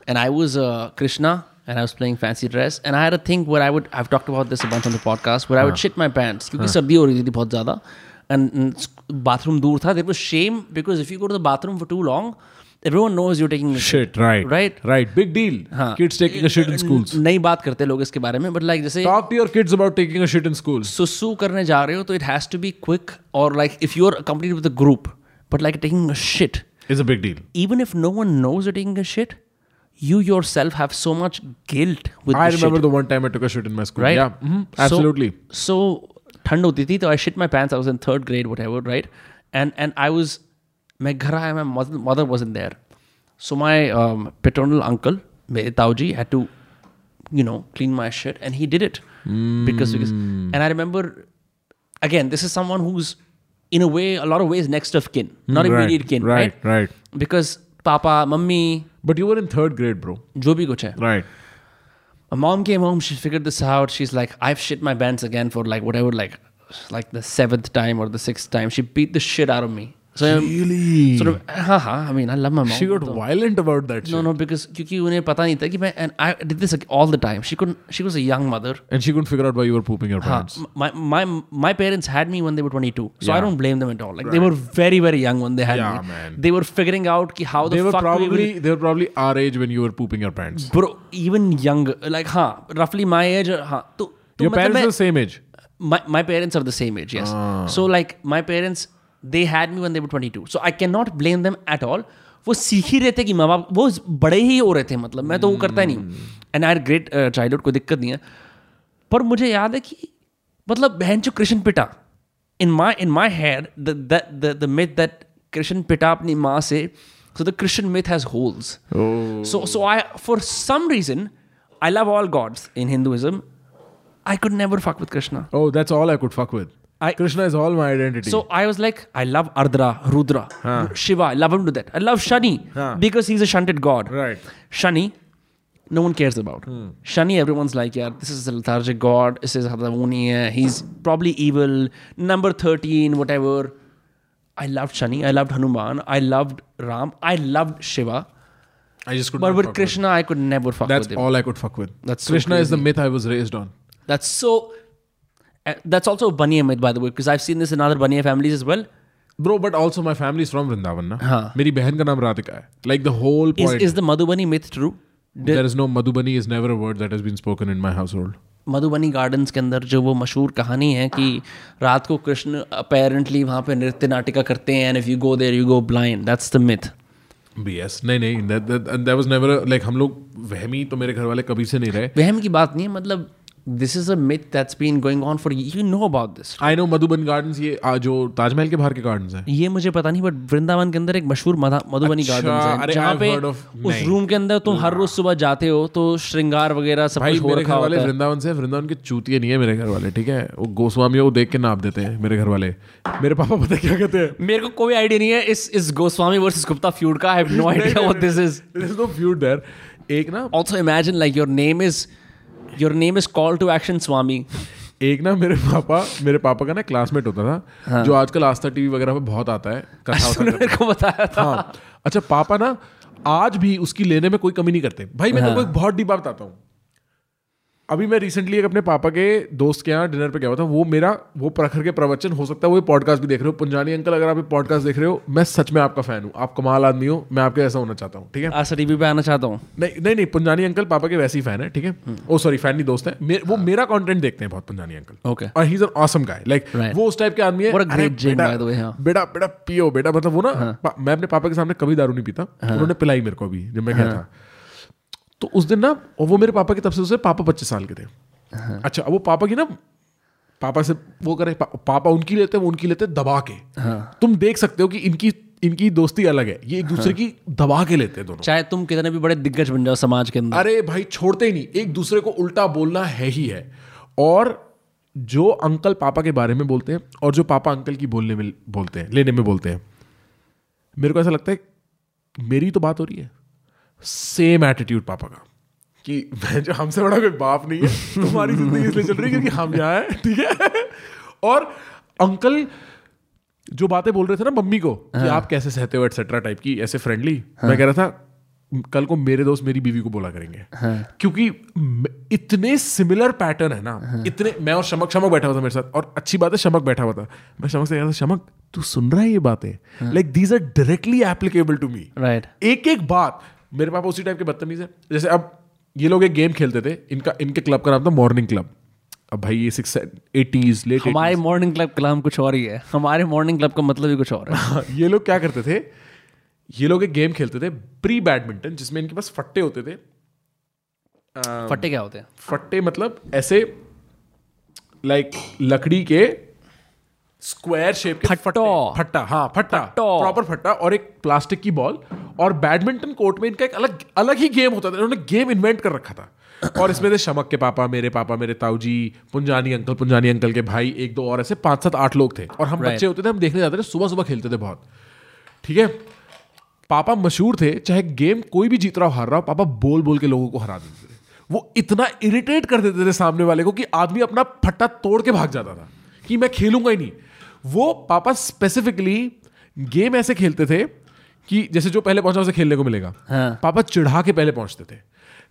And I was Krishna and I was playing fancy dress and I are a think where I would I talked about this bunch on the podcast where I would shit my pants क्योंकि सर्दी हो रही थी बहुत ज़्यादा एंड बाथरूम दूर था। There was shame because if you go to the bathroom for too long everyone knows you're taking a Shit. Right. Right. Right. Big deal. हाँ. Kids taking a shit in schools. नहीं बात करते लोग इसके बारे में बट लाइक जैसे Talk to your kids about taking a shit in schools. सुसु करने जा रहे हो तो it has to be quick और like if you are complete with a group but like taking a shit It's a big deal. even if no one knows you're taking a shit you yourself have so much guilt with I the remember shit, the one time I took a shit in my school. right Yeah. mhm, So- Absolutely. so ठंड होती थी तो I shit my pants I was in third grade whatever right and and I was Meghara, my mother, wasn't there. So my um, paternal uncle, Tauji, had to, you know, clean my shit, and he did it because. Hmm. And I remember, again, this is someone who's, in a way, a lot of ways next of kin, not hmm, immediate kin, right, right? Right. Because papa, mummy. But you were in third grade, bro. Jo bhi kuch hai. Right. My mom came home. She figured this out. She's like, I've shit my pants again for like whatever, like, like the seventh time or the sixth time. She beat the shit out of me so I'm Really? sort of हाँ हाँ I mean I love my mom she got violent about that shit. no no because क्योंकि उन्हें पता नहीं था कि मैं and I did this all the time she couldn't she was a young mother And she couldn't figure out why you were pooping your pants. My, my my parents had me when they were 22, so yeah. I don't blame them at all. Like right. they were very very young when they had Yeah, me. man. They were figuring out ki how the They were fuck do we probably they were probably our age when you were pooping your pants. bro even younger like huh roughly my age huh तो तो Your मतलब parents are the same age. my my parents are the same age yes ah. so like my parents they had me when they were 22 so I cannot blame them at all वो सीख ही रहे थे कि माँ बाप वो बड़े ही हो रहे थे मतलब मैं तो वो करता ही नहीं हूँ एंड आई ग्रेट चाइल्डहुड कोई दिक्कत नहीं है पर मुझे याद है कि मतलब बहन जो कृष्ण पिटा in my in my head the myth that Krishna पिटा अपनी माँ से so the Christian myth has holes Oh. So, so I, for some reason, I love all gods in Hinduism. I could never fuck with Krishna. Oh, that's all I could fuck with. I- Krishna is all my identity. So I was like, I love Ardra, Rudra, Shiva. I love him to that. I love Shani Huh. because he's a shunted god. right. Shani, no one cares about. Hmm. Shani, everyone's like, yeah, this is a lethargic god. This is Hadavuni. He's probably evil. Number 13, whatever. I loved Shani. I loved Hanuman. I loved Ram. I loved Shiva. I just could But with Krishna, I could never fuck with. That's with him. all I could fuck with. That's so Krishna is the myth I was raised on. That's so. Uh, that's also a Baniya myth, by the way, because I've seen this in other Baniya families as well. Bro, but also my family is from Vrindavan, na? हाँ. मेरी बहन का नाम राधिका है. Like the whole point. is is the Madhubani myth true? Did there is no Madhubani is never a word that has been spoken in my household. Madhubani Gardens के अंदर जो वो मशहूर कहानी है कि रात को कृष्ण अपेरेंटली वहाँ पे नृत्य नाटिका करते हैं and if you go there you go blind that's the myth BS. नहीं नहीं that was never a- like हम लोग वहमी तो मेरे घर वाले कभी से नहीं रहे वहम की बात नहीं है मतलब this is a myth that's been going on for you know about this I know Madhuban Gardens ये जो ताजमहल के बाहर के गार्डन्स हैं। ये मुझे पता नहीं बट वृंदावन के अंदर एक मशहूर मधुबनी अच्छा, गार्डन्स है। जहाँ पे उस रूम के अंदर तुम हर रोज सुबह जाते हो तो श्रृंगार वगैरह सब कुछ हो मेरे रखा घर वाले वृंदावन से वृंदावन के चूतिए नहीं है मेरे घर वाले ठीक है? वो गोस्वामी वो देख के नाप देते हैं मेरे घर वाले मेरे पापा पता क्या कहते हैं? मेरे को कोई आइडिया नहीं है इस इस गोस्वामी वर्सेस गुप्ता फ्यूड का I have no idea what this is There is no feud there. एक ना also imagine like your name is your name is call to action Swami एक ना मेरे पापा मेरे पापा का ना क्लासमेट होता था हाँ. जो आजकल आस्था टीवी वगैरह पे बहुत आता है कथा मेरे को बताया था। हाँ। अच्छा पापा ना आज भी उसकी लेने में कोई कमी नहीं करते। भाई मैं हाँ. तो एक बहुत डीप बताता हूँ। अभी मैं रिसेंटली एक अपने पापा के दोस्त के यहाँ डिनर पे गया हुआ था वो मेरा वो प्रखर के प्रवचन हो सकता है वो पॉडकास्ट भी देख रहे हो। पुंजानी अंकल अगर आप पॉडकास्ट देख रहे हो मैं सच में आपका फ़ैन हूँ। आप कमाल आदमी हो मैं आपके ऐसा होना चाहता हूँ ठीक है? आज टीवी पे आना चाहता हूँ। नहीं नहीं नहीं पुंजानी अंकल पापा के वैसे ही फ़ैन है ठीक है? ओ सॉरी फ़ैन नहीं दोस्त है। मे- वो मेरा कॉन्टेंट देखते हैं बहुत पुंजानी अंकल। ओके और he is an awesome guy like वो उस टाइप के आदमी है। Gin, बेटा- हाँ. बेटा बेटा पियो बेटा मतलब वो ना मैं अपने पापा के सामने कभी दारू नहीं पीता। उन्होंने पिलाई मेरे को अभी जब मैं गया था। तो उस दिन ना वो मेरे पापा की तब से उसे पापा पच्चीस साल के थे। अच्छा अब वो पापा की ना पापा से वो करे पा, पापा उनकी लेते हैं वो उनकी लेते हैं दबा के। तुम देख सकते हो कि इनकी इनकी दोस्ती अलग है। ये एक दूसरे की दबा के लेते हैं दोनों। चाहे तुम कितने भी बड़े दिग्गज बन जाओ समाज के अंदर। अरे भाई छोड़ते ही नहीं। एक दूसरे को उल्टा बोलना है ही है। और जो अंकल पापा के बारे में बोलते हैं और जो पापा अंकल की बोलने में बोलते हैं लेने में बोलते हैं मेरे को ऐसा लगता है मेरी तो बात हो रही है। सेम एटीट्यूड पापा का कि मैं जो हमसे बड़ा कोई बाप नहीं है तुम्हारी ज़िंदगी इसलिए चल रही है क्योंकि हम यहाँ हैं ठीक है और अंकल जो बातें बोल रहे थे ना मम्मी को हाँ. कि आप कैसे सहते हो एटसेट्रा टाइप की ऐसे फ्रेंडली हाँ. मैं कह रहा था कल को मेरे दोस्त मेरी बीवी को बोला करेंगे हाँ. क्योंकि इतने सिमिलर पैटर्न है ना हाँ. इतने मैं और शमक शमक बैठा हुआ था मेरे साथ और अच्छी बात है शमक बैठा हुआ था मैं शमक से कह रहा था शमक तू सुन रहा है ये बातें like these are directly applicable to me right एक एक बात मेरे पापा उसी टाइप के बदतमीज है। जैसे अब ये लोग एक गेम खेलते थे इनका इनके क्लब का नाम था मॉर्निंग क्लब अब भाई ये सिक्स एटीज लेट हमारे मॉर्निंग क्लब का नाम कुछ और ही है। हमारे मॉर्निंग क्लब का मतलब ही कुछ और है। हाँ, ये लोग क्या करते थे? ये लोग एक गेम खेलते थे प्री बैडमिंटन जिसमें इनके पास फट्टे होते थे। फट्टे क्या होते हैं? फट्टे मतलब ऐसे लाइक लकड़ी के स्क्वायर शेप के फट्टो। फट्टे। हाँ फट्टो। प्रॉपर फट्टा और एक प्लास्टिक की बॉल और बैडमिंटन कोर्ट में इनका एक अलग अलग ही गेम होता था। इन्होंने गेम इन्वेंट कर रखा था। और इसमें थे शमक के पापा मेरे पापा मेरे ताऊजी पुंजानी अंकल पुंजानी अंकल के भाई एक दो और ऐसे पाँच सात आठ लोग थे। और हम Right. बच्चे होते थे हम देखने जाते थे सुबह सुबह खेलते थे बहुत। ठीक है? पापा मशहूर थे चाहे गेम कोई भी जीत रहा हो हार रहा हो पापा बोल बोल के लोगों को हरा देते थे। वो इतना इरिटेट कर देते थे सामने वाले को कि आदमी अपना फट्टा तोड़ के भाग जाता था कि मैं खेलूँगा ही नहीं। वो पापा स्पेसिफिकली गेम ऐसे खेलते थे कि जैसे जो पहले पहुँचा उसे खेलने को मिलेगा। हाँ। पापा चिढ़ा के पहले पहुँचते थे।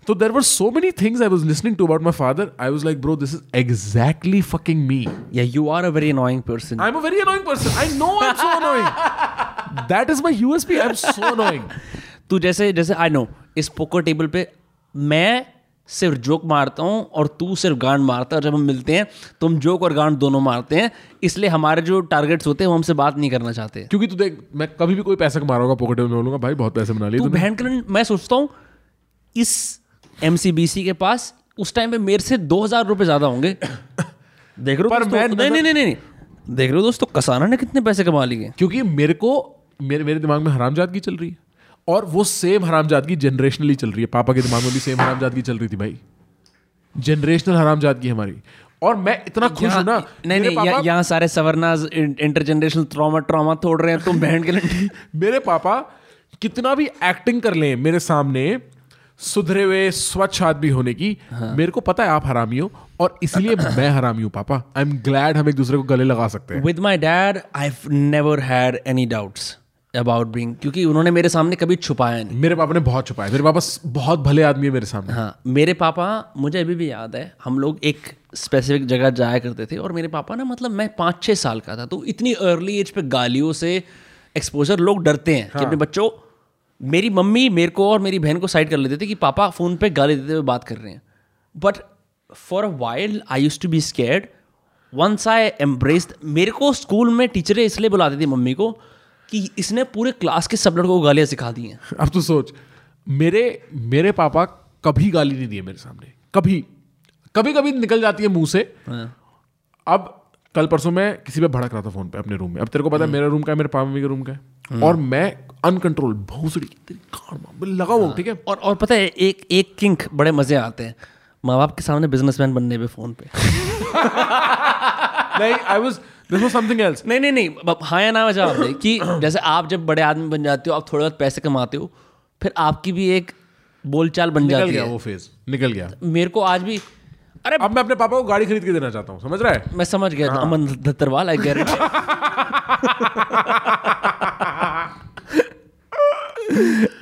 तो there were so many things I was listening to about my father I was like bro this is exactly fucking me yeah you are a very annoying person I am a very annoying person I know I am so annoying that is my USP I am so annoying तू जैसे जैसे आई नो इस पोकर टेबल पे मैं सिर्फ़ जोक मारता हूँ और तू सिर्फ़ गांड मारता है और जब हम मिलते हैं तो हम जोक और गांड दोनों मारते हैं इसलिए हमारे जो टारगेट्स होते हैं वो हमसे बात नहीं करना चाहते। क्योंकि तू देख मैं कभी भी कोई पैसा कमा रहा होगा पॉकेट में बोलूँगा भाई बहुत पैसे बना लिए तू बहन करण मैं सोचता हूँ इस एमसीबीसी के पास उस टाइम पे मेरे से दो हज़ार रुपये ज़्यादा होंगे। देख रहे हो नहीं नहीं नहीं नहीं। देख रहे हो दोस्तों कसाना ने कितने पैसे कमा लिए? क्योंकि मेरे को मेरे मेरे दिमाग में हराम हरामजादगी चल रही है। और वो सेम हरामजादगी जनरेशनली चल रही है। पापा के दिमाग में भी सेम हरामजादगी चल रही थी भाई। जनरेशनल हरामजादगी हमारी। और मैं इतना खुश हूँ ना नहीं नहीं यहाँ- सारे सवर्नाज इंटरजेनरेशनल ट्रॉमा ट्रॉमा तोड़ रहे हैं तुम बहन के लंडी मेरे पापा कितना भी एक्टिंग कर लें मेरे सामने सुधरे हुए स्वच्छ आदमी होने की हाँ. मेरे को पता है आप हरामी हो और इसलिए मैं हरामी हूँ पापा। आई एम ग्लैड हम एक दूसरे को गले लगा सकते हैं। With my dad I never had any doubts about being क्योंकि उन्होंने मेरे सामने कभी छुपाया नहीं। मेरे पापा ने बहुत छुपाया। मेरे पापा बहुत भले आदमी है मेरे सामने। हाँ मेरे पापा मुझे अभी भी याद है हम लोग एक स्पेसिफिक जगह जाया करते थे और मेरे पापा ना मतलब मैं पाँच छः साल का था तो इतनी अर्ली एज पे गालियों से एक्सपोजर लोग डरते हैं कि अपने बच्चों मेरी मम्मी मेरे को और मेरी बहन को साइड कर लेते थे कि पापा फ़ोन पे गाली देते हुए बात कर रहे हैं। But for a while I used to be scared once I embraced मेरे को स्कूल में टीचरें इसलिए बुलाती थी मम्मी को कि इसने पूरे क्लास के सब लड़कों को गालियाँ सिखा दी हैं। अब तो सोच मेरे मेरे पापा कभी गाली नहीं दिए मेरे सामने। कभी। कभी कभी निकल जाती है मुँह से। अब कल परसों मैं किसी पे भड़क रहा था फ़ोन पे अपने रूम में। अब तेरे को पता है मेरा रूम का है मेरे पापा के रूम का है? और मैं अनकंट्रोल भोसड़ी लगा हुआ ठीक है? और और पता है एक एक किंक बड़े मज़े आते हैं। माँ बाप के सामने बिजनेसमैन बनने पे फ़ोन पे। नहीं I was this was something else नहीं नहीं नहीं अब हाँ या ना जवाब दे कि जैसे आप जब बड़े आदमी बन जाते हो आप थोड़े बहुत पैसे कमाते हो फिर आपकी भी एक बोलचाल बन निकल जाती गया है। वो फ़ेज़ निकल गया। मेरे को आज भी अरे अब मैं अपने पापा को गाड़ी खरीद के देना चाहता हूँ समझ रहा है? मैं समझ गया हाँ। Aman Dhattarwal I get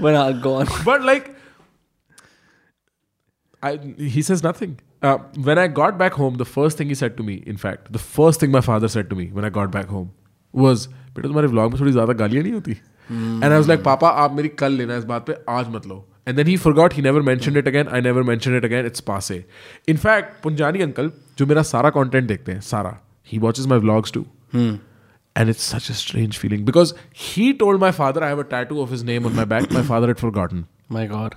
but gone but like I, he says nothing. Uh, when I got back home, the first thing he said to me, in fact, the first thing my father said to me when I got back home was, बेटा तुम्हारे vlog में थोड़ी ज़्यादा गालियाँ नहीं होती And I was like, पापा आप मेरी कल लेना इस बात पे आज मत लो And then he forgot, he never mentioned it again, I never mentioned it again, it's passe. In fact, Punjani uncle जो मेरा सारा content देखते हैं सारा he watches my vlogs too. And it's such a strange feeling because he told my father I have a tattoo of his name on my back. My father had forgotten. My God.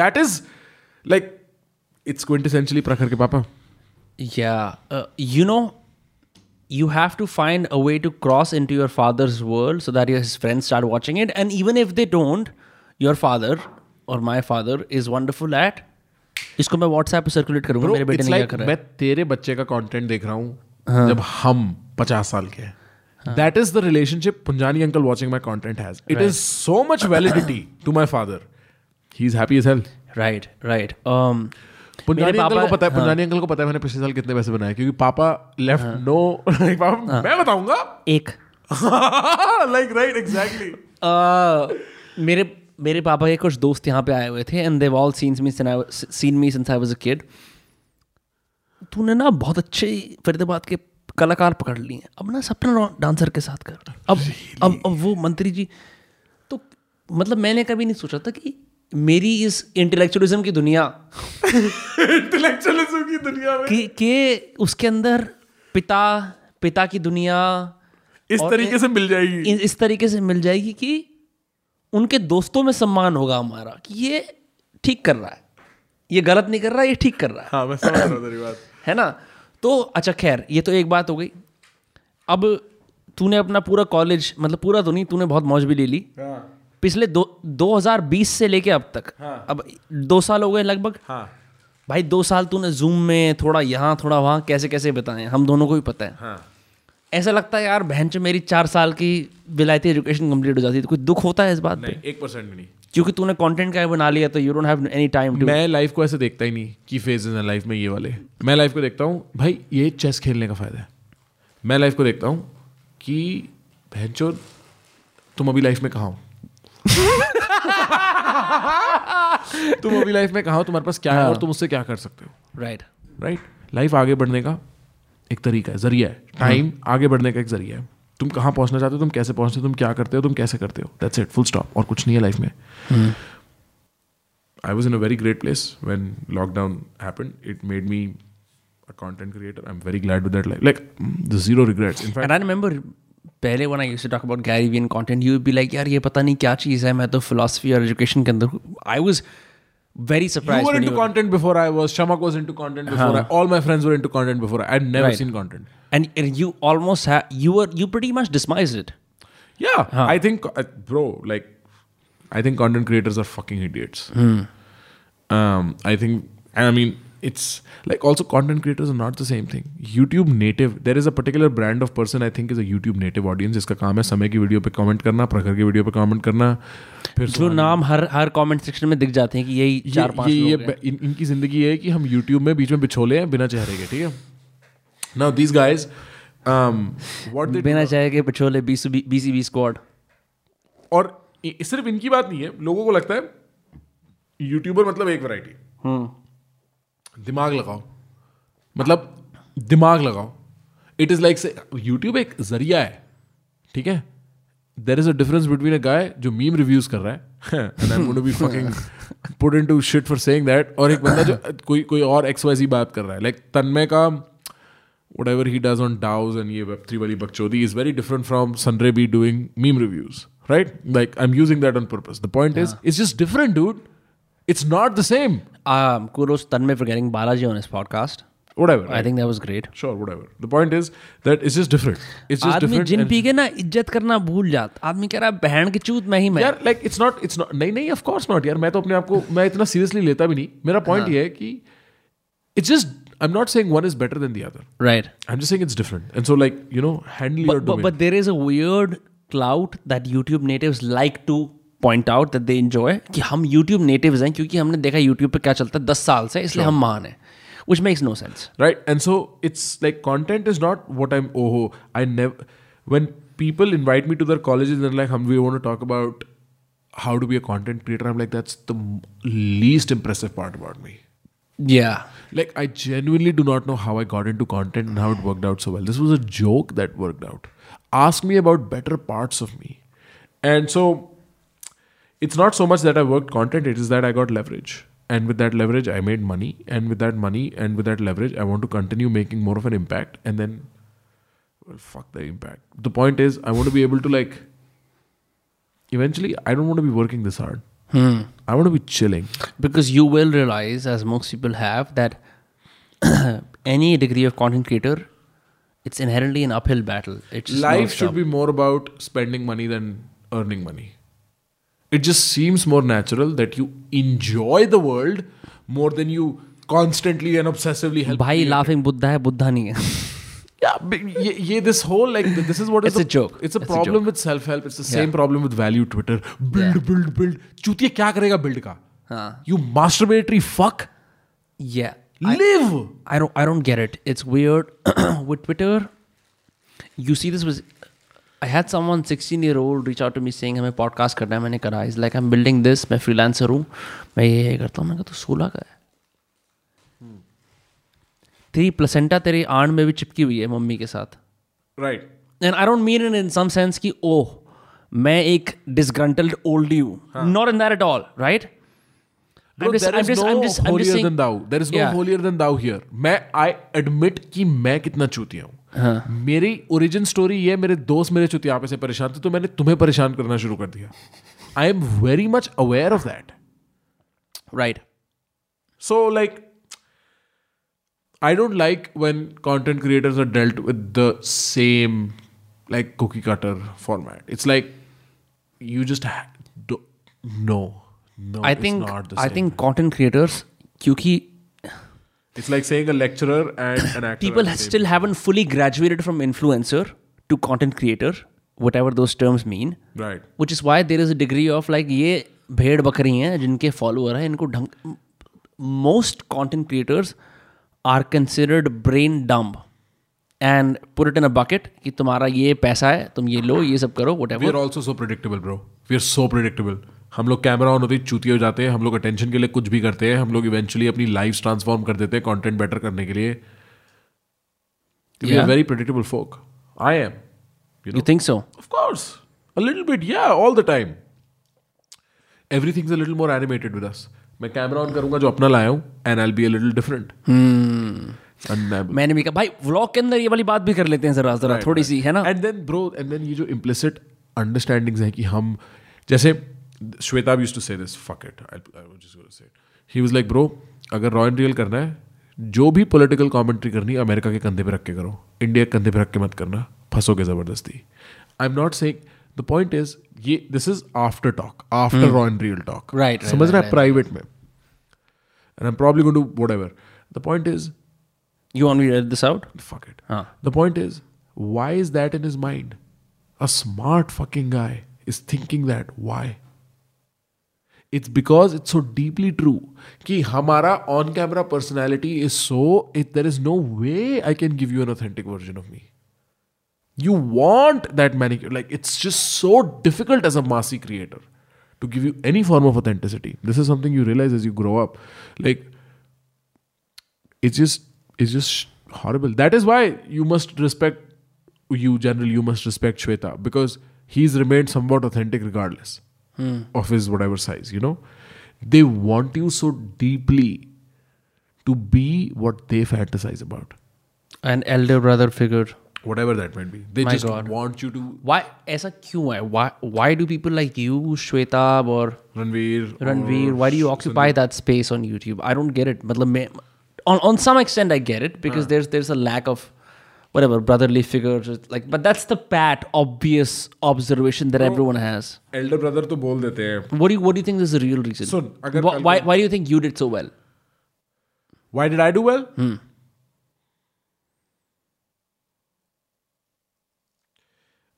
That is like it's quintessentially Prakhar ke papa. Yeah. Uh, you know, you have to find a way to cross into your father's world so that his friends start watching it. And even if they don't, your father or my father is wonderful at इसको मैं व्हाट्सएप पे सर्कुलेट करूँगा मेरे बेटे ने क्या करा मैं तेरे बच्चे का कंटेंट देख रहा हूँ जब हम पचास साल के हैं that is the relationship Punjani uncle watching my content has it is so much validity to my father he is happy as hell right right Punjani uncle को पता है पुंजानी अंकल को पता है मैंने पिछले साल कितने पैसे बनाए क्योंकि पापा लेफ़्ट नो पापा मैं बताऊँगा? एक। लाइक राइट एग्जैक्टली मेरे मेरे पापा के कुछ दोस्त यहाँ पे आए हुए थे and they've all seen me seen me since I was a kid तूने ना बहुत अच्छे फरीदाबाद के कलाकार पकड़ लिए हैं। अब ना सपना डांसर के साथ कर। अब अब अब वो मंत्री जी तो मतलब मैंने कभी नहीं सोचा था कि मेरी इस इंटेलेक्चुअलिज्म की दुनिया इंटेलेक्चुअलिज्म की दुनिया में? कि के उसके अंदर पिता पिता की दुनिया इस तरीके से मिल जाएगी। इ- इस तरीके से मिल जाएगी कि उनके दोस्तों में सम्मान होगा हमारा कि ये ठीक कर रहा है। ये गलत नहीं कर रहा ये ठीक कर रहा है। हाँ मैं समझ रहा तेरी बात। है ना? तो अच्छा खैर ये तो एक बात हो गई। अब तूने अपना पूरा कॉलेज मतलब पूरा तो नहीं तूने बहुत मौज भी ले ली। हाँ। पिछले दो 2020 से लेके अब तक। हाँ। अब दो साल हो गए लगभग। हाँ। भाई दो साल तूने जूम में थोड़ा यहाँ थोड़ा वहाँ कैसे कैसे बताए? हम दोनों को भी पता है। हाँ। ऐसा लगता है यार बहन चो मेरी चार साल की विलायती एजुकेशन कंप्लीट हो जाती है तो कोई दुख होता है इस बात पे? एक परसेंट नहीं। क्योंकि तूने कंटेंट का बना लिया तो you don't have any time to मैं लाइफ को ऐसे देखता ही नहीं कि फेजेस हैं लाइफ में ये वाले। मैं लाइफ को देखता हूँ भाई ये चेस खेलने का फ़ायदा है। मैं लाइफ को देखता हूँ कि बहनचो तुम अभी लाइफ में कहाँ हो? तुम अभी लाइफ में कहाँ हो? तुम्हारे पास क्या है और तुम उससे क्या कर सकते हो? राइट राइट लाइफ आगे बढ़ने का एक तरीका है ज़रिया है। टाइम आगे बढ़ने का एक ज़रिया है। तुम कहाँ पहुँचना चाहते हो? तुम कैसे पहुँचते हो? तुम क्या करते हो? तुम कैसे करते हो? दैट्स इट फुल स्टॉप और कुछ नहीं है लाइफ में। I was in a very great place when lockdown happened. It made me a content creator. I'm very glad with that life. Like mm, the zero regrets. In fact, I remember पहले one I used to talk about Gary Vee in content you be like यार ये पता नहीं क्या चीज़ है मैं तो फिलोसफी और एजुकेशन के अंदर I was very you were surprise into content before I was. Shamak was into content before I. All my friends were into content before I. I'd never Right. seen content. And you almost you were you pretty much despised it Yeah, I think, uh, bro, like, I think content creators are fucking idiots. Um, I think, I mean, it's like also content creators are not the same thing. YouTube native, there is a particular brand of person I think is a YouTube native audience जिसका काम है समय की वीडियो पे कमेंट करना प्रखर की वीडियो पे कमेंट करना फिर जो नाम हर हर कमेंट सेक्शन में दिख जाते हैं कि यही ये, चार पाँच ये, ये लोग इन, इनकी ज़िंदगी ये है कि हम YouTube में बीच में बिछोले हैं बिना चेहरे के ठीक है? नाउ दीज दे बिना चाहे के पिछोले बीसीबी स्क्वाड और सिर्फ़ इनकी बात नहीं है लोगों को लगता है यूट्यूबर मतलब एक वैरायटी दिमाग लगाओ। मतलब दिमाग लगाओ। इट इज़ लाइक यूट्यूब एक ज़रिया है ठीक है? There is a difference between a guy जो मीम रिव्यूज़ कर रहा है put in to shit for saying that और एक बंदा जो कोई कोई और एक्स वाई सी बात कर रहा है। लाइक like, तन्मय का whatever he does on those and ये वेब थ्री वाली बकचोदी is very different from सनरे be doing meme reviews right like I am using that on purpose the point is is just different dude It's not the same. um kudos tanmay for getting balaji on his podcast Whatever. i think that was great Sure, whatever. The point is that it's just different. It's just आदमी different. जिन and- पी के ना इज्जत करना भूल जात आदमी कह रहा है बहन की चूत मैं ही मैं यार like it's not it's not नहीं नहीं ऑफ कोर्स नॉट यार मैं तो अपने आप को मैं इतना सीरियसली लेता भी नहीं मेरा पॉइंट ये है कि it's just I am not saying one is better than the other right I am just saying it's different and so like you know handle your but, but, but there is a weird clout that YouTube natives like to point out that they enjoy कि हम YouTube natives हैं क्योंकि हमने देखा YouTube पे क्या चलता है दस साल से इसलिए हम महान हैं which makes no sense right and so it's like content is not what i'm oh i never when people invite me to their colleges and like we want to talk about how to be a content creator i'm like that's the least impressive part about me Yeah. Like, I genuinely do not know how I got into content and how it worked out so well. This was a joke that worked out. Ask me about better parts of me. And so, it's not so much that I worked content, it is that I got leverage. And with that leverage, I made money. And with that money and with that leverage, I want to continue making more of an impact. And then, well, fuck the impact. The point is, I want to be able to, like, eventually, I don't want to be working this hard. Hmm. I want to be chilling. Because you will realize, as most people have, that any degree of content creator, it's inherently an uphill battle. It's life should be more about spending money than earning money It just seems more natural that you enjoy the world more than you constantly and obsessively help. भाई create it. लाफिंग बुद्धा है बुद्धा नहीं है Yeah, but ye, ye, this whole like this is what is It's a joke. It's a It's a problem joke. with self help. It's the Yeah. same problem with value Twitter. Build, Yeah. build, build. चूतिया क्या करेगा build का? हाँ You masturbatory fuck. yeah Live. I don't I don't get it. It's weird with Twitter. You see this was I had someone 16 year old reach out to me saying हमें podcast करना है मैंने करा is like I am building this मैं फ्रीलांसर हूँ मैं ये ये करता हूँ मैंने कहा तो सोलह का है तेरी प्लेसेंटा तेरे आण में भी चिपकी हुई है मम्मी के साथ Right. And I don't mean in in some sense कि ओह मैं एक डिसग्रंटल्ड ओल्डी हूँ not in that at all right Bro, there is no holier than thou. There is no Yeah. holier than thou here. मैं I admit कि मैं कितना चूतिया हूँ मेरी ओरिजिन स्टोरी ये मेरे दोस्त मेरे चुतिया से परेशान थे तो मैंने तुम्हें परेशान करना शुरू कर दिया। I am very much aware of that right so like I don't like when content creators are dealt with the same like cookie cutter format it's like you just know no I think I think content creators क्योंकि it's like saying a lecturer and an actor. people same. still haven't fully graduated from influencer to content creator whatever those terms mean right. which is why there is a degree of like ये भेड़ बकरी हैं जिनके फॉलोअर हैं इनको ढंग most content creators are considered brain dumb and put it in a bucket कि तुम्हारा ये पैसा है तुम ये लो ये सब करो We whatever are also so predictable, bro. We are so predictable. हम लोग कैमरा ऑन होते ही चूतिए हो जाते हैं हम लोग अटेंशन के लिए कुछ भी करते हैं हम लोग इवेंचुअली अपनी लाइफ ट्रांसफॉर्म कर देते हैं कंटेंट बेटर करने के लिए we are very predictable folk I am you think so Of course. A little bit, yeah, all the time. Everything's a little more animated with us. मैं कैमरा ऑन करूँगा जो अपना लाया हूँ and I be a little different मैंने भी कहा भाई व्लॉग के अंदर ये वाली बात भी कर लेते हैं जरा जरा right, थोड़ी right. सी है ना and then bro and then ये जो इम्प्लिसिट अंडरस्टैंडिंग्स हैं कि हम जैसे Shweta used to say this fuck it I just gonna say he was like bro अगर रॉ एंड रियल करना है जो भी पॉलिटिकल कमेंट्री करनी है अमेरिका के कंधे पे रख के करो। इंडिया के कंधे पे रख के मत करना। फंसोगे ज़बरदस्ती. I am not saying the point is ये this is after talk after raw and real talk Right, right, समझ रहा है? right, प्राइवेट में। And I am probably going to whatever the point is you want me to read this out? Fuck it. हाँ the point is, why is that in his mind? A smart fucking guy is thinking that. Why? It's because it's so deeply true कि हमारा on camera personality is so it there is no way I can give you an authentic version of me. You want that manicure. Like it's just so difficult as a massy creator to give you any form of authenticity. This is something you realize as you grow up. Like it's just it's just horrible. That is why you must respect you generally you must respect Shweta because he's remained somewhat authentic regardless of his whatever size, you know. They want you so deeply to be what they fantasize about. an elder brother figure Whatever that might be. They My just God. want you to why ऐसा क्यों है why why do people like you Shwetab or Ranveer. Ranveer or why do you occupy that space on YouTube I don't get it मतलब मैं on on some extent I get it because there's there's a lack of whatever brotherly figures like but that's the pat obvious observation that so, everyone has elder brother to bol dete what do you what do you think is the real reason so agar why, why why do you think you did so well why did i do well hmm.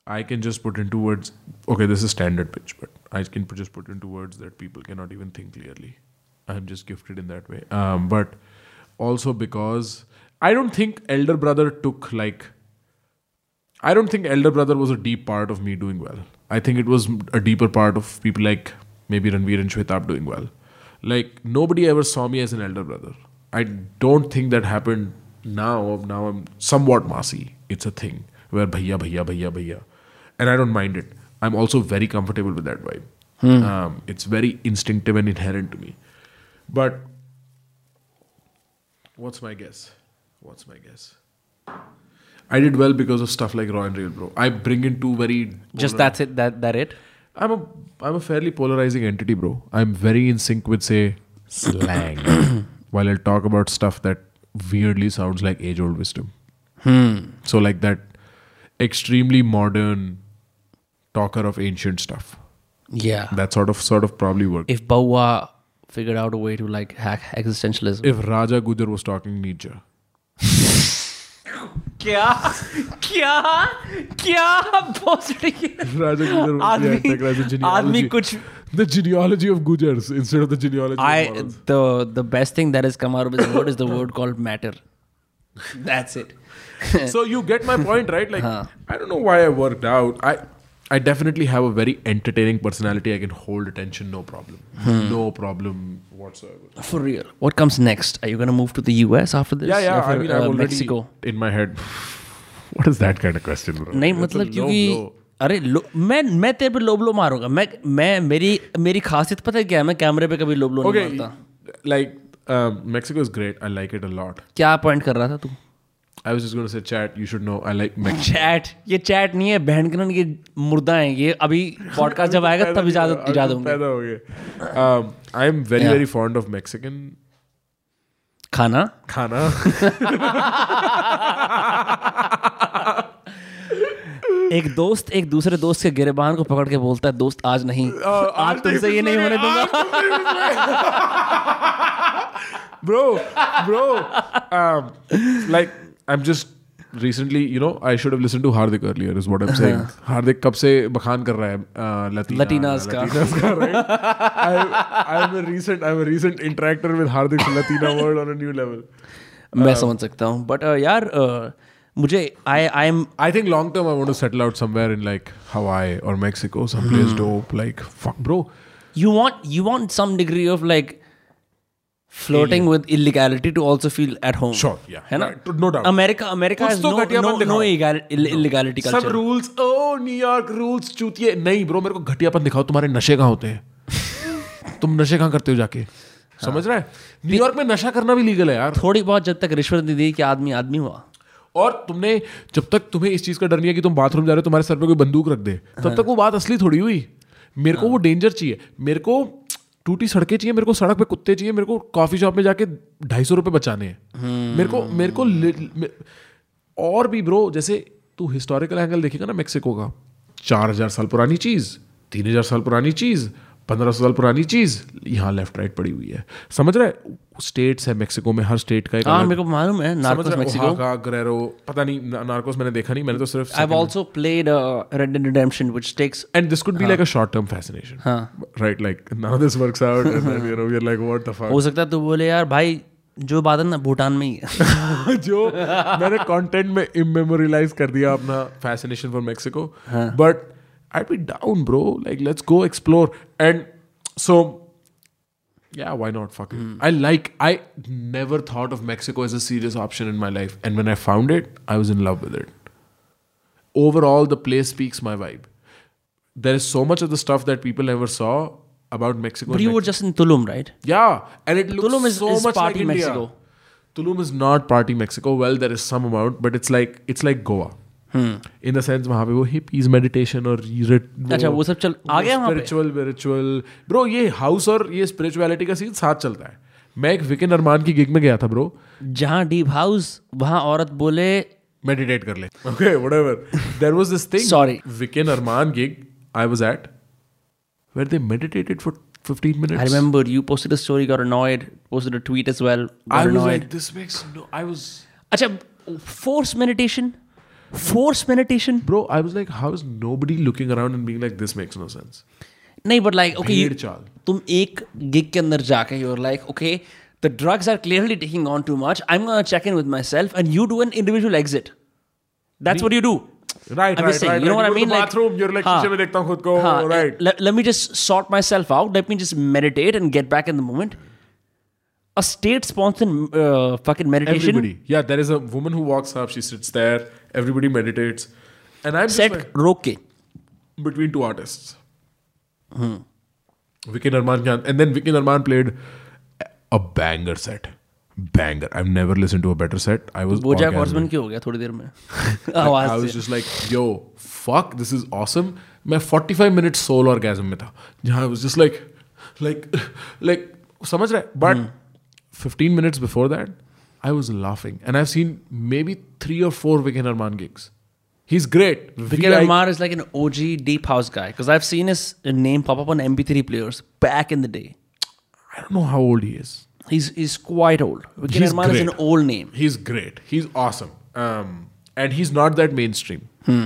I can just put into words. Okay, this is standard pitch, but I can just put into words that people cannot even think clearly. I'm just gifted in that way. Um, but also because I don't think Elder Brother took like. I don't think Elder Brother was a deep part of me doing well. I think it was a deeper part of people like maybe Ranveer and Shwetab doing well. Like nobody ever saw me as an elder brother. I don't think that happened now. Now I'm somewhat massy. It's a thing where bhaiya, bhaiya, bhaiya, bhaiya. And I don't mind it. I'm also very comfortable with that vibe. Um, it's very instinctive and inherent to me. But what's my guess? What's my guess? I did well because of stuff like Raw and Real, bro. I bring in two very Just that's it. That that it. I'm a I'm a fairly polarizing entity, bro. I'm very in sync with say slang, while I'll talk about stuff that weirdly sounds like age old wisdom. Hmm. So like that extremely modern talker of ancient stuff. Yeah. That sort of sort of probably worked. if Bawa figured out a way to like hack existentialism. If Raja Gujar was talking Nietzsche, क्या क्या क्या आदमी-. आदमी कुछ the genealogy of Gujars instead of the genealogy I of the the best thing that has come out of his word is the word called matter. That's it. so you get my point, right? Like I don't know why I worked out. I I definitely have a very entertaining personality. I can hold attention, no problem, no problem whatsoever. For real. What comes next? Are you gonna move to the US after this? Yeah, yeah. Or I mean, uh, I'm already Mexico. in my head. What is that kind of question, bro? नहीं मतलब क्योंकि अरे मैं मैं तेरे पे लो ब्लो मारूँगा मैं मैं मेरी मेरी खासियत पता है क्या है मैं कैमरे पे कभी लो ब्लो नहीं मारता um, Mexico is great. I like it a lot. क्या पॉइंट कर रहा था तू I was just going to say, chat. You should know I like Mexico. Chat ये चैट नहीं है बहन के ये मुर्दा है ये अभी पॉडकास्ट जब आएगा तब इजाज़त इजाद होंगे पैदा हो गए. Um, I am very Yeah. very fond of Mexican खाना khana. एक दोस्त एक दूसरे दोस्त के गिरेबान को पकड़ के बोलता है दोस्त आज नहीं uh, आज तुमसे ये नहीं होने दूँगा bro, bro. Um, like I'm just recently, you know, I should have listened to Hardik earlier. Is what I'm saying. Hardik कब से बखान कर रहा है uh, Latina, Latinas का। Latinas का, right? I, I'm a recent, I'm a recent interactor with Hardik's Latina world on a new level. मैं समझ सकता हूँ बट यार uh, मुझे I I am I think long term I want to settle out somewhere in like Hawaii or Mexico, someplace dope. Like fuck, bro. you want you want some degree of like with illegality to also feel at home. Sure, yeah, है ना? No doubt. America America no no दिखाओ। illegal- ill- illegality सब रूल्स ओ न्यूयॉर्क रूल्स चूतिए। नहीं ब्रो मेरे को घटियापन दिखाओ तुम्हारे नशे कहाँ होते हैं? तुम नशे कहाँ करते हो जाके? समझ रहा है? न्यूयॉर्क में नशा करना भी लीगल है यार। थोड़ी बहुत जब तक रिश्वत नहीं दी कि आदमी आदमी हुआ। और तुमने जब तक तुम्हें इस चीज़ का डर नहीं है कि तुम बाथरूम जा रहे हो तुम्हारे सर पे कोई बंदूक रख दे तब तक वो बात असली थोड़ी हुई। मेरे को वो डेंजर चाहिए। मेरे को टूटी सड़कें चाहिए मेरे को सड़क पे कुत्ते चाहिए मेरे को कॉफ़ी शॉप में जाके ढाई सौ रुपये बचाने हैं। मेरे को मेरे को मे- और भी ब्रो जैसे तू हिस्टोरिकल एंगल देखेगा ना मेक्सिको का चार हज़ार साल पुरानी चीज़ तीन हज़ार साल पुरानी चीज़ पंद्रह सौ साल पुरानी चीज़ यहाँ लेफ़्ट राइट पड़ी हुई है। समझ रहा है? स्टेट्स है मेक्सिको में हर स्टेट का एक हाँ मेरे को मालूम है नार्कोस है? मेक्सिको ओहाका, गुरेरो, पता नहीं नार्कोस मैंने देखा नहीं मैंने तो सिर्फ़ also played uh, Red Dead Redemption which takes and this could be like a short term fascination right like none of this works out and then you know we're like what the हो सकता है तू बोले यार भाई जो बात है ना भूटान में ही है। जो मैंने कंटेंट में इमेमोरियलाइज कर दिया अपना fascination for Mexico but I'd be down, bro. Like, let's go explore. And so, yeah, why not? Fuck it. Mm. I like, I never thought of Mexico as a serious option in my life. And when I found it, I was in love with it. Overall, the place speaks my vibe. There is so much of the stuff that people never saw about Mexico. But you were just in Tulum, right? Yeah. And it looks Tulum is, so is much party like Mexico. India. Tulum is not party Mexico. Well, there is some amount, but it's like it's like Goa. इन देंस वहाँ पे वो हिप इज़ मेडिटेशन और अच्छा वो सब चल आ गया स्पिरिचुअल स्पिरिचुअल ब्रो ये हाउस और ये स्पिरिचुअलिटी का सीन साथ चलता है। मैं एक विकिन अरमान की गिग में गया था ब्रो जहाँ डीप हाउस वहाँ औरत बोले मेडिटेट कर ले। Okay whatever there was this thing sorry विकिन Armaan gig I was at where they meditated for 15 minutes i remember you posted a story got annoyed posted a tweet as well got I annoyed like, this makes no i was अच्छा force meditation force meditation Bro, I was like, how is nobody looking around and being like, this makes no sense? नहीं बट लाइक ओके भीड़ चाल। तुम एक गिग के अंदर जाके you are like okay the drugs are clearly taking on too much I am gonna check in with myself and you do an individual exit that's what you do Right, I'm right, just saying, right. you know right. what I You go to mean? the Like, bathroom, you're like, हाँ, शीशे में देखता हूँ खुद को, हाँ, right. Let, let me just sort myself out. Let me just meditate and get back in the moment. a state-sponsored uh, fucking meditation Everybody. Yeah, there is a woman who walks up, she sits there, everybody meditates. And I'm just set like, रोक के between two artists. Vicky Narman Khan. And then Vicky Narman played a banger set. Banger. I've never listened to a better set. I was BoJack orgasmic. Horseman क्यों हो गया थोड़ी देर में I आवाज was से just like, yo, fuck, this is awesome. मैं 45 minutes soul orgasm में था जहाँ I was just like, like, like, समझ रहे But 15 minutes before that, I was laughing. And I've seen maybe three or four Vicky Narman gigs. He's great. Vicky VI Lamar is like an OG deep house guy because I've seen his name pop up on MP3 players back in the day. I don't know how old he is. He's he's quite old. Vicky He's is great. an old name. He's great. He's awesome. Um, and he's not that mainstream. Hmm.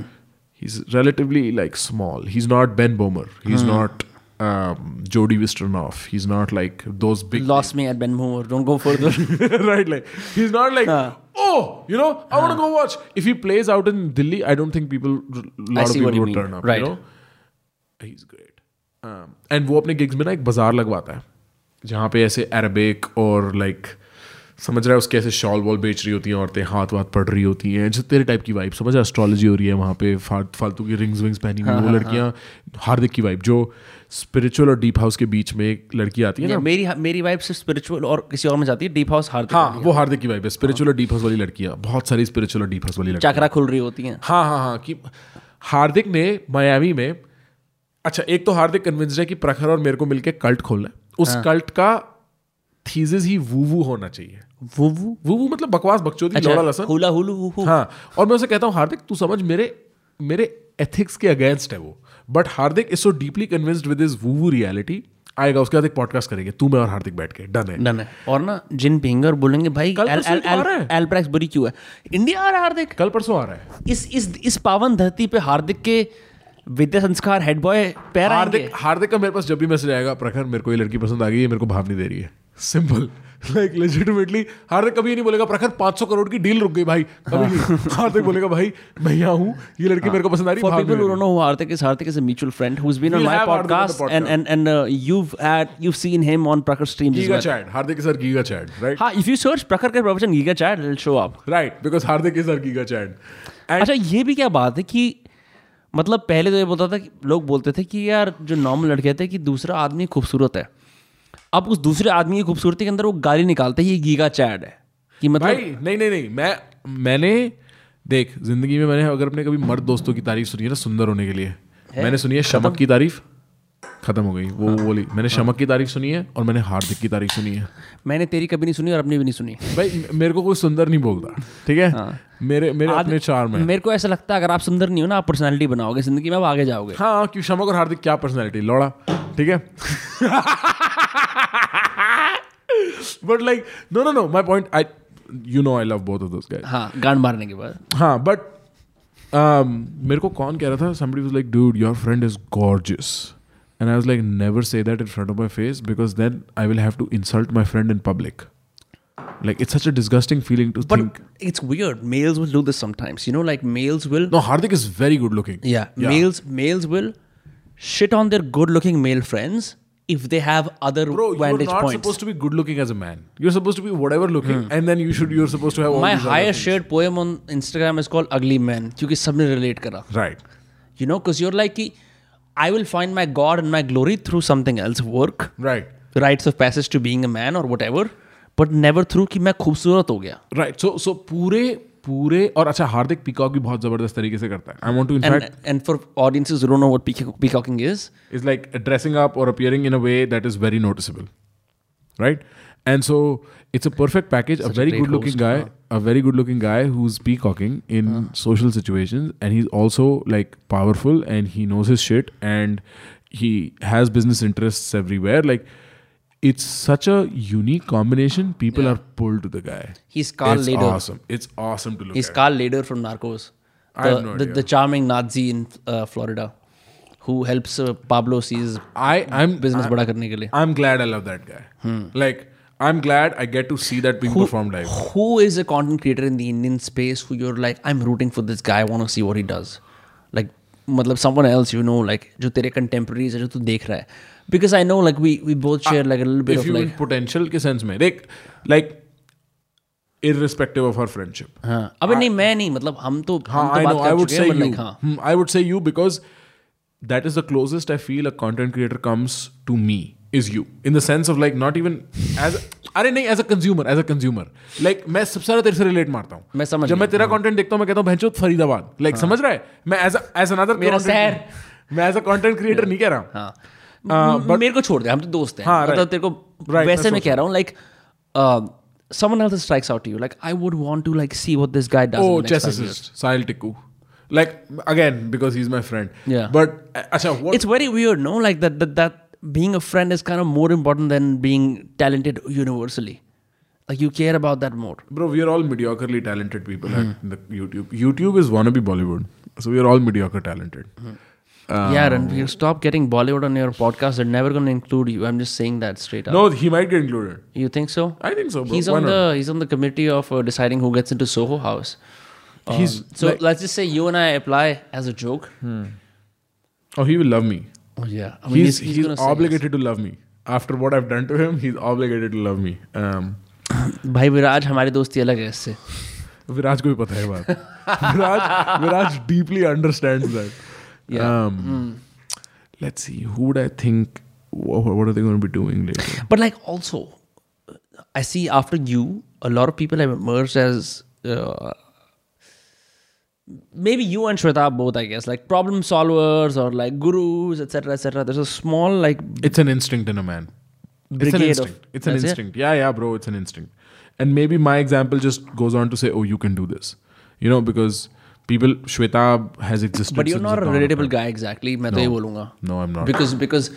He's relatively like small. He's not Ben Bomer. He's Hmm. not um, Jody Wisternoff. He's not like those big. Lost me at Ben Moore. Don't go further. right? Like he's not like Huh. oh, you know, I huh. want to go watch. If he plays out in Delhi, I don't think people, a lot of people would mean. turn up. Right. You know, he's great. Um, and वो अपने gigs में ना एक बाज़ार लगवाता है जहाँ पे ऐसे अरबिक और लाइक समझ रहा है उसके ऐसे शॉल वॉल बेच रही होती हैं औरतें हाथ वाथ पड़ रही होती हैं जैसे तेरे टाइप की वाइब समझ एस्ट्रोलॉजी हो रही है वहाँ पे फालतू की रिंग्स विंग्स पहनी हुई वो लड़कियाँ हार्दिक की वाइब जो स्पिरिचुअल और डीप हाउस के बीच में एक लड़की आती है ना। मेरी मेरी वाइफ सिर्फ़ स्पिरिचुअल और किसी और में जाती है डीप हाउस हार्द हाँ वो हार्दिक की वाइब है स्पिरिचुअल और डीप हाउस वाली लड़कियाँ बहुत सारी स्पिरिचुअल और डीप हाउस वाली लड़कियाँ। चक्रा खुल रही होती हैं। हाँ हाँ हाँ कि हार्दिक ने मायामी में अच्छा एक तो हार्दिक कन्विंस्ड है कि प्रखर और मेरे को मिलकर कल्ट खोलना है। उस कल्ट का थीसिस ही वू वू होना चाहिए। वो वो वू वू मतलब बकवास बकचोदी अच्छा लौड़ा लसन। हुला हुलू हु हु। हाँ और मैं उसे कहता हूँ हार्दिक तू समझ मेरे मेरे एथिक्स के अगेंस्ट है वो। But Hardik is so deeply convinced with is woo reality आएगा उसके बाद एक पॉडकास्ट करेंगे तू मैं और हार्दिक बैठ के डन है। डन है। और ना जिन पिंगर बोलेंगे भाई कल एल परसों एल आ रहा एल। एल्ब्रैक्स बुरी क्यों है? इंडिया आ रहा है हार्दिक। कल परसों आ रहा है। इस इस इस पावन धरती पे हार्दिक के विद्या संस्कार हेड बॉय पैर हार्दिक हार्दिक का मेरे पास जब भी मैसेज आएगा प्रखर मेरे को ये लड़की पसंद आ गई है मेरे को भाव नहीं दे रही है। सिंपल लाइक लेजिटिमेटली हार्दिक कभी नहीं बोलेगा प्रखर 500 करोड़ की डील रुक गई भाई। हाँ। हार्दिक बोलेगा भाई मैं यहाँ ये लड़की हाँ। मेरे को पसंद आ रही people know Hardik is Hardik is a mutual friend who has been on my podcast and and and you have you seen him on Prakhar stream giga chat Hardik sir giga chat right हाँ इफ़ यू सर्च प्रखर के profession giga chat will show up right because Hardik is sir giga chat अच्छा ये भी क्या बात है कि मतलब पहले तो ये बोलता था कि लोग बोलते थे कि यार जो नॉर्मल लड़के थे कि दूसरा आदमी खूबसूरत है। अब उस दूसरे आदमी की खूबसूरती के अंदर वो गाली निकालते हैं ये गीगा चैट है। कि मतलब भाई नहीं नहीं नहीं मैं मैंने देख ज़िंदगी में मैंने अगर अपने कभी मर्द दोस्तों की तारीफ़ सुनी है ना सुंदर होने के लिए मैंने सुनी है शमक की तारीफ़ खत्म हो गई वो वो बोली मैंने हाँ, शमक की तारीफ़ सुनी है और मैंने हार्दिक की तारीफ़ सुनी है। मैंने तेरी कभी नहीं सुनी और अपनी भी नहीं सुनी। भाई मेरे को कोई सुंदर नहीं बोलता ठीक है? हाँ, मेरे मेरे अपने चार्म है। मेरे को ऐसा लगता है अगर आप सुंदर नहीं हो ना आप पर्सनैलिटी बनाओगे ज़िंदगी में आप आगे जाओगे। हाँ क्यों शमक और हार्दिक क्या पर्सनैलिटी लौड़ा ठीक है? But like no no no my point I you know I love both of those guys हाँ गांड मारने के बाद हाँ बट um, मेरे को कौन कह रहा था somebody was like dude your friend is gorgeous and I was like never say that in front of my face because then I will have to insult my friend in public like it's such a disgusting feeling to But think it's weird. Males will do this sometimes. You know, like males will. no Hardik is very good looking Yeah, males males will shit on their good-looking male friends if they have other bro you're vantage not points. supposed to be good looking as a man you're supposed to be whatever looking and then you should you're supposed to have all My these other highest things. shared poem on Instagram is called Ugly Man क्योंकि सबने relate करा. right You know, because you're like कि I will find my God and my glory through something else, work, right rites of passage to being a man or whatever, but never through कि मैं खूबसूरत हो गया. right so so पूरे पूरे और अच्छा हार्दिक पिकॉक भी बहुत ज़बरदस्त तरीके से करता है। I want to in fact and for audience is know what peacocking is is like dressing up और appearing in a way that is very noticeable right and so it's a perfect package a very good looking guy a very good looking guy who is peacocking in social situation and he is also like powerful and he knows is shit and he has business interest everywhere like it's such a unique combination people are pulled to the guy he's Carl it's Leder. awesome it's awesome to look He's at Carl Leder from Narcos. I The, have no the, idea. the charming Nazi in uh, Florida who helps uh, Pablo seize I I'm business I, बड़ा करने के लिए. I'm glad I love that guy like I'm glad I get to see that being performed live Who is a content creator in the Indian space who you're like, I'm rooting for this guy, I want to see what he does? Like, मतलब someone else you know like जो तेरे contemporaries है जो तू देख रहा है because I know like we we both share like a little bit if of you like potential के sense में like like irrespective of our friendship हाँ अबे नहीं मैं नहीं मतलब हम तो हाँ, I तो know. I would say you. like हाँ Hmm, I would say you because that is the closest I feel a content creator comes to me is you in the sense of like not even as अरे नहीं as a consumer as a consumer like मैं सबसे ज़्यादा तेरे से रिलेट मारता हूँ मैं समझ जब मैं तेरा कंटेंट देखता हूँ मैं कहता हूँ भैंचो फरीदाबाद लाइक समझ रहा है मैं एज एज अनदर। मैं एज अ कंटेंट क्रिएटर नहीं कह रहा हाँ Uh, म- मेरे को छोड़ दे हम तो दोस्त हैं हाँ, मतलब right. तेरे को Right, वैसे मैं मैं सोच कह रहा हूँ like someone else strikes out to you like I would want to like see what this guy does in Oh, the next chess five years. assist, Sahil Tikku. Like again because he's my friend. Yeah. But uh, acha, what? It's very weird, no? Like that, that that being a friend is kind of more important than being talented universally. Like you care about that more. Bro, we are all mediocrely talented people at the YouTube. YouTube is wannabe Bollywood, so we are all mediocre talented. yeah, and you stop getting Bollywood on your podcast. They're never going to include you. I'm just saying that straight up. No, he might get included. You think so? I think so. Bro. He's Why on not? the he's on the committee of uh, deciding who gets into Soho House. Um, He's so like- let's just say you and I apply as a joke. Oh, he will love me. Oh yeah, I mean, he's he's, he's, gonna say obligated to love me. After what I've done to him, he's obligated to love me. Um, yes. भाई विराज हमारी दोस्ती अलग है इससे विराज को भी पता है बात विराज विराज deeply understands that. yeah. Um, Let's see. Who would I think? What, what are they going to be doing later? But like also, I see after you, a lot of people have emerged as uh, maybe you and Shweta both, I guess, like problem solvers or like gurus, etc., etc. There's a small like It's an instinct in a man. It's an Brigade of- instinct. it's an That's it? instinct. Yeah, yeah, bro. It's an instinct. And maybe my example just goes on to say, oh, you can do this. You know, because people, Shweta has existed. but you're not a relatable guy exactly. मैं तो ये बोलूँगा No, I'm not. because because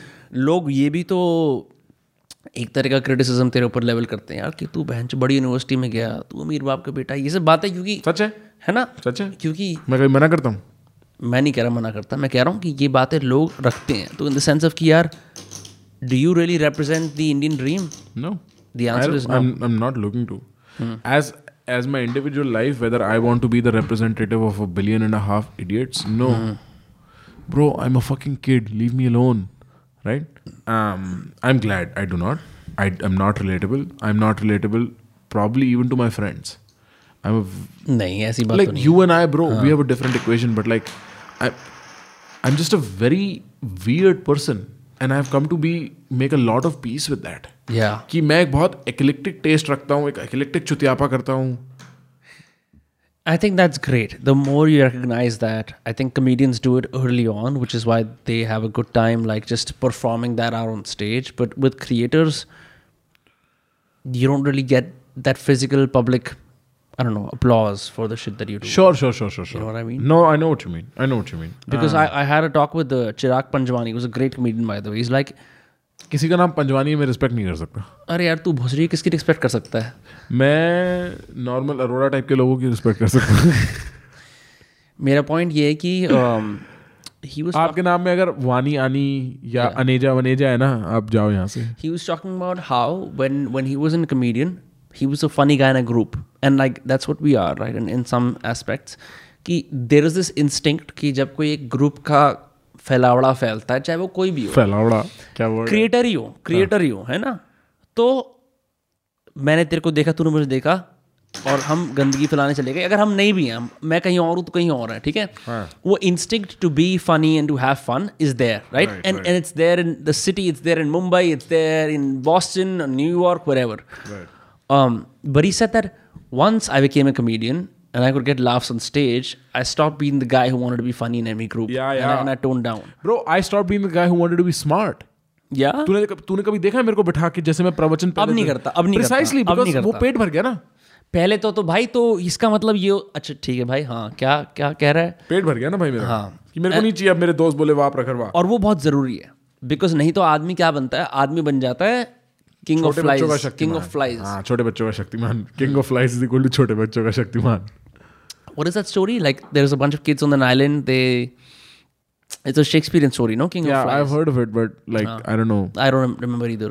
लोग ये भी तो एक तरह का क्रिटिसिज्म तेरे ऊपर लेवल करते हैं यार कि तू बहन बड़ी यूनिवर्सिटी में गया तू अमीर बाप का बेटा ये सब बातें क्योंकि सच है है ना सच है क्योंकि मैं कभी मना करता हूँ मैं नहीं कह रहा मना करता मैं कह रहा हूँ कि ये बातें लोग रखते हैं तो इन द सेंस ऑफ़ कि यार do you really represent the Indian dream No. The answer I, is no. I'm, I'm not looking to. As as my individual life, whether I want to be the representative of a billion and a half idiots, no. Bro, I'm a fucking kid. Leave me alone. Right? Um, I'm glad I do not. I, I'm not relatable. I'm not relatable probably even to my friends. I'm a v- नहीं ऐसी बात like तो नहीं you and I, bro, we have a different equation, but like I I'm just a very weird person. And I've come to be make a lot of peace with that. या कि मैं एक बहुत एक्लिक्टिक टेस्ट रखता हूँ एक एक्लिक्टिक चुतियापा करता हूँ I think that's great. The more you recognize that, I think comedians do it early on, which is why they have a good time, like just performing that out on stage. But with creators, you don't really get that physical public, I don't know, applause for the shit that you do. Sure, sure, sure, sure, sure. You know what I mean? No, I know what you mean. I know what you mean. Because uh. I, I had a talk with the Chirag Panjwani, who's a great comedian, by the way. He's like, किसी का नाम पंजवानी है मैं रिस्पेक्ट नहीं कर सकता अरे यार तू भोसरी किसकी रिस्पेक्ट कर सकता है मैं नॉर्मल अरोड़ा टाइप के लोगों की रिस्पेक्ट कर सकता हूँ मेरा पॉइंट ये है कि um, he आपके नाम में अगर वानी आनी या अनेजा वनेजा है ना आप जाओ यहाँ से he was talking about how when when he was a comedian he was a funny guy in a group. And like that's what we are right? And in some aspects. कि there is this instinct कि जब कोई एक ग्रुप का फैलावड़ा फैलता है चाहे वो कोई भी हो फैलावड़ा क्या वर्ड क्रिएटर ही हो क्रिएटर ही हो है ना तो मैंने तेरे को देखा तूने मुझे देखा और हम गंदगी फैलाने चले गए। अगर हम नहीं भी हैं मैं कहीं और हूँ तो कहीं और है ठीक है? वो instinct to be funny and to have fun is there right and. And it's there in the city it's there in Mumbai it's there in Boston New York wherever. Um, but he said that once I became a comedian and I could get laughs on stage, I stopped being the guy who wanted to be funny in every group. Yeah, And I, and I toned down. Bro I stop being the guy who wanted to be smart Yeah. तूने तूने कभी देखा है मेरे को बिठा के जैसे मैं प्रवचन अब नहीं करता, अब नहीं प्रिसाइसली बिकॉज़ वो पेट भर गया ना। पहले तो तो भाई तो इसका मतलब ये अच्छा ठीक है भाई हाँ क्या क्या कह रहा है? पेट भर गया ना भाई मेरा। हाँ। कि मेरे को नहीं चाहिए अब मेरे दोस्त बोले वाप रखर वाह। और वो बहुत ज़रूरी है। बिकॉज़ नहीं तो आदमी क्या बनता है? आदमी बन जाता है किंग ऑफ छोटे बच्चों का flies king Shaktimaan of flies हाँ छोटे बच्चों का Shaktimaan king of flies is equal to छोटे बच्चों का Shaktimaan what is that story like there's a bunch of kids on an island they it's a shakespearean story no king yeah of flies i've heard of it but like i don't know i don't remember either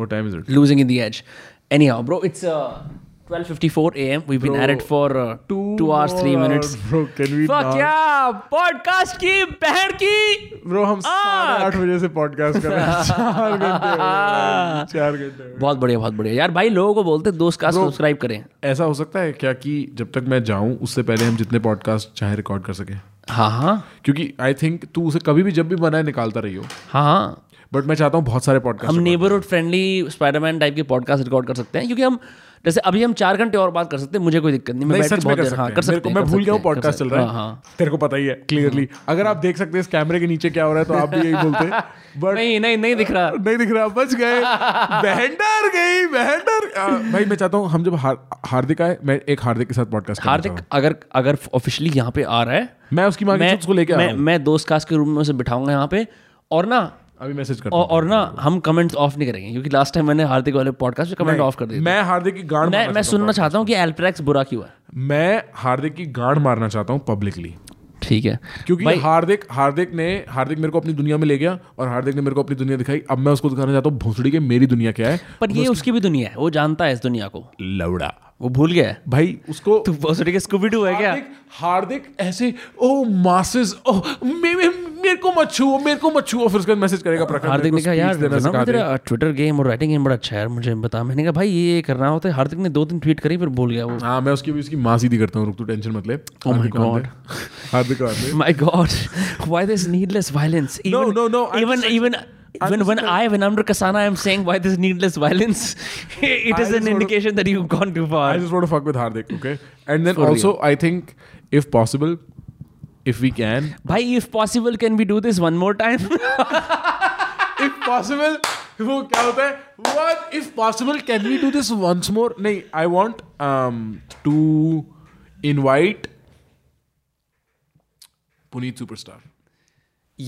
what time is it losing in the edge anyhow bro it's uh 12:54 a.m. We've been bro, at it for uh, two, two hours three minutes. Bro, can we Fuck not? yeah! Podcast की बहन की! Bro, हम साढ़े आठ बजे से पॉडकास्ट कर रहे हैं। चार घंटे हो चार घंटे बहुत बढ़िया बहुत बढ़िया। यार भाई लोगों को बोलते दोस्त का सब्सक्राइब करें। ऐसा हो सकता है क्या कि जब तक मैं जाऊँ उससे पहले हम जितने पॉडकास्ट चाहे रिकॉर्ड कर सके? हाँ हाँ। क्योंकि आई थिंक तू उसे कभी भी जब भी बनाए निकालता रही हो। हाँ हाँ। बट मैं चाहता हूँ बहुत सारे पॉडकास्ट हम neighbourhood friendly Spider Man type के पॉडकास्ट रिकॉर्ड कर सकते हैं क्योंकि हम जैसे अभी हम चार घंटे और बात कर सकते हैं मुझे कोई दिक्कत नहीं मैं बैठ बहुत कर देर- हाँ, कर सकते हैं, मैं भूल गया हूँ पॉडकास्ट चल रहा हैं। है हाँ। हाँ तेरे को पता ही है क्लियरली अगर आप देख सकते हैं इस कैमरे के नीचे क्या हो रहा है तो आप भी यही बोलते बट नहीं नहीं नहीं दिख रहा। नहीं दिख रहा बच गए। बहंडर गई बहंडर। भाई मैं चाहता हूँ हम जब हार्दिक आए मैं एक हार्दिक के साथ पॉडकास्ट हार्दिक अगर अगर ऑफिशियली यहाँ पे आ रहा है मैं उसकी माँ की उसको लेके मैं दोस्त कास्ट के रूम में उसे बिठाऊँगा यहाँ पे। और ना अभी मैसेज करता और, और ना हम कमेंट्स ऑफ़ नहीं करेंगे क्योंकि लास्ट टाइम मैंने हार्दिक वाले पॉडकास्ट में कमेंट ऑफ़ कर थे। मैं हार्दिक की गांड मैं मैं सुनना चाहता हूँ कि एल्ट्रैक्स बुरा क्यों है? मैं हार्दिक की गांड मारना चाहता हूँ पब्लिकली ठीक है। क्योंकि हार्दिक हार्दिक ने हार्दिक मेरे को अपनी दुनिया में ले गया और हार्दिक ने मेरे को अपनी दुनिया दिखाई। अब मैं उसको दिखाना चाहता हूँ भोसड़ी के मेरी दुनिया क्या है? पर ये उसकी भी दुनिया है वो जानता है इस दुनिया को। लवड़ा। वो भूल गया भाई उसको तू के स्कूबी डू है क्या? हार्दिक हार्दिक ऐसे ओ मासेस ओ मे, मे, मेरे को मत छुओ मेरे को मत छुओ। फिर उसके बाद मैसेज करेगा प्रखर हार्दिक ने कहा यार तेरा ट्विटर गेम और राइटिंग गेम बड़ा अच्छा है मुझे बता। मैंने कहा भाई ये ये करना होता है। हार्दिक ने दो दिन ट्वीट करी फिर भूल गया वो। हाँ मैं उसकी भी उसकी माँ सीधी करता हूँ रुक तू टेंशन मत ले। Oh my हार्दिक को आने God. दे। हार्दिक को आने दे। My God, why this needless violence? No, Even, no, no, I'm Even just- even when when I Vinamra Kasana am saying why this needless violence, it I is just an wanna- indication that you've gone too far. I just want to fuck with Hardik, okay? And then For also, I think if possible, if we can, Bhai, if possible, can we do this one more time? if possible, वो क्या होता है? What if possible? Can we do this once more? नहीं, I want um to invite Puneet superstar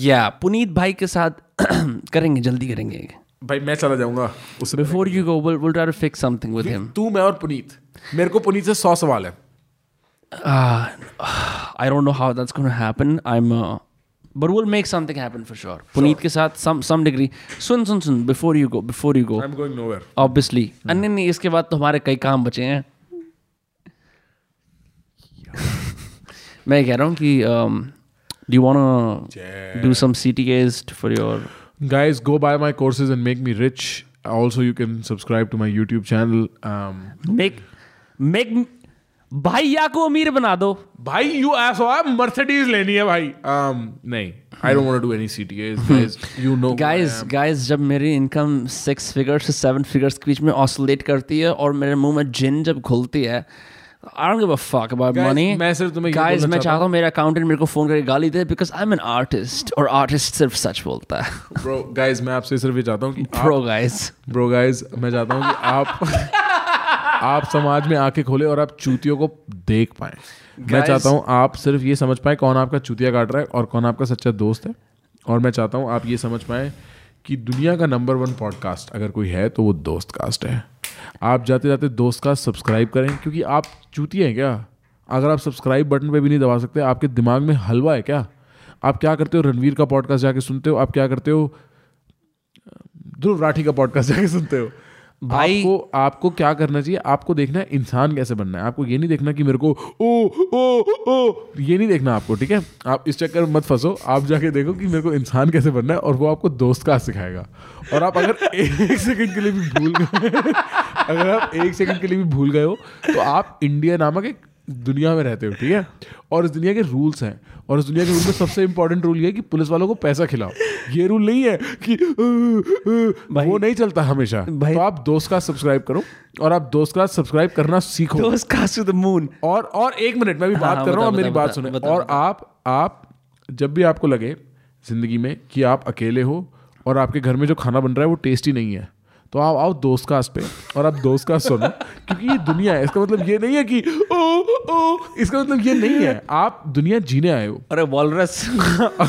या पुनीत भाई के साथ करेंगे जल्दी करेंगे भाई मैं चला जाऊँगा उससे before you go will fix something with him तू मैं और पुनीत। मेरे को पुनीत से 100 सवाल है। I don't know how that's gonna happen I am but will make something happen for sure Puneet के साथ सम सम डिग्री सुन सुन सुन before you go before you go I am going nowhere obviously अन्य नहीं इसके बाद तो हमारे कई काम बचे हैं। मैं कह रहा हूँ कि um, do want do some CTS for your guys go buy my courses and make me rich. Also you can subscribe to my youtube channel um make make भैया को अमीर बना दो भाई यू एस मर्सिडीज लेनी है भाई um नहीं I don't want to do any CTS guys you know guys guys जब मेरी इनकम सिक्स फिगर्स से सेवन फिगर्स के बीच में ऑसिलेट करती है और मेरे मुँह में जिन जब खुलती है I don't give a fuck about Guys, money. मैं सिर्फ़ तुम्हें बोलना मैं चाहता हूँ। मेरा अकाउंटेंट मेरे को फ़ोन करके गाली दे because I am an artist और आर्टिस्ट सिर्फ़ सच बोलता है। ब्रो गाइस मैं आपसे सिर्फ़ ये चाहता हूँ कि प्रो गाइस ब्रो गाइस मैं चाहता हूँ कि आप आप समाज में आके खोले और आप चूतियों को देख पाए। मैं चाहता हूँ आप सिर्फ़ ये समझ पाए कौन आपका चूतिया काट रहा है और कौन आपका सच्चा दोस्त है। और मैं चाहता हूँ आप ये समझ पाए कि दुनिया का नंबर वन पॉडकास्ट अगर कोई है तो वो दोस्त कास्ट है। आप जाते जाते दोस्त का सब्सक्राइब करें, क्योंकि आप चूती हैं क्या? अगर आप सब्सक्राइब बटन पर भी नहीं दबा सकते, आपके दिमाग में हलवा है क्या? आप क्या करते हो? रणवीर का पॉडकास्ट जाके सुनते हो? आप क्या करते हो? ध्रुव राठी का पॉडकास्ट जाके सुनते हो? भाई- आपको आपको क्या करना चाहिए? आपको देखना है इंसान कैसे बनना है। आपको ये नहीं देखना कि मेरे को, ओ ओ ओ, ये नहीं देखना आपको, ठीक है? आप इस चक्कर मत फंसो। आप जाके देखो कि मेरे को इंसान कैसे बनना है और वो आपको दोस्त का सिखाएगा। और आप अगर एक सेकंड के लिए भी भूल गए अगर आप एक सेकंड के लिए भी भूल गए हो तो आप इंडिया नामक एक दुनिया में रहते हो ठीक है? और इस दुनिया के रूल्स हैं। और इस दुनिया के रूल में सबसे इंपॉर्टेंट रूल ये है कि पुलिस वालों को पैसा खिलाओ। ये रूल नहीं है कि "अ, अ", वो नहीं चलता हमेशा। भाई- तो आप दोस्त का सब्सक्राइब करो और आप दोस्त का सब्सक्राइब करना सीखो। दोस्त टू द मून और और एक मिनट मैं भी बात हाँ, कर रहा हूँ मेरी बता, सुने। और आप आप जब भी आपको लगे ज़िंदगी में कि आप अकेले हो और आपके घर में जो खाना बन रहा है वो टेस्टी नहीं है तो आप आओ दोस्त कास्ट पे और आप दोस्त का सुनो क्योंकि ये दुनिया है। इसका मतलब ये नहीं है कि ओ ओ इसका मतलब ये नहीं है। आप दुनिया जीने आए हो। अरे वॉलरस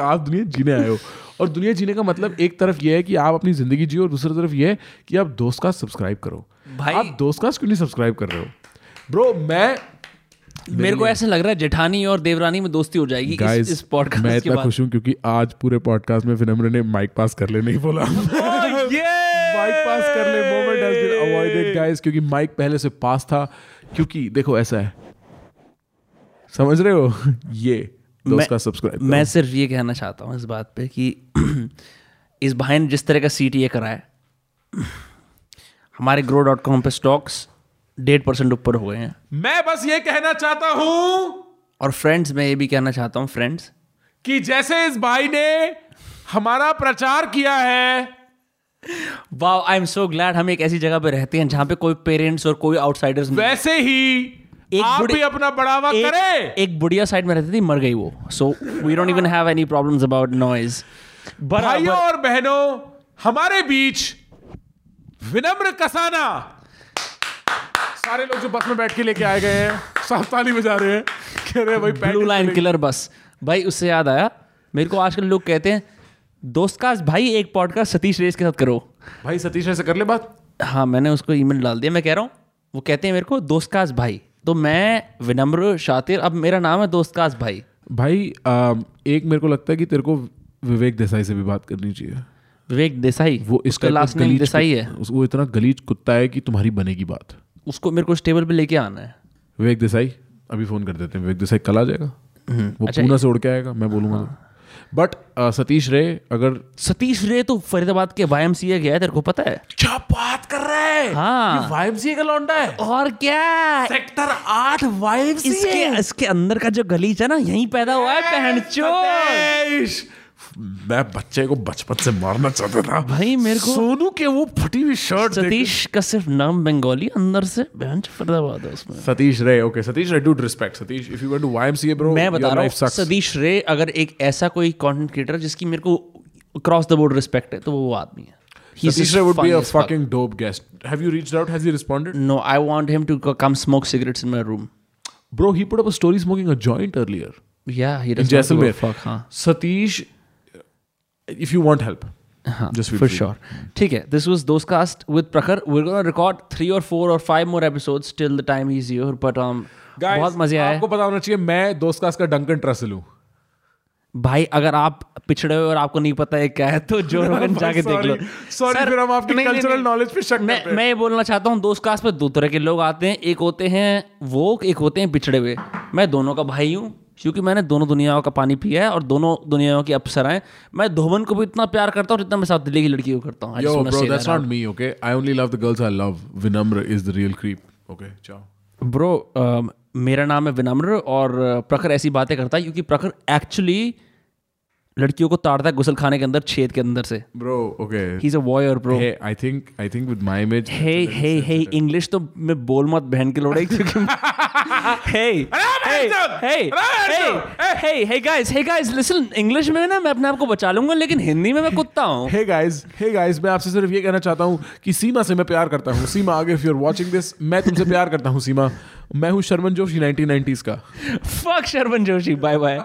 आप दुनिया जीने आए हो। और दुनिया जीने का मतलब एक तरफ़ ये है कि आप अपनी ज़िंदगी जियो और दूसरी तरफ़ ये है कि आप दोस्त का सब्सक्राइब करो। भाई- आप दोस्त का क्यों नहीं सब्सक्राइब कर रहे हो? ब्रो मैं मेरे को ऐसा लग रहा है जेठानी और देवरानी में दोस्ती हो जाएगी इस, इस मैं पॉडकास्ट के इतना खुश हूँ क्योंकि आज पूरे पॉडकास्ट में विनम्र ने माइक पास कर ले नहीं बोला। माइक पास कर ले moment has been avoided guys क्योंकि माइक पहले से पास था क्योंकि देखो ऐसा है। समझ रहे हो? ये दोस्त का सब्सक्राइब मैं सिर्फ़ ये कहना चाहता हूँ इस बात पे कि इस भाई ने जिस तरह का सी टी ए कराया हमारे ग्रो डॉट कॉम पे स्टॉक्स डेढ़ परसेंट ऊपर हो गए हैं। मैं बस ये कहना चाहता हूँ और फ्रेंड्स मैं ये भी कहना चाहता हूँ फ्रेंड्स कि जैसे इस भाई ने हमारा प्रचार किया है wow I am so glad हम एक ऐसी जगह पे रहते हैं जहाँ पे कोई पेरेंट्स और कोई आउटसाइडर्स वैसे ही। एक आप भी अपना बढ़ावा करें। एक बुढ़िया साइड में रहती थी मर गई वो। So we don't even have any problems about noise भाइयों और बहनों हमारे बीच विनम्र कसाना। सारे लोग जो बस में बैठ के लेके आए गए हैं ताली बजा रहे हैं। कह रहे हैं भाई ब्लू लाइन किलर बस भाई उससे याद आया मेरे को आजकल लोग कहते हैं दोस्त का भाई एक पॉडकास्ट सतीश रेस के साथ करो। भाई सतीश ऐसे कर ले बात? हाँ मैंने उसको ईमेल डाल दिया मैं कह रहा हूँ वो कहते हैं मेरे को दोस्त काज भाई। तो मैं विनम्र शातिर अब मेरा नाम है दोस्त काज भाई। भाई अम, एक मेरे को लगता है कि तेरे को विवेक देसाई से भी बात करनी चाहिए। विवेक देसाई? वो इसका लास्ट नेम देसाई है। वो इतना गलीज कुत्ता है कि तुम्हारी बनेगी बात। उसको मेरे को उस टेबल पे लेके आना है। विवेक देसाई अभी फ़ोन कर देते हैं। विवेक देसाई कल आ जाएगा। वो अच्छा, पूना से उड़ के आएगा मैं बोलूँगा बट सतीश रे अगर सतीश रे तो फरीदाबाद के वाई गया है तेरे को पता है? क्या बात कर रहे है? हाँ। वाई का लौंडा है? और क्या? सेक्टर आठ वाईएमसीए इसके इसके अंदर का जो गलीच है ना यहीं पैदा हुआ है पहन! मैं बच्चे को बचपन से मारना चाहता था। भाई मेरे को सोनू के वो फटी हुई शर्ट सतीश का सिर्फ़ नाम बंगाली अंदर से बयान फरीदाबाद है उसमें। Satish Ray okay Satish I do respect Satish if you go to YMCA bro मैं बता रहा हूँ सतीश रे अगर एक ऐसा कोई कंटेंट क्रिएटर जिसकी मेरे को क्रॉस द बोर्ड रिस्पेक्ट है तो वो वो आदमी है। Satish Ray would be a fucking dope guest have you reached out has he responded no I want him to come smoke cigarettes in my room bro he put up a story smoking a joint earlier या ही डजंट जैसलमेर फक हाँ Satish if you want help, हाँ, for free. sure. ठीक है, this was Dostcast with Prakhar. We're gonna record three or four or five more episodes till the time he's here. But um, guys, बहुत मज़े आए आपको पता होना चाहिए मैं दोस्त का इसका डंकन ट्रसल हूँ भाई अगर आप पिछड़े हो और आपको नहीं पता है क्या है तो जो रोगन जाके देख लो सॉरी फिर हम आपकी कल्चरल नॉलेज पे शक मैं मैं ये बोलना चाहता हूँ दोस्त कास्ट पे दो तरह के लोग आते हैं एक होते हैं वो एक होते हैं पिछड़े हुए मैं दोनों का भाई हूँ क्योंकि मैंने दोनों दुनियाओं का पानी पिया है और दोनों दुनियाओं की अपसराएँ मैं धोबन को भी इतना प्यार करता हूँ जितना मैं साथ दिल्ली की लड़की को करता हूँ I just Yo, wanna bro, say that's that not me, okay? I only love the girls I love. Vinamra is the real creep. Okay, ciao. Bro, um, मेरा नाम है विनम्र और uh, प्रखर ऐसी बातें करता है क्योंकि प्रखर एक्चुअली लड़कियों को ताड़ता है गुसल खाने के अंदर छेद के अंदर से। Bro, okay. He is a voyeur bro Hey, I think I think with my image. Hey hey hey English तो मैं बोल मत बहन के लोड़े क्योंकि hey hey hey hey hey guys hey guys listen English में ना मैं अपने आप को बचा लूँगा लेकिन हिंदी में मैं कुत्ता हूँ। Hey guys, hey guys, मैं आपसे सिर्फ़ ये कहना चाहता हूँ कि सीमा से मैं प्यार करता हूँ। सीमा आगे if you're watching this मैं तुमसे प्यार करता हूँ सीमा। मैं हूँ शर्मन जोशी 1990s का। Fuck Sharman Joshi bye bye